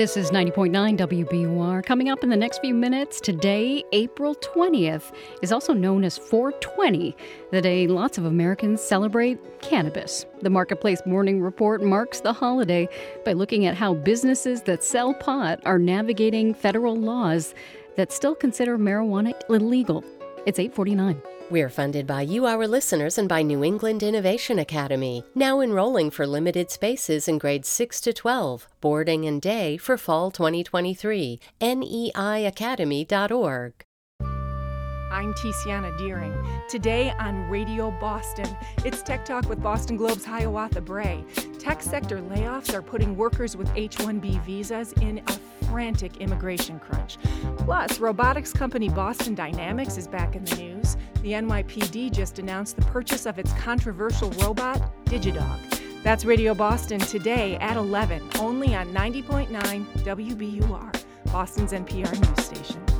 Speaker 1: This is 90.9 WBUR. Coming up in the next few minutes, today, April 20th, is also known as 420, the day lots of Americans celebrate cannabis. The Marketplace Morning Report marks the holiday by looking at how businesses that sell pot are navigating federal laws that still consider marijuana illegal. It's 849.
Speaker 105: We're funded by you, our listeners, and by New England Innovation Academy, now enrolling for limited spaces in grades 6 to 12, boarding and day for fall 2023. NEIacademy.org.
Speaker 106: I'm Tiziana Dearing. Today on Radio Boston, it's Tech Talk with Boston Globe's Hiawatha Bray. Tech sector layoffs are putting workers with H 1B visas in a frantic immigration crunch. Plus, robotics company Boston Dynamics is back in the news. The NYPD just announced the purchase of its controversial robot, Digidog. That's Radio Boston today at 11, only on 90.9 WBUR, Boston's NPR news station.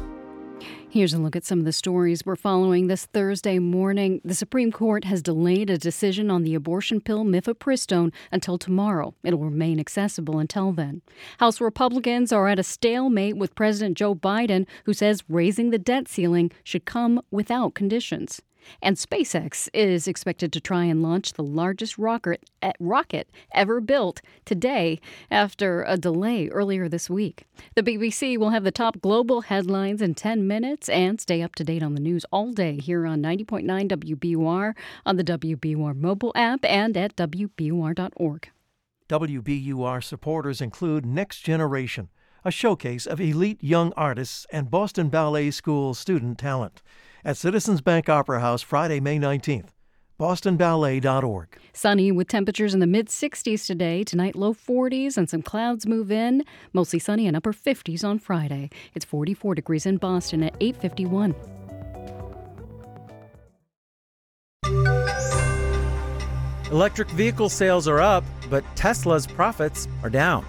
Speaker 1: Here's a look at some of the stories we're following this Thursday morning. The Supreme Court has delayed a decision on the abortion pill mifepristone until tomorrow. It'll remain accessible until then. House Republicans are at a stalemate with President Joe Biden, who says raising the debt ceiling should come without conditions. And SpaceX is expected to try and launch the largest rocket, eh, rocket ever built today after a delay earlier this week. The BBC will have the top global headlines in 10 minutes and stay up to date on the news all day here on 90.9 WBUR, on the WBUR mobile app, and at WBUR.org.
Speaker 80: WBUR supporters include Next Generation, a showcase of elite young artists and Boston Ballet School student talent at Citizens Bank Opera House Friday, May 19th. BostonBallet.org.
Speaker 1: Sunny with temperatures in the mid 60s today. Tonight, low 40s and some clouds move in. Mostly sunny and upper 50s on Friday. It's 44 degrees in Boston at 851.
Speaker 71: Electric vehicle sales are up, but Tesla's profits are down.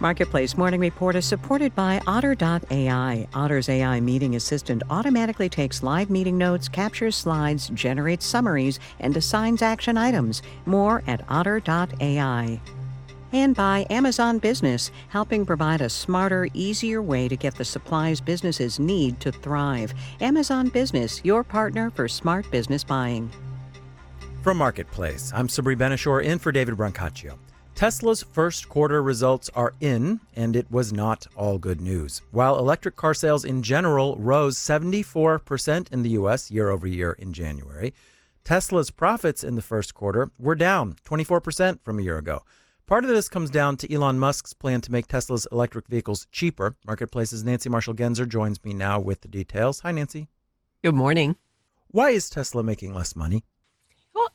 Speaker 107: Marketplace Morning Report is supported by Otter.ai. Otter's AI meeting assistant automatically takes live meeting notes, captures slides, generates summaries, and assigns action items. More at Otter.ai. And by Amazon Business, helping provide a smarter, easier way to get the supplies businesses need to thrive. Amazon Business, your partner for smart business buying.
Speaker 71: From Marketplace, I'm Sabri Ben-Achour in for David Brancaccio. Tesla's first quarter results are in, and it was not all good news. While electric car sales in general rose 74% in the U.S. year over year in January, Tesla's profits in the first quarter were down 24% from a year ago. Part of this comes down to Elon Musk's plan to make Tesla's electric vehicles cheaper. Marketplace's Nancy Marshall Genzer joins me now with the details. Hi, Nancy.
Speaker 100: Good morning.
Speaker 71: Why is Tesla making less money?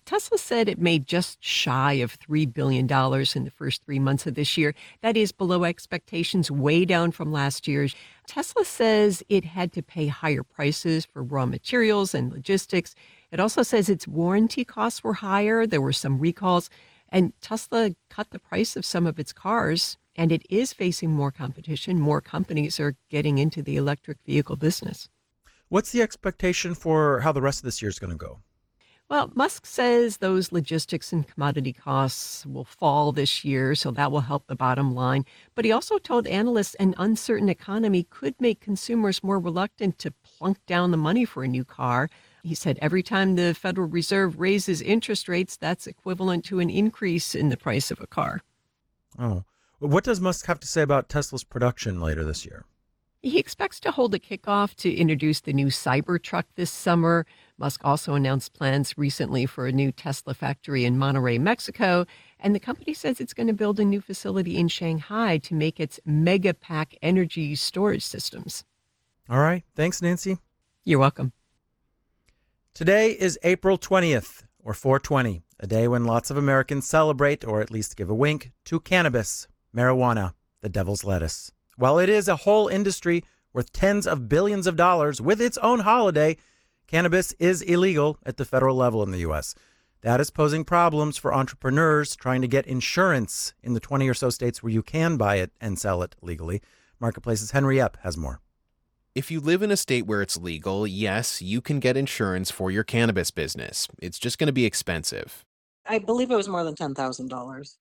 Speaker 100: Tesla said it made just shy of $3 billion in the first three months of this year. That is below expectations, way down from last year's. Tesla says it had to pay higher prices for raw materials and logistics. It also says its warranty costs were higher. There were some recalls. And Tesla cut the price of some of its cars, and it is facing more competition. More companies are getting into the electric vehicle business.
Speaker 71: What's the expectation for how the rest of this year is going to go?
Speaker 100: Well, Musk says those logistics and commodity costs will fall this year, so that will help the bottom line. But he also told analysts an uncertain economy could make consumers more reluctant to
Speaker 108: plunk down the money for a new car. He said every time the Federal Reserve raises interest rates, that's equivalent to an increase in the price of a car.
Speaker 71: Oh. What does Musk have to say about Tesla's production later this year?
Speaker 108: He expects to hold a kickoff to introduce the new Cybertruck this summer. Musk also announced plans recently for a new Tesla factory in Monterrey, Mexico. And the company says it's going to build a new facility in Shanghai to make its Megapack energy storage systems.
Speaker 71: All right. Thanks, Nancy.
Speaker 108: You're welcome.
Speaker 71: Today is April 20th, or 420, a day when lots of Americans celebrate, or at least give a wink, to cannabis, marijuana, the devil's lettuce. While it is a whole industry worth tens of billions of dollars with its own holiday, cannabis is illegal at the federal level in the U.S. That is posing problems for entrepreneurs trying to get insurance in the 20 or so states where you can buy it and sell it legally. Marketplace's Henry Epp has more.
Speaker 38: If you live in a state where it's legal, yes, you can get insurance for your cannabis business. It's just going to be expensive.
Speaker 109: I believe it was more than $10,000.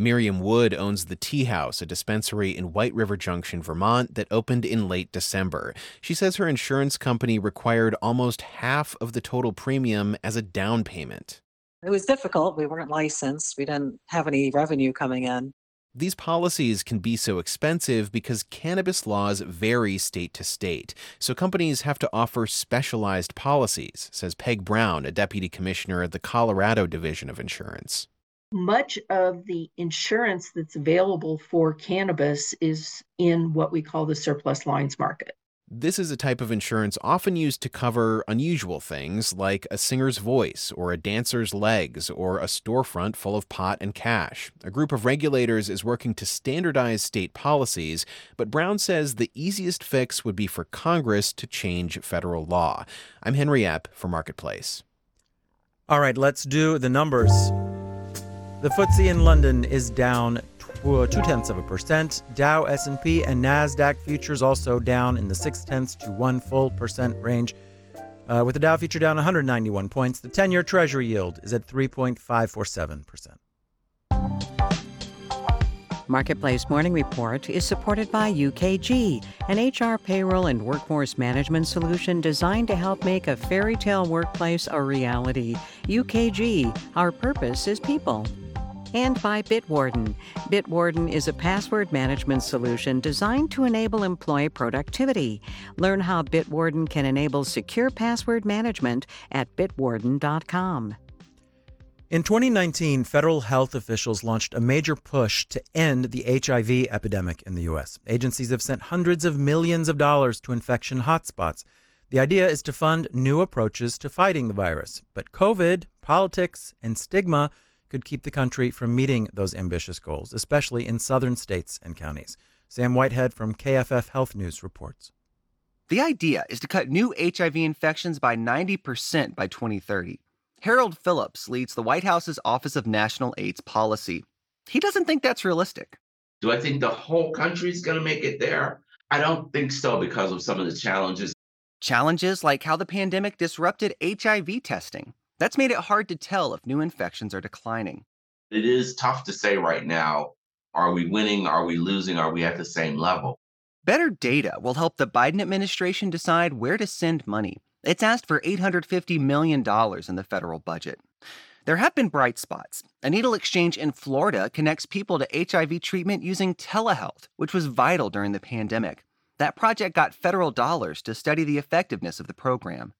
Speaker 38: Miriam Wood owns the Tea House, a dispensary in White River Junction, Vermont, that opened in late December. She says her insurance company required almost half of the total premium as a down payment.
Speaker 109: It was difficult. We weren't licensed, we didn't have any revenue coming in.
Speaker 38: These policies can be so expensive because cannabis laws vary state to state, so companies have to offer specialized policies, says Peg Brown, a deputy commissioner at the Colorado Division of Insurance.
Speaker 110: Much of the insurance that's available for cannabis is in what we call the surplus lines market.
Speaker 38: This is a type of insurance often used to cover unusual things like a singer's voice or a dancer's legs or a storefront full of pot and cash. A group of regulators is working to standardize state policies, but Brown says the easiest fix would be for Congress to change federal law. I'm Henry Epp for Marketplace.
Speaker 71: All right, let's do the numbers. The FTSE in London is down two tenths of a percent. Dow, S&P, and Nasdaq futures also down in the six tenths to one full percent range. Uh, with the Dow future down 191 points, the 10-year Treasury yield is at 3.547 percent.
Speaker 100: Marketplace Morning Report is supported by UKG, an HR payroll and workforce management solution designed to help make a fairy tale workplace a reality. UKG, our purpose is people and by Bitwarden. Bitwarden is a password management solution designed to enable employee productivity. Learn how Bitwarden can enable secure password management at bitwarden.com.
Speaker 71: In 2019, federal health officials launched a major push to end the HIV epidemic in the U.S. Agencies have sent hundreds of millions of dollars to infection hotspots. The idea is to fund new approaches to fighting the virus. But COVID, politics, and stigma could keep the country from meeting those ambitious goals, especially in southern states and counties. Sam Whitehead from KFF Health News reports.
Speaker 111: The idea is to cut new HIV infections by 90% by 2030. Harold Phillips leads the White House's Office of National AIDS Policy. He doesn't think that's realistic.
Speaker 112: Do I think the whole country is going to make it there? I don't think so because of some of the challenges.
Speaker 111: Challenges like how the pandemic disrupted HIV testing. That's made it hard to tell if new infections are declining.
Speaker 112: It is tough to say right now are we winning? Are we losing? Are we at the same level?
Speaker 111: Better data will help the Biden administration decide where to send money. It's asked for $850 million in the federal budget. There have been bright spots. A needle exchange in Florida connects people to HIV treatment using telehealth, which was vital during the pandemic. That project got federal dollars to study the effectiveness of the program.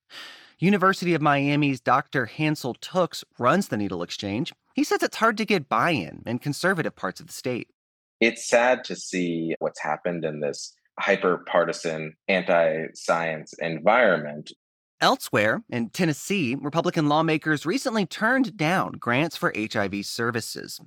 Speaker 111: University of Miami's Dr. Hansel Tookes runs the needle exchange. He says it's hard to get buy in in conservative parts of the state.
Speaker 113: It's sad to see what's happened in this hyper partisan, anti science environment.
Speaker 111: Elsewhere, in Tennessee, Republican lawmakers recently turned down grants for HIV services.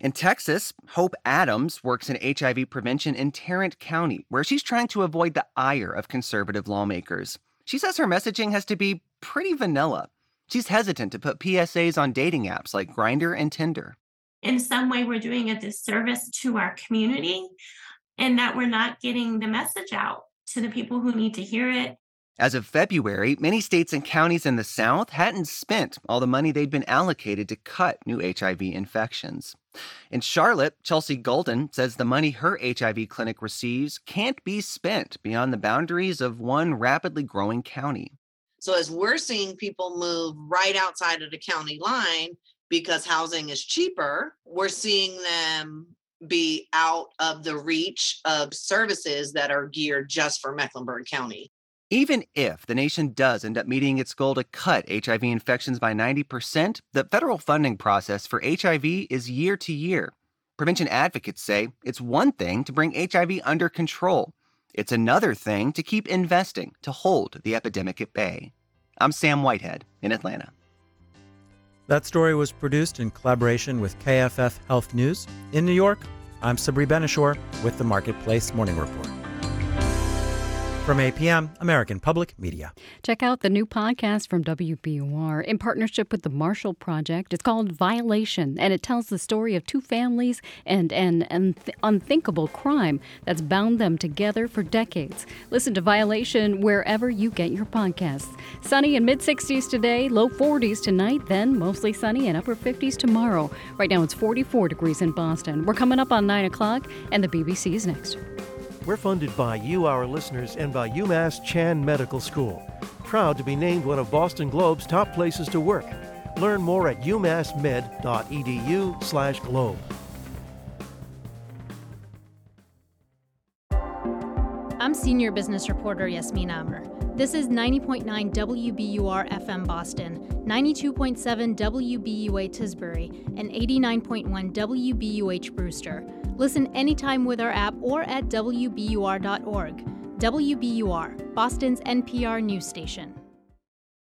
Speaker 111: In Texas, Hope Adams works in HIV prevention in Tarrant County, where she's trying to avoid the ire of conservative lawmakers. She says her messaging has to be pretty vanilla. She's hesitant to put PSAs on dating apps like Grindr and Tinder.
Speaker 97: In some way, we're doing a disservice to our community and that we're not getting the message out to the people who need to hear it.
Speaker 111: As of February, many states and counties in the South hadn't spent all the money they'd been allocated to cut new HIV infections. In Charlotte, Chelsea Golden says the money her HIV clinic receives can't be spent beyond the boundaries of one rapidly growing county.
Speaker 40: So, as we're seeing people move right outside of the county line because housing is cheaper, we're seeing them be out of the reach of services that are geared just for Mecklenburg County.
Speaker 111: Even if the nation does end up meeting its goal to cut HIV infections by 90%, the federal funding process for HIV is year to year. Prevention advocates say it's one thing to bring HIV under control, it's another thing to keep investing to hold the epidemic at bay. I'm Sam Whitehead in Atlanta.
Speaker 71: That story was produced in collaboration with KFF Health News. In New York, I'm Sabri Ben-Achour with the Marketplace Morning Report. From APM, American Public Media.
Speaker 1: Check out the new podcast from WBUR in partnership with the Marshall Project. It's called Violation, and it tells the story of two families and an unth- unthinkable crime that's bound them together for decades. Listen to Violation wherever you get your podcasts. Sunny in mid 60s today, low 40s tonight, then mostly sunny and upper 50s tomorrow. Right now it's 44 degrees in Boston. We're coming up on 9 o'clock, and the BBC is next.
Speaker 13: We're funded by you, our listeners, and by UMass Chan Medical School. Proud to be named one of Boston Globe's top places to work. Learn more at umassmed.edu/globe.
Speaker 114: I'm senior business reporter Yasmin Amer. This is 90.9 WBUR FM Boston, 92.7 WBUA Tisbury, and 89.1 WBUH Brewster. Listen anytime with our app or at WBUR.org. WBUR, Boston's NPR news station.